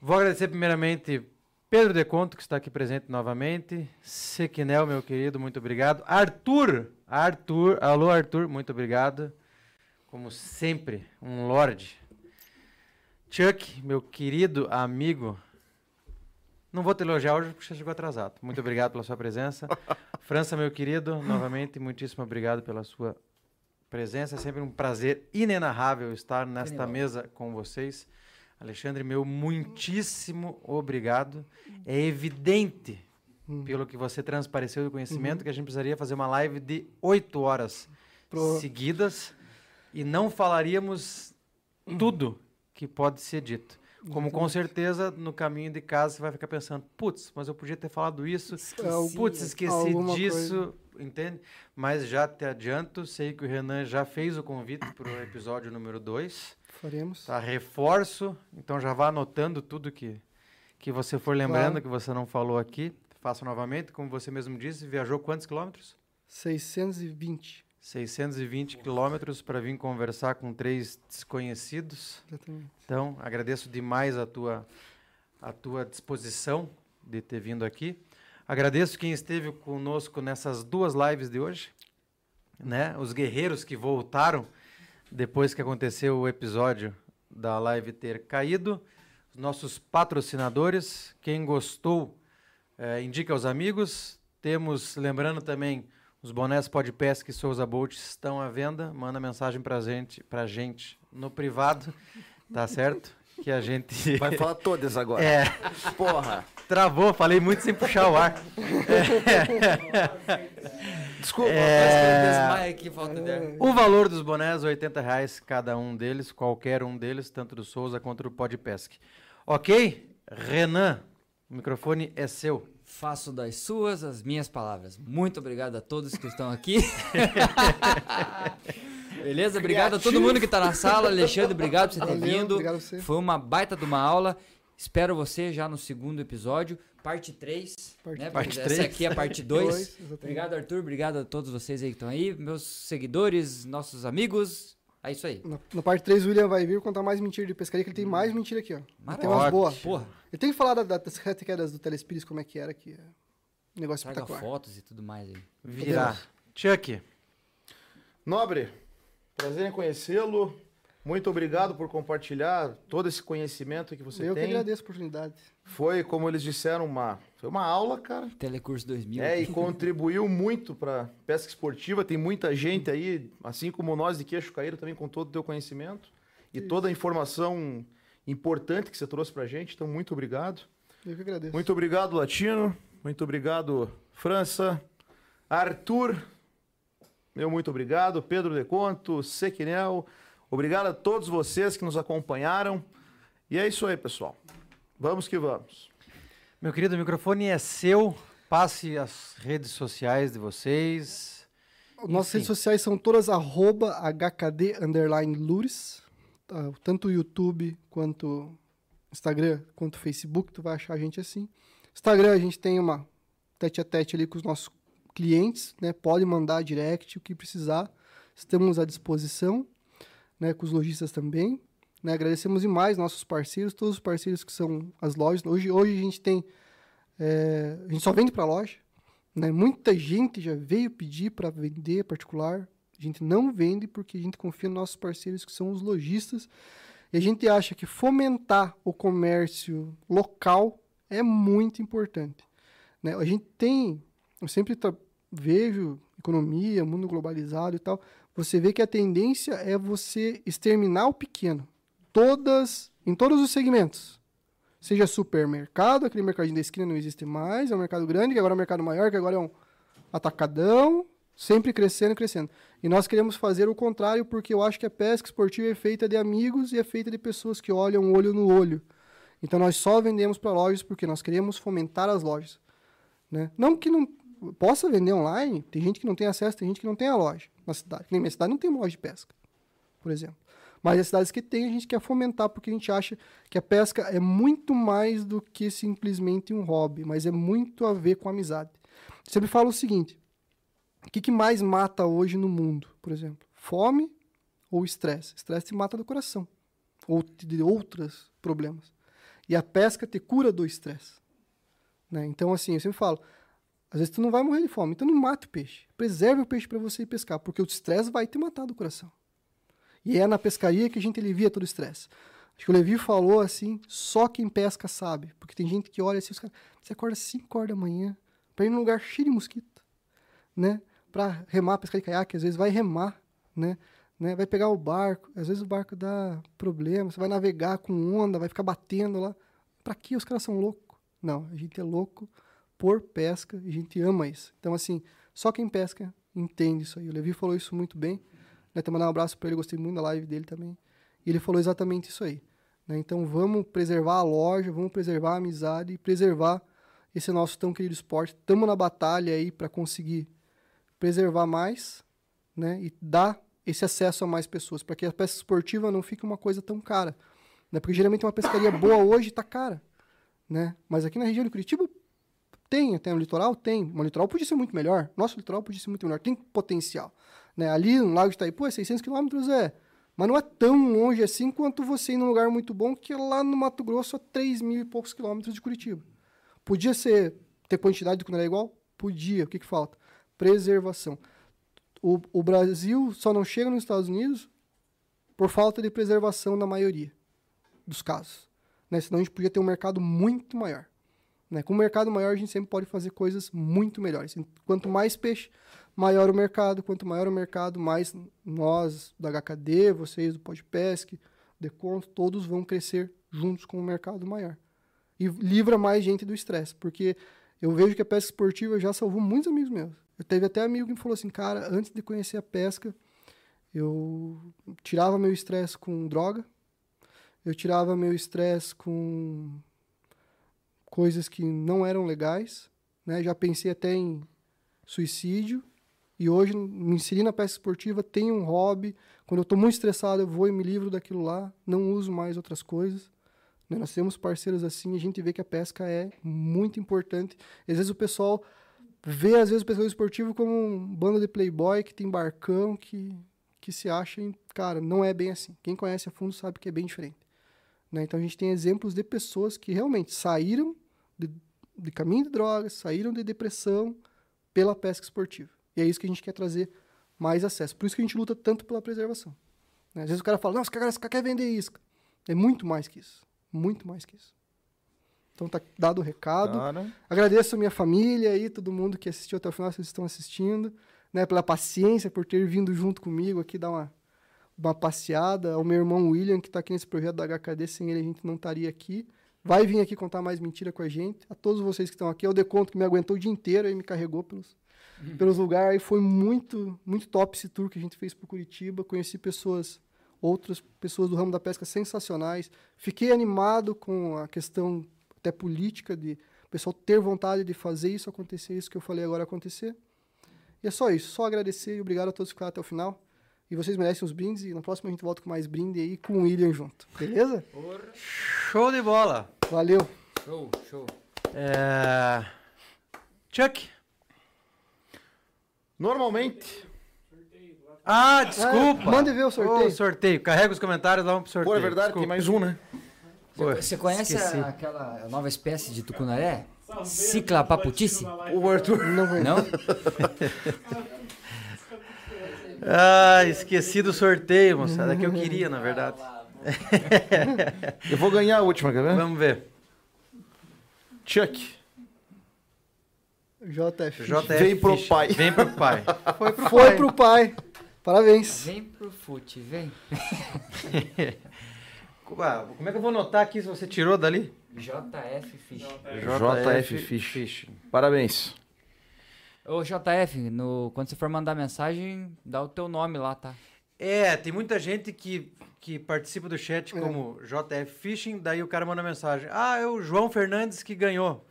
Vou agradecer primeiramente Pedro Deconto, que está aqui presente novamente. Sequinel, meu querido, muito obrigado. Arthur, Arthur, alô Arthur, muito obrigado. Como sempre, um lorde. Chuck, meu querido amigo, não vou te elogiar hoje porque você chegou atrasado. Muito obrigado pela sua presença. França, meu querido, novamente, muitíssimo obrigado pela sua presença. É sempre um prazer inenarrável estar nesta mesa com vocês. Alexandre, meu muitíssimo obrigado. É evidente, Hum. pelo que você transpareceu do conhecimento, que a gente precisaria fazer uma live de oito horas Pro- seguidas e não falaríamos tudo que pode ser dito. Como com certeza no caminho de casa você vai ficar pensando, putz, mas eu podia ter falado isso, putz, esqueci disso, entende? Mas já te adianto, sei que o Renan já fez o convite para o episódio número 2, Faremos. tá? Reforço, então já vá anotando tudo que, que você for lembrando, Claro. que você não falou aqui, faça novamente. Como você mesmo disse, viajou quantos quilômetros? 620. 620 quilômetros para vir conversar com três desconhecidos. Exatamente. Então, agradeço demais a tua, a tua disposição de ter vindo aqui. Agradeço quem esteve conosco nessas duas lives de hoje, né? Os guerreiros que voltaram depois que aconteceu o episódio da live ter caído, os nossos patrocinadores, quem gostou, eh, indica aos amigos. Temos, lembrando também, os bonés Podpesc e Souza Bolt estão à venda. Manda mensagem pra gente, pra gente no privado, tá certo? Que a gente Vai falar todas agora. é, Porra. travou, falei muito sem puxar o ar. Desculpa. É, Desmaia aqui, falta de ar. O valor dos bonés, 80 reais cada um deles, qualquer um deles, tanto do Souza quanto do Podpesc. Ok? Renan, o microfone é seu. Faço das suas as minhas palavras. Muito obrigado a todos que estão aqui. Beleza? Obrigado a todo mundo que está na sala. Alexandre, obrigado por você ter Valeu, vindo. obrigado a você. Foi uma baita de uma aula. Espero você já no segundo episódio, parte 3. Parte né? Parte Essa três. aqui é a parte 2. Dois, exatamente. Obrigado, Arthur. Obrigado a todos vocês aí que estão aí. Meus seguidores, nossos amigos. É isso aí. Na, na parte 3, o William vai vir contar mais mentira de pescaria, que ele tem mais mentira aqui, ó. Ele tem umas Maravilha. boas. Porra, Ele tem que falar da- da- das sete quedas do Telespires, como é que era, que é um negócio traga espetacular. fotos e tudo mais aí. Virar. Chuck, Nobre, prazer em conhecê-lo. Muito obrigado por compartilhar todo esse conhecimento que você Eu que tem. agradeço a oportunidade. Foi, como eles disseram, uma, foi uma aula, cara. Telecurso 2000. É, e contribuiu muito para pesca esportiva. Tem muita gente aí, assim como nós de queixo caído, também com todo o teu conhecimento e toda a informação importante que você trouxe pra gente. Então, muito obrigado. Eu que agradeço. Muito obrigado, Latino. Muito obrigado, França. Arthur, meu muito obrigado. Pedro De Conto, Sequinel. Obrigado a todos vocês que nos acompanharam. E é isso aí, pessoal. Vamos que vamos. meu querido, o microfone é seu. Passe as redes sociais de vocês. Nossas Enfim. redes sociais são todas arroba HKD underline Lures. Tá? Tanto o YouTube quanto Instagram, quanto Facebook, tu vai achar a gente assim. Instagram, a gente tem uma tete a tete ali com os nossos clientes, né? Pode mandar direct, o que precisar. Estamos à disposição, né? Com os lojistas também. Né? Agradecemos demais nossos parceiros, todos os parceiros que são as lojas. Hoje, hoje a gente tem... é, a gente só vende para loja. Né? Muita gente já veio pedir para vender particular. A gente não vende porque a gente confia nos nossos parceiros que são os lojistas. E a gente acha que fomentar o comércio local é muito importante. Né? A gente tem, eu sempre vejo economia, mundo globalizado e tal. Você vê que a tendência é você exterminar o pequeno, todas, em todos os segmentos. Seja supermercado, aquele mercadinho da esquina não existe mais, é um mercado grande, que agora é um mercado maior, que agora é um atacadão, sempre crescendo e crescendo. E nós queremos fazer o contrário, porque eu acho que a pesca esportiva é feita de amigos e é feita de pessoas que olham olho no olho. Então nós só vendemos para lojas porque nós queremos fomentar as lojas. Né? Não que não possa vender online, tem gente que não tem acesso, tem gente que não tem a loja na cidade. Nem minha cidade não tem uma loja de pesca, por exemplo. Mas as cidades que tem, a gente quer fomentar porque a gente acha que a pesca é muito mais do que simplesmente um hobby, mas é muito a ver com amizade. Sempre falo o seguinte: o que, que mais mata hoje no mundo, por exemplo? Fome ou estresse? Estresse te mata do coração, ou de outros problemas. E a pesca te cura do estresse. Né? Então, assim, eu sempre falo: às vezes tu não vai morrer de fome, então não mate o peixe. Preserve o peixe para você ir pescar, porque o estresse vai te matar do coração. E é na pescaria que a gente alivia todo o estresse. Acho que o Levi falou assim, só quem pesca sabe. Porque tem gente que olha assim, os caras, você acorda às 5 horas da manhã para ir num lugar cheio de mosquito, né? Para remar, pescar de caiaque, às vezes vai remar, né? né? Vai pegar o barco, às vezes o barco dá problema, você vai navegar com onda, vai ficar batendo lá. Para que os caras são loucos? Não, a gente é louco por pesca, e a gente ama isso. Então, assim, só quem pesca entende isso aí. O Levi falou isso muito bem. Né? Até mandar um abraço para ele, gostei muito da live dele também. E ele falou exatamente isso aí. Né? Então vamos preservar a loja, vamos preservar a amizade e preservar esse nosso tão querido esporte. Estamos na batalha aí para conseguir preservar mais né? e dar esse acesso a mais pessoas, para que a pesca esportiva não fique uma coisa tão cara. Né? Porque geralmente uma pescaria boa hoje está cara. né? Mas aqui na região de Curitiba tem, tem o litoral, tem. O litoral podia ser muito melhor. Nosso litoral podia ser muito melhor. Tem potencial, né? Ali no Lago de Itaipu é 600 quilômetros, é. Mas não é tão longe assim quanto você ir num lugar muito bom que é lá no Mato Grosso a 3 mil e poucos quilômetros de Curitiba. Podia ser ter quantidade de tucunaré igual? Podia. O que, que falta? Preservação. O, o Brasil só não chega nos Estados Unidos por falta de preservação na maioria dos casos. Né? Senão a gente podia ter um mercado muito maior. Né? Com um mercado maior, a gente sempre pode fazer coisas muito melhores. Quanto mais peixe, maior o mercado. Quanto maior o mercado, mais nós da HKD, vocês do Podpesc, Deconto, todos vão crescer juntos com o mercado maior. E livra mais gente do estresse, porque eu vejo que a pesca esportiva já salvou muitos amigos meus. Eu teve até amigo que me falou assim, cara, antes de conhecer a pesca, eu tirava meu estresse com droga, eu tirava meu estresse com coisas que não eram legais, né? Já pensei até em suicídio e hoje me inseri na pesca esportiva, tenho um hobby. Quando eu estou muito estressado, eu vou e me livro daquilo lá, não uso mais outras coisas. Né? Nós temos parceiros assim, a gente vê que a pesca é muito importante. Às vezes o pessoal vê às vezes o pessoal esportivo como um bando de playboy que tem barcão que que se acha, cara, não é bem assim. Quem conhece a fundo sabe que é bem diferente. Né? Então a gente tem exemplos de pessoas que realmente saíram de, de caminho de drogas, saíram de depressão pela pesca esportiva. E é isso que a gente quer trazer mais acesso. Por isso que a gente luta tanto pela preservação. né? Às vezes o cara fala, nossa, cara, esse cara quer vender isca. É muito mais que isso. Muito mais que isso. Então tá dado o recado. Cara, Agradeço a minha família aí, todo mundo que assistiu até o final, vocês estão assistindo, né, pela paciência, por ter vindo junto comigo aqui dar uma, uma passeada. Ao meu irmão William, que está aqui nesse projeto da HKD, sem ele a gente não estaria aqui. Vai vir aqui contar mais mentira com a gente. A todos vocês que estão aqui, ao Deconto que me aguentou o dia inteiro e me carregou pelos, pelos lugares. Foi muito, muito top esse tour que a gente fez por Curitiba. Conheci pessoas, outras pessoas do ramo da pesca sensacionais. Fiquei animado com a questão até política de o pessoal ter vontade de fazer isso acontecer, isso que eu falei agora acontecer. E é só isso, só agradecer e obrigado a todos que ficaram até o final. E vocês merecem os brindes e na próxima a gente volta com mais brinde aí com o William junto. Beleza? Show de bola. Valeu. Show, show. É... Chuck. normalmente, Ah, desculpa. Ah, mande ver o sorteio. Ô, sorteio. Carrega os comentários, lá vamos pro sorteio. pô, é verdade, tem Desculpa. mais um, né? Pô, Você conhece esqueci. aquela nova espécie de tucunaré? Cicla paputice? O Arthur. Não. Não? Ah, esqueci do sorteio, moçada. É que eu queria, na verdade. Eu vou ganhar a última, quer ver? Vamos ver. Chuck. JF. JF Vem pro Fish. pai. Vem pro pai. Foi pro Foi pai. pro pai. Parabéns. Vem pro fute, vem. Ah, Como é que eu vou notar aqui se você tirou dali? JF Fish. JF Fish. Parabéns. Ô, JF, no, quando você for mandar mensagem, dá o teu nome lá, tá? É, tem muita gente que, que participa do chat É. como JF Fishing, daí o cara manda mensagem. Ah, é o João Fernandes que ganhou.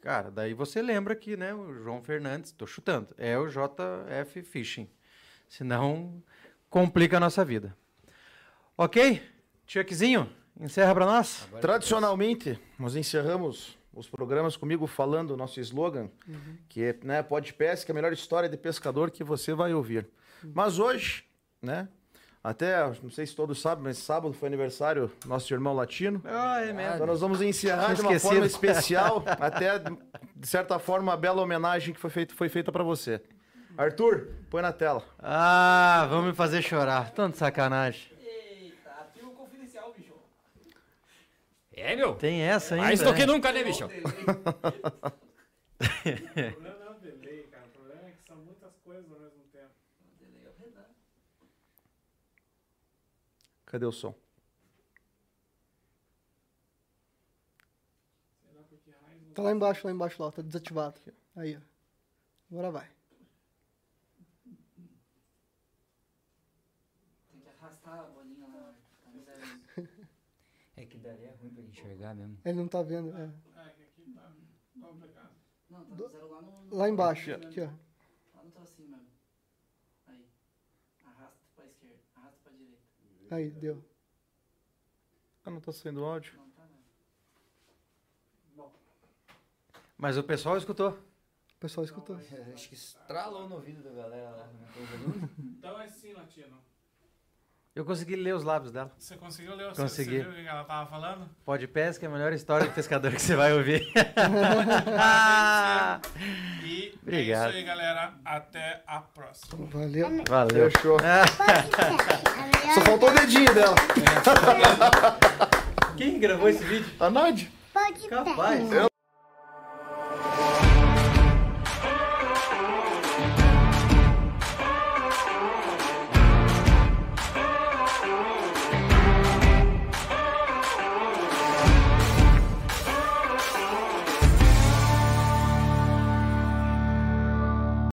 Cara, daí você lembra que, né, o João Fernandes, tô chutando, é o JF Fishing. Senão, complica a nossa vida. Ok? Chuckzinho, encerra pra nós? Tradicionalmente, nós encerramos os programas comigo falando o nosso slogan, que é né, Pode Pesca, a melhor história de pescador que você vai ouvir. Mas hoje, né? Até, não sei se todos sabem, mas sábado foi aniversário do nosso irmão latino. Ah, é mesmo. Então nós vamos encerrar de uma forma especial, até de certa forma uma bela homenagem que foi, feito, foi feita para você. Arthur, põe na tela. Ah, vamos me fazer chorar. Tanto sacanagem. Eita, arquivo confidencial, bicho. É, meu? Tem essa ainda? Mais do que né? nunca, né, bicho? O problema não é o delay, cara. O problema é que são muitas coisas ao mesmo tempo. Cadê o som? Tá lá embaixo, lá embaixo, lá. Tá desativado. Aí, ó. Agora vai. Tem que arrastar a bolinha lá. Tá no zero. É que daí é ruim pra enxergar mesmo. Ele não tá vendo. é. É, aqui tá complicado. Não, tá no zero lá no... Lá embaixo. Aqui, ó. Lá no trocinho mesmo. Aí. Arrasta pra esquerda. Arrasta pra direita. Aí, deu. Ah, não tá saindo áudio. Não tá nada. Mas o pessoal escutou. O pessoal escutou. Acho que estralou no ouvido da galera lá. volume. Então é assim, Latino. Eu consegui ler os lábios dela. Você conseguiu ler? Consegui. Você viu o que ela tava falando? Pode pesca é a melhor história de pescador que você vai ouvir. E é Obrigado. isso aí, galera. Até a próxima. Valeu. Valeu. Fechou. Só faltou o dedinho dela. Quem gravou esse vídeo? A Nádia. Pode Capaz. Eu